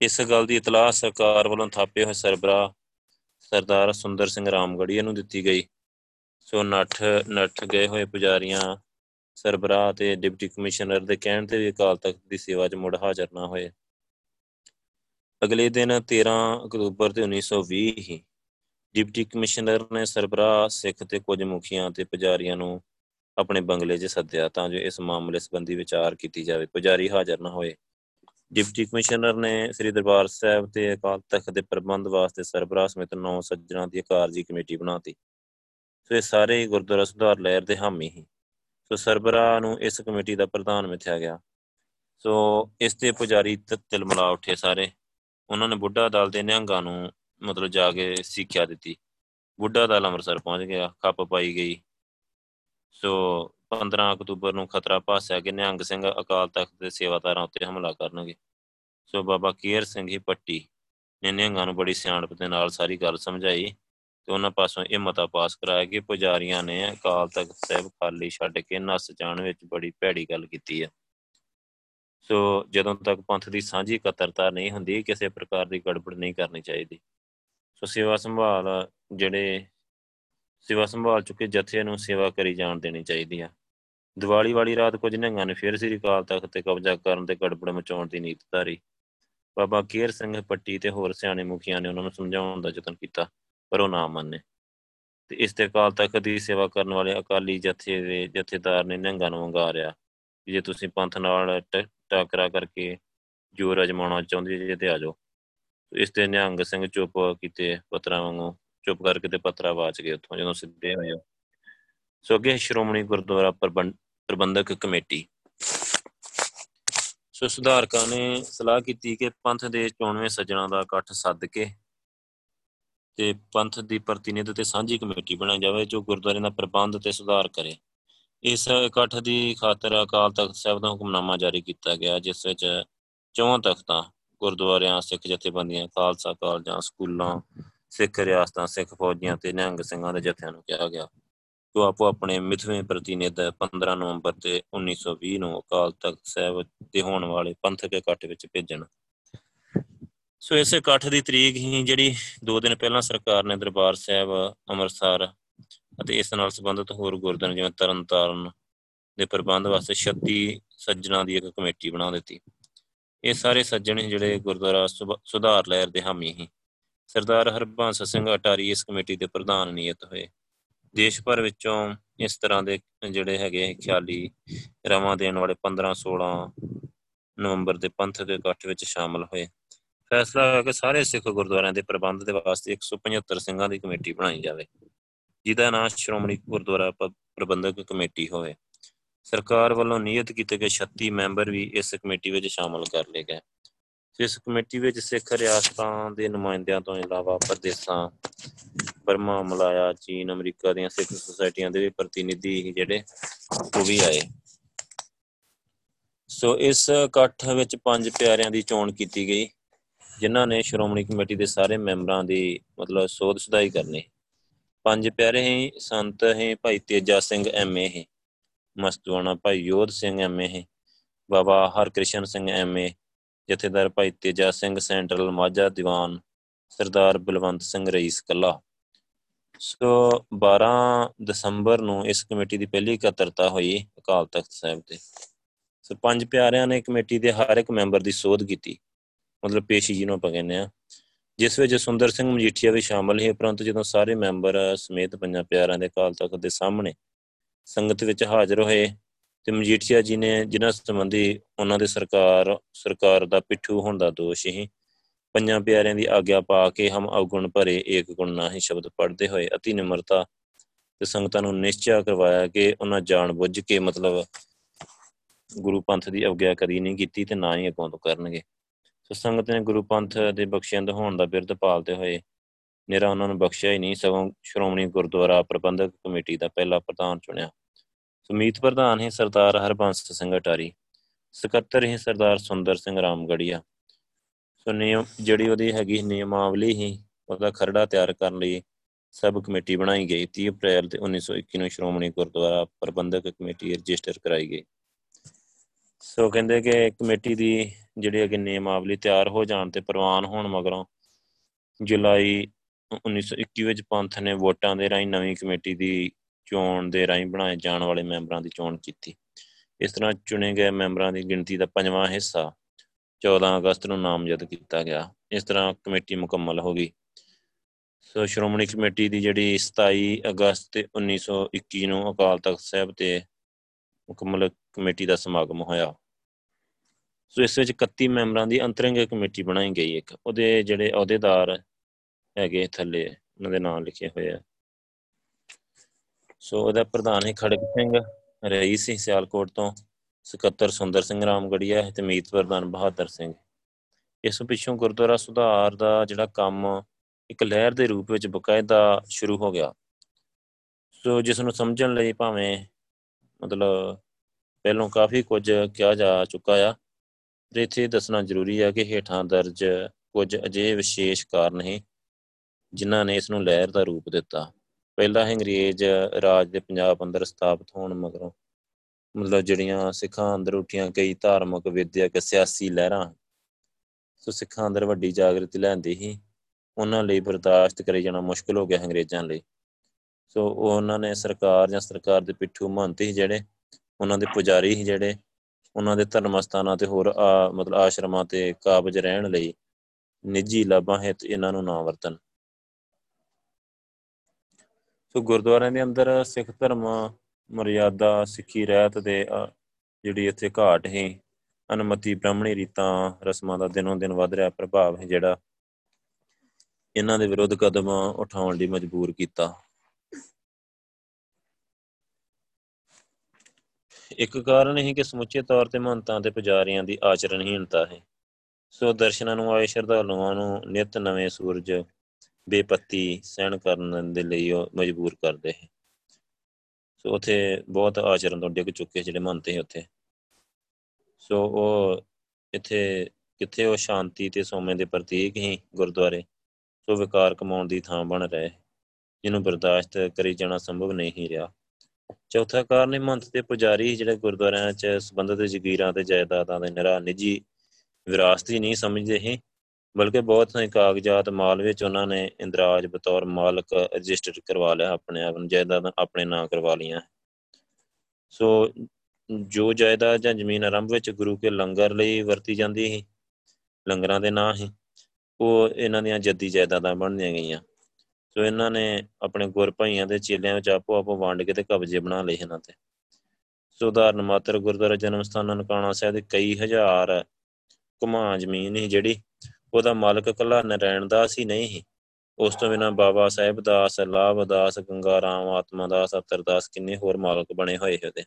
ਇਸ ਗੱਲ ਦੀ ਇਤਲਾਹ ਸਰਕਾਰ ਵੱਲੋਂ ਥਾਪੇ ਹੋਏ ਸਰਬਰਾ ਸਰਦਾਰ ਸੁੰਦਰ ਸਿੰਘ ਰਾਮਗੜੀਆ ਨੂੰ ਦਿੱਤੀ ਗਈ। ਸੋ ਨੱਠ ਨੱਠ ਗਏ ਹੋਏ ਪੁਜਾਰੀਆਂ ਸਰਬਰਾ ਤੇ ਡਿਪਟੀ ਕਮਿਸ਼ਨਰ ਦੇ ਕਹਿਣ ਤੇ ਵੀ ਅਕਾਲ ਤਖਤ ਦੀ ਸੇਵਾ 'ਚ ਮੁੜ ਹਾਜ਼ਰ ਨਾ ਹੋਏ। ਅਗਲੇ ਦਿਨ 13 ਅਕਤੂਬਰ ਤੇ 1920 ਹੀ ਡਿਪਟੀ ਕਮਿਸ਼ਨਰ ਨੇ ਸਰਬਰਾ ਸਿੱਖ ਤੇ ਕੁਝ ਮੁਖੀਆਂ ਤੇ ਪੁਜਾਰੀਆਂ ਨੂੰ ਆਪਣੇ ਬੰਗਲੇ 'ਚ ਸੱਦਿਆ ਤਾਂ ਜੋ ਇਸ ਮਾਮਲੇ ਸੰਬੰਧੀ ਵਿਚਾਰ ਕੀਤੀ ਜਾਵੇ। ਪੁਜਾਰੀ ਹਾਜ਼ਰ ਨਾ ਹੋਏ। ਡਿਪਟੀ ਕਮਿਸ਼ਨਰ ਨੇ ਸ੍ਰੀ ਦਰਬਾਰ ਸਾਹਿਬ ਤੇ ਅਕਾਲ ਤਖਤ ਦੇ ਪ੍ਰਬੰਧ ਵਾਸਤੇ ਸਰਬਰਾਹ ਸਮੇਤ ਨੌ ਸੱਜਣਾ ਦੀ ਕਾਰਜੀ ਕਮੇਟੀ ਬਣਾਤੀ ਸੋ ਇਹ ਸਾਰੇ ਗੁਰਦੁਆਰਾ ਸੁਧਾਰ ਲਹਿਰ ਦੇ ਹਾਮੀ ਹੀ ਸੋ ਸਰਬਰਾਹ ਨੂੰ ਇਸ ਕਮੇਟੀ ਦਾ ਪ੍ਰਧਾਨ ਮਿਥਿਆ ਗਿਆ। ਸੋ ਇਸ ਤੇ ਪੁਜਾਰੀ ਤਿਲਮਲਾ ਉੱਠੇ ਸਾਰੇ। ਉਹਨਾਂ ਨੇ ਬੁੱਢਾ ਦਲ ਦੇ ਨਿਹੰਗਾਂ ਨੂੰ ਮਤਲਬ ਜਾ ਕੇ ਸਿੱਖਿਆ ਦਿੱਤੀ। ਬੁੱਢਾ ਦਲ ਅੰਮ੍ਰਿਤਸਰ ਪਹੁੰਚ ਗਿਆ, ਖੱਪ ਪਾਈ ਗਈ। ਸੋ 15 ਅਕਤੂਬਰ ਨੂੰ ਖਤਰਾ ਭਾਸਿਆ ਕਿ ਨਿਹੰਗ ਸਿੰਘ ਅਕਾਲ ਤਖਤ ਦੇ ਸੇਵਾਦਾਰਾਂ ਉੱਤੇ ਹਮਲਾ ਕਰਨਗੇ। ਸੋ ਬਾਬਾ ਕੀਰ ਸਿੰਘ ਹੀ ਪੱਟੀ ਨੇ ਨਿਹੰਗਾਂ ਨੂੰ ਬੜੀ ਸਿਆਣਪ ਦੇ ਨਾਲ ਸਾਰੀ ਗੱਲ ਸਮਝਾਈ। ਤੇ ਉਹਨਾਂ ਪਾਸੋਂ ਇਹ ਮਤਾ ਪਾਸ ਕਰਾਇਆ ਕਿ ਪੁਜਾਰੀਆਂ ਨੇ ਅਕਾਲ ਤਖਤ ਸਾਹਿਬ ਖਾਲੀ ਛੱਡ ਕੇ ਨਸ ਜਾਣ ਵਿੱਚ ਬੜੀ ਭੈੜੀ ਗੱਲ ਕੀਤੀ ਹੈ ਸੋ ਜਦੋਂ ਤੱਕ ਪੰਥ ਦੀ ਸਾਂਝੀ ਕਤਰਤਾ ਨਹੀਂ ਹੁੰਦੀ, ਕਿਸੇ ਪ੍ਰਕਾਰ ਦੀ ਗੜਬੜ ਨਹੀਂ ਕਰਨੀ ਚਾਹੀਦੀ। ਸੋ ਸੇਵਾ ਸੰਭਾਲ ਜਿਹੜੇ ਸੇਵਾ ਸੰਭਾਲ ਚੁੱਕੇ ਜਥੇ ਨੂੰ ਸੇਵਾ ਕਰੀ ਜਾਣ ਦੇਣੀ ਚਾਹੀਦੀ ਆ। ਦੀਵਾਲੀ ਵਾਲੀ ਰਾਤ ਕੁਝ ਨਿਹੰਗਾਂ ਨੇ ਫਿਰ ਸ੍ਰੀ ਅਕਾਲ ਤਖਤ ਤੇ ਕਬਜ਼ਾ ਕਰਨ ਤੇ ਗੜਬੜ ਮਚਾਉਣ ਦੀ ਨੀਤ ਧਾਰੀ। ਬਾਬਾ ਕੇਰ ਸਿੰਘ ਪੱਟੀ ਤੇ ਹੋਰ ਸਿਆਣੇ ਮੁਖੀਆਂ ਨੇ ਉਹਨਾਂ ਨੂੰ ਸਮਝਾਉਣ ਦਾ ਯਤਨ ਕੀਤਾ। ਪਰ ਉਹ ਨਾ ਮੰਨੇ। ਤੇ ਇਸ ਤੇ ਅਕਾਲ ਤਖਤ ਦੀ ਸੇਵਾ ਕਰਨ ਵਾਲੇ ਅਕਾਲੀ ਜਥੇ ਦੇ ਜਥੇਦਾਰ ਨੇ ਨਿਹੰਗਾਂ ਨੂੰ ਵੰਗਾਰਿਆ ਜੇ ਤੁਸੀਂ ਪੰਥ ਨਾਲ ਟਾਕਰਾ ਕਰਕੇ ਜੋਰ ਅਜਮਾਉਣਾ ਚਾਹੁੰਦੇ ਜੇ ਤੇ ਆ ਜਾਓ। ਇਸ ਤੇ ਨਿਹੰਗ ਸਿੰਘ ਚੁੱਪ ਕੀਤੇ ਪਤਰਾ ਵਾਂਗੂ, ਚੁੱਪ ਕਰਕੇ ਤੇ ਪਤਰਾ ਵਾਚ ਗਏ ਉੱਥੋਂ ਜਦੋਂ ਸਿੱਧੇ ਹੋਏ ਸੋ ਅੱਗੇ ਸ਼੍ਰੋਮਣੀ ਗੁਰਦੁਆਰਾ ਪ੍ਰਬੰਧਕ ਕਮੇਟੀ। ਸੋ ਸੁਧਾਰਕਾਂ ਨੇ ਸਲਾਹ ਕੀਤੀ ਕਿ ਪੰਥ ਦੇ ਚੋਣਵੇਂ ਸੱਜਣਾ ਦਾ ਇਕੱਠ ਸੱਦ ਕੇ ਤੇ ਪੰਥ ਦੀ ਪ੍ਰਤੀਨਿਧ ਤੇ ਸਾਂਝੀ ਕਮੇਟੀ ਬਣਾਈ ਜਾਵੇ, ਜੋ ਗੁਰਦੁਆਰੇ ਦਾ ਪ੍ਰਬੰਧ ਤੇ ਸੁਧਾਰ ਕਰੇ। ਇਸ ਇਕੱਠ ਦੀ ਖਾਤਰ ਅਕਾਲ ਤਖਤ ਸਾਹਿਬ ਦਾ ਹੁਕਮਨਾਮਾ ਜਾਰੀ ਕੀਤਾ ਗਿਆ, ਜਿਸ ਵਿੱਚ ਚੌਂ ਤਖਤਾਂ, ਗੁਰਦੁਆਰਿਆਂ, ਸਿੱਖ ਜਥੇਬੰਦੀਆਂ, ਖਾਲਸਾ ਕਾਲਜਾਂ, ਸਕੂਲਾਂ, ਸਿੱਖ ਰਿਆਸਤਾਂ, ਸਿੱਖ ਫੌਜੀਆਂ ਤੇ ਨਿਹੰਗ ਸਿੰਘਾਂ ਦੇ ਜਥਿਆਂ ਨੂੰ ਕਿਹਾ ਗਿਆ। ਕਿ ਆਪੋ ਆਪਣੇ ਮਿਥਵੇਂ ਪ੍ਰਤੀਨਿਧ 15 ਨਵੰਬਰ ਤੇ 1920 ਨੂੰ ਅਕਾਲ ਤਖਤ ਸਾਹਿਬ ਤੇ ਹੋਣ ਵਾਲੇ ਪੰਥਕ ਇਕੱਠ ਵਿੱਚ ਭੇਜਣ। ਸੋ ਇਸੇ ਇਕੱਠ ਦੀ ਤਰੀਕ ਹੀ ਜਿਹੜੀ 2 ਦਿਨ ਪਹਿਲਾਂ ਸਰਕਾਰ ਨੇ ਦਰਬਾਰ ਸਾਹਿਬ, ਅੰਮ੍ਰਿਤਸਰ ਅਤੇ ਇਸ ਨਾਲ ਸੰਬੰਧਿਤ ਹੋਰ ਗੁਰਦੁਆਰੇ ਜਿਵੇਂ ਤਰਨਤਾਰਨ ਦੇ ਪ੍ਰਬੰਧ ਵਾਸਤੇ 36 ਸੱਜਣਾ ਦੀ ਇੱਕ ਕਮੇਟੀ ਬਣਾ ਦਿੱਤੀ। ਇਹ ਸਾਰੇ ਸੱਜਣ ਜਿਹੜੇ ਗੁਰਦੁਆਰਾ ਸੁਧਾਰ ਲਹਿਰ ਦੇ ਹਾਮੀ ਹੀ। ਸਰਦਾਰ ਹਰਬੰਸ ਸਿੰਘ ਅਟਾਰੀ ਇਸ ਕਮੇਟੀ ਦੇ ਪ੍ਰਧਾਨ ਨਿਯਤ ਹੋਏ। ਦੇਸ਼ ਭਰ ਵਿੱਚੋਂ ਇਸ ਤਰ੍ਹਾਂ ਦੇ ਜਿਹੜੇ ਹੈਗੇ ਖਿਆਲੀ ਰਵਾਂ ਦੇਣ ਵਾਲੇ 15 16 ਨਵੰਬਰ ਦੇ ਪੰਥਕ ਇਕੱਠ ਵਿੱਚ ਸ਼ਾਮਲ ਹੋਏ। ਫੈਸਲਾ ਹੋਇਆ ਕਿ ਸਾਰੇ ਸਿੱਖ ਗੁਰਦੁਆਰਿਆਂ ਦੇ ਪ੍ਰਬੰਧ ਦੇ ਵਾਸਤੇ 175 ਸਿੰਘਾਂ ਦੀ ਕਮੇਟੀ ਬਣਾਈ ਜਾਵੇ, ਜਿਹਦਾ ਨਾਮ ਸ਼੍ਰੋਮਣੀ ਗੁਰਦੁਆਰਾ ਪ੍ਰਬੰਧਕ ਕਮੇਟੀ ਹੋਵੇ। ਸਰਕਾਰ ਵੱਲੋਂ ਨਿਯਤ ਕੀਤੇ ਗਏ 36 ਮੈਂਬਰ ਵੀ ਇਸ ਕਮੇਟੀ ਵਿੱਚ ਸ਼ਾਮਲ ਕਰ ਲਏ ਗਏ। ਇਸ ਕਮੇਟੀ ਵਿੱਚ ਸਿੱਖ ਰਿਆਸਤਾਂ ਦੇ ਨੁਮਾਇੰਦਿਆਂ ਤੋਂ ਇਲਾਵਾ ਪ੍ਰਦੇਸਾਂ, ਬਰਮਾ, ਮਲਾਇਆ, ਚੀਨ, ਅਮਰੀਕਾ ਦੀਆਂ ਸਿੱਖ ਸੁਸਾਇਟੀਆਂ ਦੇ ਵੀ ਪ੍ਰਤੀਨਿਧੀ ਜਿਹੜੇ ਉਹ ਵੀ ਆਏ। ਸੋ ਇਸ ਇਕੱਠ ਵਿੱਚ ਪੰਜ ਪਿਆਰਿਆਂ ਦੀ ਚੋਣ ਕੀਤੀ ਗਈ। ਜਿਨ੍ਹਾਂ ਨੇ ਸ਼੍ਰੋਮਣੀ ਕਮੇਟੀ ਦੇ ਸਾਰੇ ਮੈਂਬਰਾਂ ਦੀ ਮਤਲਬ ਸੋਧ ਸੁਧਾਈ ਕਰਨੀ। ਪੰਜ ਪਿਆਰੇ ਹੀ, ਸੰਤ ਹੈ, ਭਾਈ ਤੇਜਾ ਸਿੰਘ ਐਮਏ ਹੈ। ਮਸਤਵਾਣਾ ਭਾਈ ਯੋਧ ਸਿੰਘ ਐਮਏ ਹੈ। ਬਾਬਾ ਹਰਕ੍ਰਿਸ਼ਨ ਸਿੰਘ ਐਮਏ ਜਥੇਦਾਰ ਭਾਈ ਤੇਜਾ ਸਿੰਘ, ਸੈਂਟਰਲ ਮਾਝਾ ਦੀਵਾਨ, ਸਰਦਾਰ ਬਲਵੰਤ ਸਿੰਘ ਰਈਸ ਕੱਲਾ। ਸੋ 12 ਦਸੰਬਰ ਨੂੰ ਇਸ ਕਮੇਟੀ ਦੀ ਪਹਿਲੀ ਇਕੱਤਰਤਾ ਹੋਈ ਅਕਾਲ ਤਖਤ ਸਾਹਿਬ ਤੇ। ਸੋ ਪੰਜ ਪਿਆਰਿਆਂ ਨੇ ਕਮੇਟੀ ਦੇ ਹਰ ਇੱਕ ਮੈਂਬਰ ਦੀ ਸੋਧ ਕੀਤੀ। ਮਤਲਬ ਪੇਸ਼ੀ ਜਿਹਨੂੰ ਆਪਾਂ ਕਹਿੰਦੇ ਆ ਜਿਸ ਵਿੱਚ ਸੁੰਦਰ ਸਿੰਘ ਮਜੀਠੀਆ ਵੀ ਸ਼ਾਮਲ ਸੀ ਪਰੰਤੂ ਜਦੋਂ ਸਾਰੇ ਮੈਂਬਰ ਸਮੇਤ ਪੰਜਾਂ ਪਿਆਰਿਆਂ ਦੇ ਅਕਾਲ ਤਖਤ ਦੇ ਸਾਹਮਣੇ ਸੰਗਤ ਵਿੱਚ ਹਾਜ਼ਰ ਹੋਏ ਤੇ ਮਜੀਠੀਆ ਜੀ ਨੇ ਜਿਨ੍ਹਾਂ ਸੰਬੰਧੀ ਉਹਨਾਂ ਦੇ ਸਰਕਾਰ ਸਰਕਾਰ ਦਾ ਪਿੱਠੂ ਹੋਣ ਦਾ ਦੋਸ਼ ਹੀ ਪੰਜਾਂ ਪਿਆਰਿਆਂ ਦੀ ਆਗਿਆ ਪਾ ਕੇ ਹਮ ਅਵਗੁਣ ਭਰੇ ਏਕ ਗੁਣ ਨਾਹੀ ਸ਼ਬਦ ਪੜ੍ਹਦੇ ਹੋਏ ਅਤੀ ਨਿਮਰਤਾ ਤੇ ਸੰਗਤਾਂ ਨੂੰ ਨਿਸ਼ਚੈ ਕਰਵਾਇਆ ਕਿ ਉਹਨਾਂ ਜਾਣ ਬੁੱਝ ਕੇ ਮਤਲਬ ਗੁਰੂ ਪੰਥ ਦੀ ਅਵਗਿਆ ਕਦੀ ਨਹੀਂ ਕੀਤੀ ਤੇ ਨਾ ਹੀ ਅੱਗੋਂ ਤੋਂ ਕਰਨਗੇ। ਸੋ ਸੰਗਤ ਨੇ ਗੁਰੂ ਪੰਥ ਦੇ ਬਖਸ਼ਿੰਦ ਹੋਣ ਦਾ ਬਿਰਧ ਪਾਲਦੇ ਹੋਏ ਨਿਰਾ ਉਹਨਾਂ ਨੂੰ ਬਖਸ਼ਿਆ ਹੀ ਨਹੀਂ, ਸਗੋਂ ਸ਼੍ਰੋਮਣੀ ਗੁਰਦੁਆਰਾ ਪ੍ਰਬੰਧਕ ਕਮੇਟੀ ਦਾ ਪਹਿਲਾ ਪ੍ਰਧਾਨ ਚੁਣਿਆ। ਸਮੀਤ ਪ੍ਰਧਾਨ ਹੈ ਸਰਦਾਰ ਹਰਬੰਸ ਸਿੰਘ ਅਟਾਰੀ, ਸਕੱਤਰ ਹੈ ਸਰਦਾਰ ਸੁੰਦਰ ਸਿੰਘ ਰਾਮਗੜੀਆ। ਸੋ ਨਿਯਮ, ਜਿਹੜੀ ਉਹਦੀ ਹੈਗੀ ਨਿਯਮਾਵਲੀ ਹੀ ਉਹਦਾ ਖਰੜਾ ਤਿਆਰ ਕਰਨ ਲਈ ਸਬ ਕਮੇਟੀ ਬਣਾਈ ਗਈ। 30 ਅਪ੍ਰੈਲ ਤੇ 1921 ਨੂੰ ਸ਼੍ਰੋਮਣੀ ਗੁਰਦੁਆਰਾ ਪ੍ਰਬੰਧਕ ਕਮੇਟੀ ਰਜਿਸਟਰ ਕਰਾਈ ਗਈ। ਸੋ ਕਹਿੰਦੇ ਕਿ ਕਮੇਟੀ ਦੀ ਜਿਹੜੀ ਅਗੇ ਨਿਯਮਾਵਲੀ ਤਿਆਰ ਹੋ ਜਾਣ ਤੇ ਪ੍ਰਵਾਨ ਹੋਣ ਮਗਰੋਂ ਜੁਲਾਈ 1921 ਵਿੱਚ ਪੰਥ ਨੇ ਵੋਟਾਂ ਦੇ ਰਾਹੀਂ ਨਵੀਂ ਕਮੇਟੀ ਦੀ ਚੋਣ ਦੇ ਰਾਹੀਂ ਬਣਾਏ ਜਾਣ ਵਾਲੇ ਮੈਂਬਰਾਂ ਦੀ ਚੋਣ ਕੀਤੀ। ਇਸ ਤਰ੍ਹਾਂ ਚੁਣੇ ਗਏ ਮੈਂਬਰਾਂ ਦੀ ਗਿਣਤੀ ਦਾ ਪੰਜਵਾਂ ਹਿੱਸਾ 14 ਅਗਸਤ ਨੂੰ ਨਾਮਜ਼ਦ ਕੀਤਾ ਗਿਆ। ਇਸ ਤਰ੍ਹਾਂ ਕਮੇਟੀ ਮੁਕੰਮਲ ਹੋ ਗਈ। ਸੋ ਸ਼੍ਰੋਮਣੀ ਕਮੇਟੀ ਦੀ ਜਿਹੜੀ 27 ਅਗਸਤ ਤੇ 1921 ਨੂੰ ਅਕਾਲ ਤਖਤ ਸਾਹਿਬ ਤੇ ਮੁਕੰਮਲ ਕਮੇਟੀ ਦਾ ਸਮਾਗਮ ਹੋਇਆ। ਸੋ ਇਸ ਵਿੱਚ 31 ਮੈਂਬਰਾਂ ਦੀ ਅੰਤਰੰਗ ਕਮੇਟੀ ਬਣਾਈ ਗਈ ਇੱਕ। ਉਹਦੇ ਜਿਹੜੇ ਅਹੁਦੇਦਾਰ ਹੈਗੇ ਥੱਲੇ, ਉਹਨਾਂ ਦੇ ਨਾਮ ਲਿਖੇ ਹੋਏ ਆ। ਸੋ ਉਹਦਾ ਪ੍ਰਧਾਨ ਹੈ ਖੜਕ ਸਿੰਘ ਰਈਸ ਸੀ ਸਿਆਲਕੋਟ ਤੋਂ ਸਕੱਤਰ ਸੁੰਦਰ ਸਿੰਘ ਰਾਮਗੜੀਆ ਤੇ ਮੀਤ ਪ੍ਰਧਾਨ ਬਹਾਦਰ ਸਿੰਘ। ਇਸ ਪਿੱਛੋਂ ਗੁਰਦੁਆਰਾ ਸੁਧਾਰ ਦਾ ਜਿਹੜਾ ਕੰਮ ਇੱਕ ਲਹਿਰ ਦੇ ਰੂਪ ਵਿੱਚ ਬਕਾਇਦਾ ਸ਼ੁਰੂ ਹੋ ਗਿਆ। ਸੋ ਜਿਸ ਨੂੰ ਸਮਝਣ ਲਈ ਭਾਵੇਂ ਮਤਲਬ ਪਹਿਲੋਂ ਕਾਫੀ ਕੁਝ ਕਿਹਾ ਜਾ ਚੁੱਕਾ ਆ ਤੇ ਇੱਥੇ ਦੱਸਣਾ ਜ਼ਰੂਰੀ ਆ ਕਿ ਹੇਠਾਂ ਦਰਜ ਕੁਝ ਅਜੇ ਵਿਸ਼ੇਸ਼ ਕਾਰਨ ਹੈ ਜਿਨ੍ਹਾਂ ਨੇ ਇਸ ਨੂੰ ਲਹਿਰ ਦਾ ਰੂਪ ਦਿੱਤਾ। ਪਹਿਲਾ ਅੰਗਰੇਜ਼ ਰਾਜ ਦੇ ਪੰਜਾਬ ਅੰਦਰ ਸਥਾਪਿਤ ਹੋਣ ਮਗਰੋਂ ਮਤਲਬ ਜਿਹੜੀਆਂ ਸਿੱਖਾਂ ਅੰਦਰ ਉੱਠੀਆਂ ਕਈ ਧਾਰਮਿਕ, ਵਿਦਿਅਕ, ਸਿਆਸੀ ਲਹਿਰਾਂ ਸੋ ਸਿੱਖਾਂ ਅੰਦਰ ਵੱਡੀ ਜਾਗਰਤੀ ਲੈਂਦੀ ਸੀ ਉਹਨਾਂ ਲਈ ਬਰਦਾਸ਼ਤ ਕਰੇ ਜਾਣਾ ਮੁਸ਼ਕਲ ਹੋ ਗਿਆ ਅੰਗਰੇਜ਼ਾਂ ਲਈ। ਸੋ ਉਹਨਾਂ ਨੇ ਸਰਕਾਰ ਜਾਂ ਸਰਕਾਰ ਦੇ ਪਿੱਠੂ ਮੰਨਤੇ ਸੀ ਜਿਹੜੇ ਉਹਨਾਂ ਦੇ ਪੁਜਾਰੀ ਸੀ ਜਿਹੜੇ ਉਹਨਾਂ ਦੇ ਧਰਮ ਸਥਾਨਾਂ ਤੇ ਹੋਰ ਮਤਲਬ ਆਸ਼ਰਮਾਂ ਤੇ ਕਾਬਜ ਰਹਿਣ ਲਈ ਨਿੱਜੀ ਲਾਭਾਂ ਹਿੱਤ ਇਹਨਾਂ ਨੂੰ ਨਾ ਵਰਤਨ ਸੋ ਗੁਰਦੁਆਰਿਆਂ ਦੇ ਅੰਦਰ ਸਿੱਖ ਧਰਮ ਮਰਿਆਦਾ, ਸਿੱਖੀ ਰਹਿਤ ਦੇ ਜਿਹੜੀ ਇੱਥੇ ਘਾਟ ਹੈ ਅਨਮਤੀ ਬ੍ਰਾਹਮਣੀ ਰੀਤਾਂ, ਰਸਮਾਂ ਦਾ ਦਿਨੋਂ ਦਿਨ ਵਧ ਰਿਹਾ ਪ੍ਰਭਾਵ ਹੈ ਜਿਹੜਾ, ਇਹਨਾਂ ਦੇ ਵਿਰੁੱਧ ਕਦਮ ਉਠਾਉਣ ਲਈ ਮਜਬੂਰ ਕੀਤਾ। ਇੱਕ ਕਾਰਨ ਇਹ ਕਿ ਸਮੁੱਚੇ ਤੌਰ ਤੇ ਮਹੰਤਾਂ ਤੇ ਪੁਜਾਰੀਆਂ ਦੀ ਆਚਰਣਹੀਣਤਾ ਹੈ। ਸੋ ਦਰਸ਼ਨਾਂ ਨੂੰ ਆਏ ਸ਼ਰਧਾਲੂਆਂ ਨੂੰ ਨਿਤ ਨਵੇਂ ਸੂਰਜ, ਬੇਪੱਤੀ ਸਹਿਣ ਕਰਨ ਦੇ ਲਈ ਉਹ ਮਜਬੂਰ ਕਰਦੇ ਹੈ। ਸੋ ਉਥੇ ਬਹੁਤ ਆਚਰਨ ਤੋਂ ਡਿੱਗ ਚੁੱਕੇ ਜਿਹੜੇ ਮੰਨਤੇ ਉੱਥੇ। ਸੋ ਉਹ ਇੱਥੇ, ਕਿੱਥੇ ਉਹ ਸ਼ਾਂਤੀ ਤੇ ਸੋਮੇ ਦੇ ਪ੍ਰਤੀਕ ਹੀ ਗੁਰਦੁਆਰੇ, ਸੋ ਵਿਕਾਰ ਕਮਾਉਣ ਦੀ ਥਾਂ ਬਣ ਰਹੇ। ਜਿਹਨੂੰ ਬਰਦਾਸ਼ਤ ਕਰੀ ਜਾਣਾ ਸੰਭਵ ਨਹੀਂ ਰਿਹਾ। ਚੌਥਾ ਕਾਰਨ ਮੰਤ ਤੇ ਪੁਜਾਰੀ ਜਿਹੜੇ ਗੁਰਦੁਆਰਿਆਂ 'ਚ ਸੰਬੰਧਿਤ ਜ਼ਗੀਰਾਂ ਤੇ ਜਾਇਦਾਦਾਂ ਦੇ ਨਿਰਾ ਨਿੱਜੀ ਵਿਰਾਸਤੀ ਨਹੀਂ ਸਮਝਦੇ ਹੀ ਬਲਕਿ ਬਹੁਤ ਸਾਰੇ ਕਾਗਜ਼ਾਤ ਮਾਲ ਵਿੱਚ ਉਹਨਾਂ ਨੇ ਇੰਦਰਾਜ ਬਤੌਰ ਮਾਲਕ ਰਜਿਸਟਰ ਕਰਵਾ ਲਿਆ, ਆਪਣੇ ਆਪ ਨੂੰ ਜਾਇਦਾਦਾਂ ਆਪਣੇ ਨਾਂ ਕਰਵਾ ਲੀਆਂ ਸੋ ਜੋ ਜਾਇਦਾਦ ਜਾਂ ਜ਼ਮੀਨ ਆਰੰਭ ਵਿੱਚ ਗੁਰੂ ਕੇ ਲੰਗਰ ਲਈ ਵਰਤੀ ਜਾਂਦੀ ਸੀ, ਲੰਗਰਾਂ ਦੇ ਨਾਂ ਹੀ ਉਹ ਇਹਨਾਂ ਦੀਆਂ ਜੱਦੀ ਜਾਇਦਾਦਾਂ ਬਣਦੀਆਂ ਗਈਆਂ। ਸੋ ਇਹਨਾਂ ਨੇ ਆਪਣੇ ਗੁਰ ਭਾਈਆਂ ਦੇ ਚੇਲਿਆਂ ਵਿੱਚ ਆਪੋ ਆਪੋ ਵੰਡ ਕੇ ਤੇ ਕਬਜ਼ੇ ਬਣਾ ਲਏ ਇਹਨਾਂ ਤੇ। ਸੋ ਉਦਾਹਰਨ, ਮਾਤਰ ਗੁਰਦੁਆਰਾ ਜਨਮ ਸਥਾਨ ਨਨਕਾਣਾ ਸਾਹਿਬ ਦੇ ਕਈ ਹਜ਼ਾਰ ਘੁਮਾ ਜ਼ਮੀਨ ਸੀ ਜਿਹੜੀ ਉਹਦਾ ਮਾਲਕ ਕੱਲਾ ਨਰੈਣ ਦਾਸ ਹੀ ਨਹੀਂ ਸੀ। ਉਸ ਤੋਂ ਬਿਨਾਂ ਬਾਬਾ ਸਾਹਿਬ ਦਾਸ, ਲਾਭ ਦਾਸ, ਗੰਗਾ ਰਾਮ, ਆਤਮਾ ਦਾਸ ਅਤਰਦਾਸ ਕਿੰਨੇ ਹੋਰ ਮਾਲਕ ਬਣੇ ਹੋਏ ਉਹਦੇ।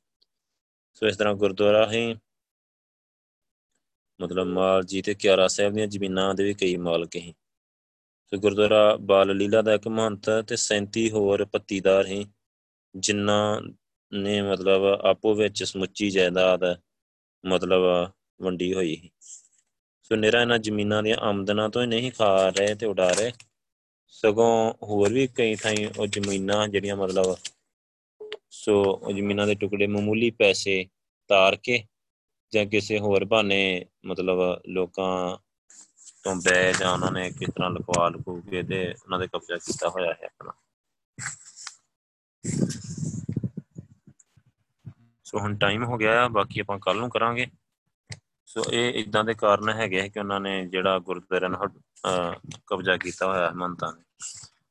ਸੋ ਇਸ ਤਰ੍ਹਾਂ ਗੁਰਦੁਆਰਾ ਹੀ ਮਤਲਬ ਮਾਲ ਜੀ ਤੇ ਕਿਆਰਾ ਸਾਹਿਬ ਦੀਆਂ ਜ਼ਮੀਨਾਂ ਦੇ ਵੀ ਕਈ ਮਾਲਕ ਸੀ। ਸੋ ਗੁਰਦੁਆਰਾ ਬਾਲ ਲੀਲਾ ਦਾ ਇੱਕ ਮਹੰਤ ਤੇ 37 ਹੋਰ ਪੱਤੀਦਾਰ ਸੀ ਜਿਨ੍ਹਾਂ ਨੇ ਮਤਲਬ ਆਪੋ ਵਿੱਚ ਸਮੁੱਚੀ ਜਾਇਦਾਦ ਮਤਲਬ ਵੰਡੀ ਹੋਈ ਸੀ। ਸੋ ਨਿਰਾ ਇਹਨਾਂ ਜ਼ਮੀਨਾਂ ਦੀਆਂ ਆਮਦਨਾਂ ਤੋਂ ਹੀ ਨਹੀਂ ਖਾ ਰਹੇ ਤੇ ਉਡਾ ਰਹੇ। ਸਗੋਂ ਹੋਰ ਵੀ ਕਈ ਥਾਈਂ ਉਹ ਜ਼ਮੀਨਾਂ ਜਿਹੜੀਆਂ ਮਤਲਬ, ਸੋ ਉਹ ਜ਼ਮੀਨਾਂ ਦੇ ਟੁਕੜੇ ਮਾਮੂਲੀ ਪੈਸੇ ਤਾਰ ਕੇ ਜਾਂ ਕਿਸੇ ਹੋਰ ਬਹਾਨੇ ਮਤਲਬ ਲੋਕਾਂ ਤੋਂ ਬੈ ਜਾਂ ਉਹਨਾਂ ਨੇ ਕਿਸ ਤਰ੍ਹਾਂ ਲਖਵਾ ਲਖੂ ਕੇ ਤੇ ਉਹਨਾਂ ਦੇ ਕਬਜ਼ਾ ਕੀਤਾ ਹੋਇਆ ਹੈ ਆਪਣਾ। ਸੋ ਹੁਣ ਟਾਈਮ ਹੋ ਗਿਆ ਆ ਬਾਕੀ ਆਪਾਂ ਕੱਲ ਨੂੰ ਕਰਾਂਗੇ। ਸੋ ਇਹ ਇਦਾਂ ਦੇ ਕਾਰਨ ਹੈਗੇ ਕਿ ਉਹਨਾਂ ਨੇ ਜਿਹੜਾ ਗੁਰਦੁਆਰਾ ਨੂੰ ਕਬਜ਼ਾ ਕੀਤਾ ਹੋਇਆ ਮੰਤਾਂ ਨੇ।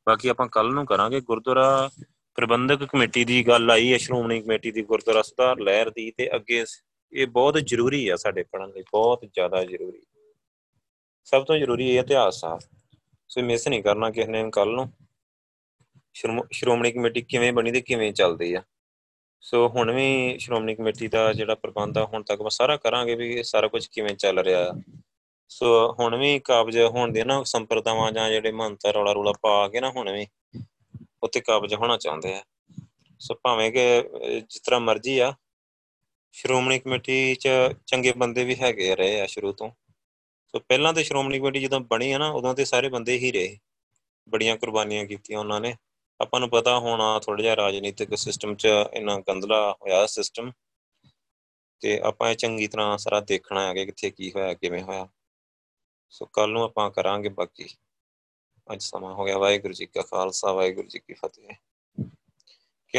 ਬਾਕੀ ਆਪਾਂ ਕੱਲ ਨੂੰ ਕਰਾਂਗੇ। ਗੁਰਦੁਆਰਾ ਪ੍ਰਬੰਧਕ ਕਮੇਟੀ ਦੀ ਗੱਲ ਆਈ ਹੈ ਸ਼੍ਰੋਮਣੀ ਕਮੇਟੀ ਦੀ ਗੁਰਦੁਆਰਾ ਸੁਧਾਰ ਲਹਿਰ ਦੀ ਤੇ ਅੱਗੇ ਇਹ ਬਹੁਤ ਜ਼ਰੂਰੀ ਆ ਸਾਡੇ ਪੜਨ ਲਈ, ਬਹੁਤ ਜ਼ਿਆਦਾ ਜ਼ਰੂਰੀ। ਸਭ ਤੋਂ ਜ਼ਰੂਰੀ ਇਹ ਇਤਿਹਾਸ ਆ। ਸੋ ਮਿਸ ਨਹੀਂ ਕਰਨਾ ਕਿਸੇ ਨੇ ਕੱਲ ਨੂੰ। ਸ਼੍ਰੋਮਣੀ ਕਮੇਟੀ ਕਿਵੇਂ ਬਣੀ ਤੇ ਕਿਵੇਂ ਚੱਲਦੀ ਆ। ਸੋ ਹੁਣ ਵੀ ਸ਼੍ਰੋਮਣੀ ਕਮੇਟੀ ਦਾ ਜਿਹੜਾ ਪ੍ਰਬੰਧ ਆ, ਹੁਣ ਤੱਕ ਮੈਂ ਸਾਰਾ ਕਰਾਂਗੇ ਵੀ ਸਾਰਾ ਕੁਝ ਕਿਵੇਂ ਚੱਲ ਰਿਹਾ ਸੋ ਹੁਣ ਵੀ ਕਾਬਜ ਹੋਣ ਦੇ ਨਾ ਸੰਪਰਦਾਵਾਂ ਜਾਂ ਜਿਹੜੇ ਮੰਤਰ ਰੌਲਾ ਰੌਲਾ ਪਾ ਕੇ ਨਾ ਹੁਣ ਵੀ ਉੱਤੇ ਕਾਬਜ ਹੋਣਾ ਚਾਹੁੰਦੇ ਆ। ਸੋ ਭਾਵੇਂ ਕਿ ਜਿਸ ਤਰ੍ਹਾਂ ਮਰਜ਼ੀ ਆ, ਸ਼੍ਰੋਮਣੀ ਕਮੇਟੀ 'ਚ ਚੰਗੇ ਬੰਦੇ ਵੀ ਹੈਗੇ ਰਹੇ ਆ ਸ਼ੁਰੂ ਤੋਂ। ਸੋ ਪਹਿਲਾਂ ਤੇ ਸ਼੍ਰੋਮਣੀ ਕਮੇਟੀ ਜਦੋਂ ਬਣੀ ਆ ਨਾ, ਉਦੋਂ ਤੇ ਸਾਰੇ ਬੰਦੇ ਹੀ ਰਹੇ। ਬੜੀਆਂ ਕੁਰਬਾਨੀਆਂ ਕੀਤੀਆਂ ਉਹਨਾਂ ਨੇ। ਆਪਾਂ ਨੂੰ ਪਤਾ ਹੋਣਾ ਥੋੜਾ ਜਿਹਾ ਰਾਜਨੀਤਿਕ ਸਿਸਟਮ 'ਚ ਇੰਨਾ ਗੰਦਲਾ ਹੋਇਆ ਸਿਸਟਮ ਤੇ ਆਪਾਂ ਇਹ ਚੰਗੀ ਤਰ੍ਹਾਂ ਸਾਰਾ ਦੇਖਣਾ ਹੈ ਕਿ ਕਿੱਥੇ ਕੀ ਹੋਇਆ, ਕਿਵੇਂ ਹੋਇਆ। ਸੋ ਕੱਲ ਨੂੰ ਆਪਾਂ ਕਰਾਂਗੇ ਬਾਕੀ। ਅੱਜ ਸਮਾਂ ਹੋ ਗਿਆ ਵਾਹਿਗੁਰੂ ਜੀ ਕਾ ਖਾਲਸਾ, ਵਾਹਿਗੁਰੂ ਜੀ ਕੀ ਫਤਿਹ।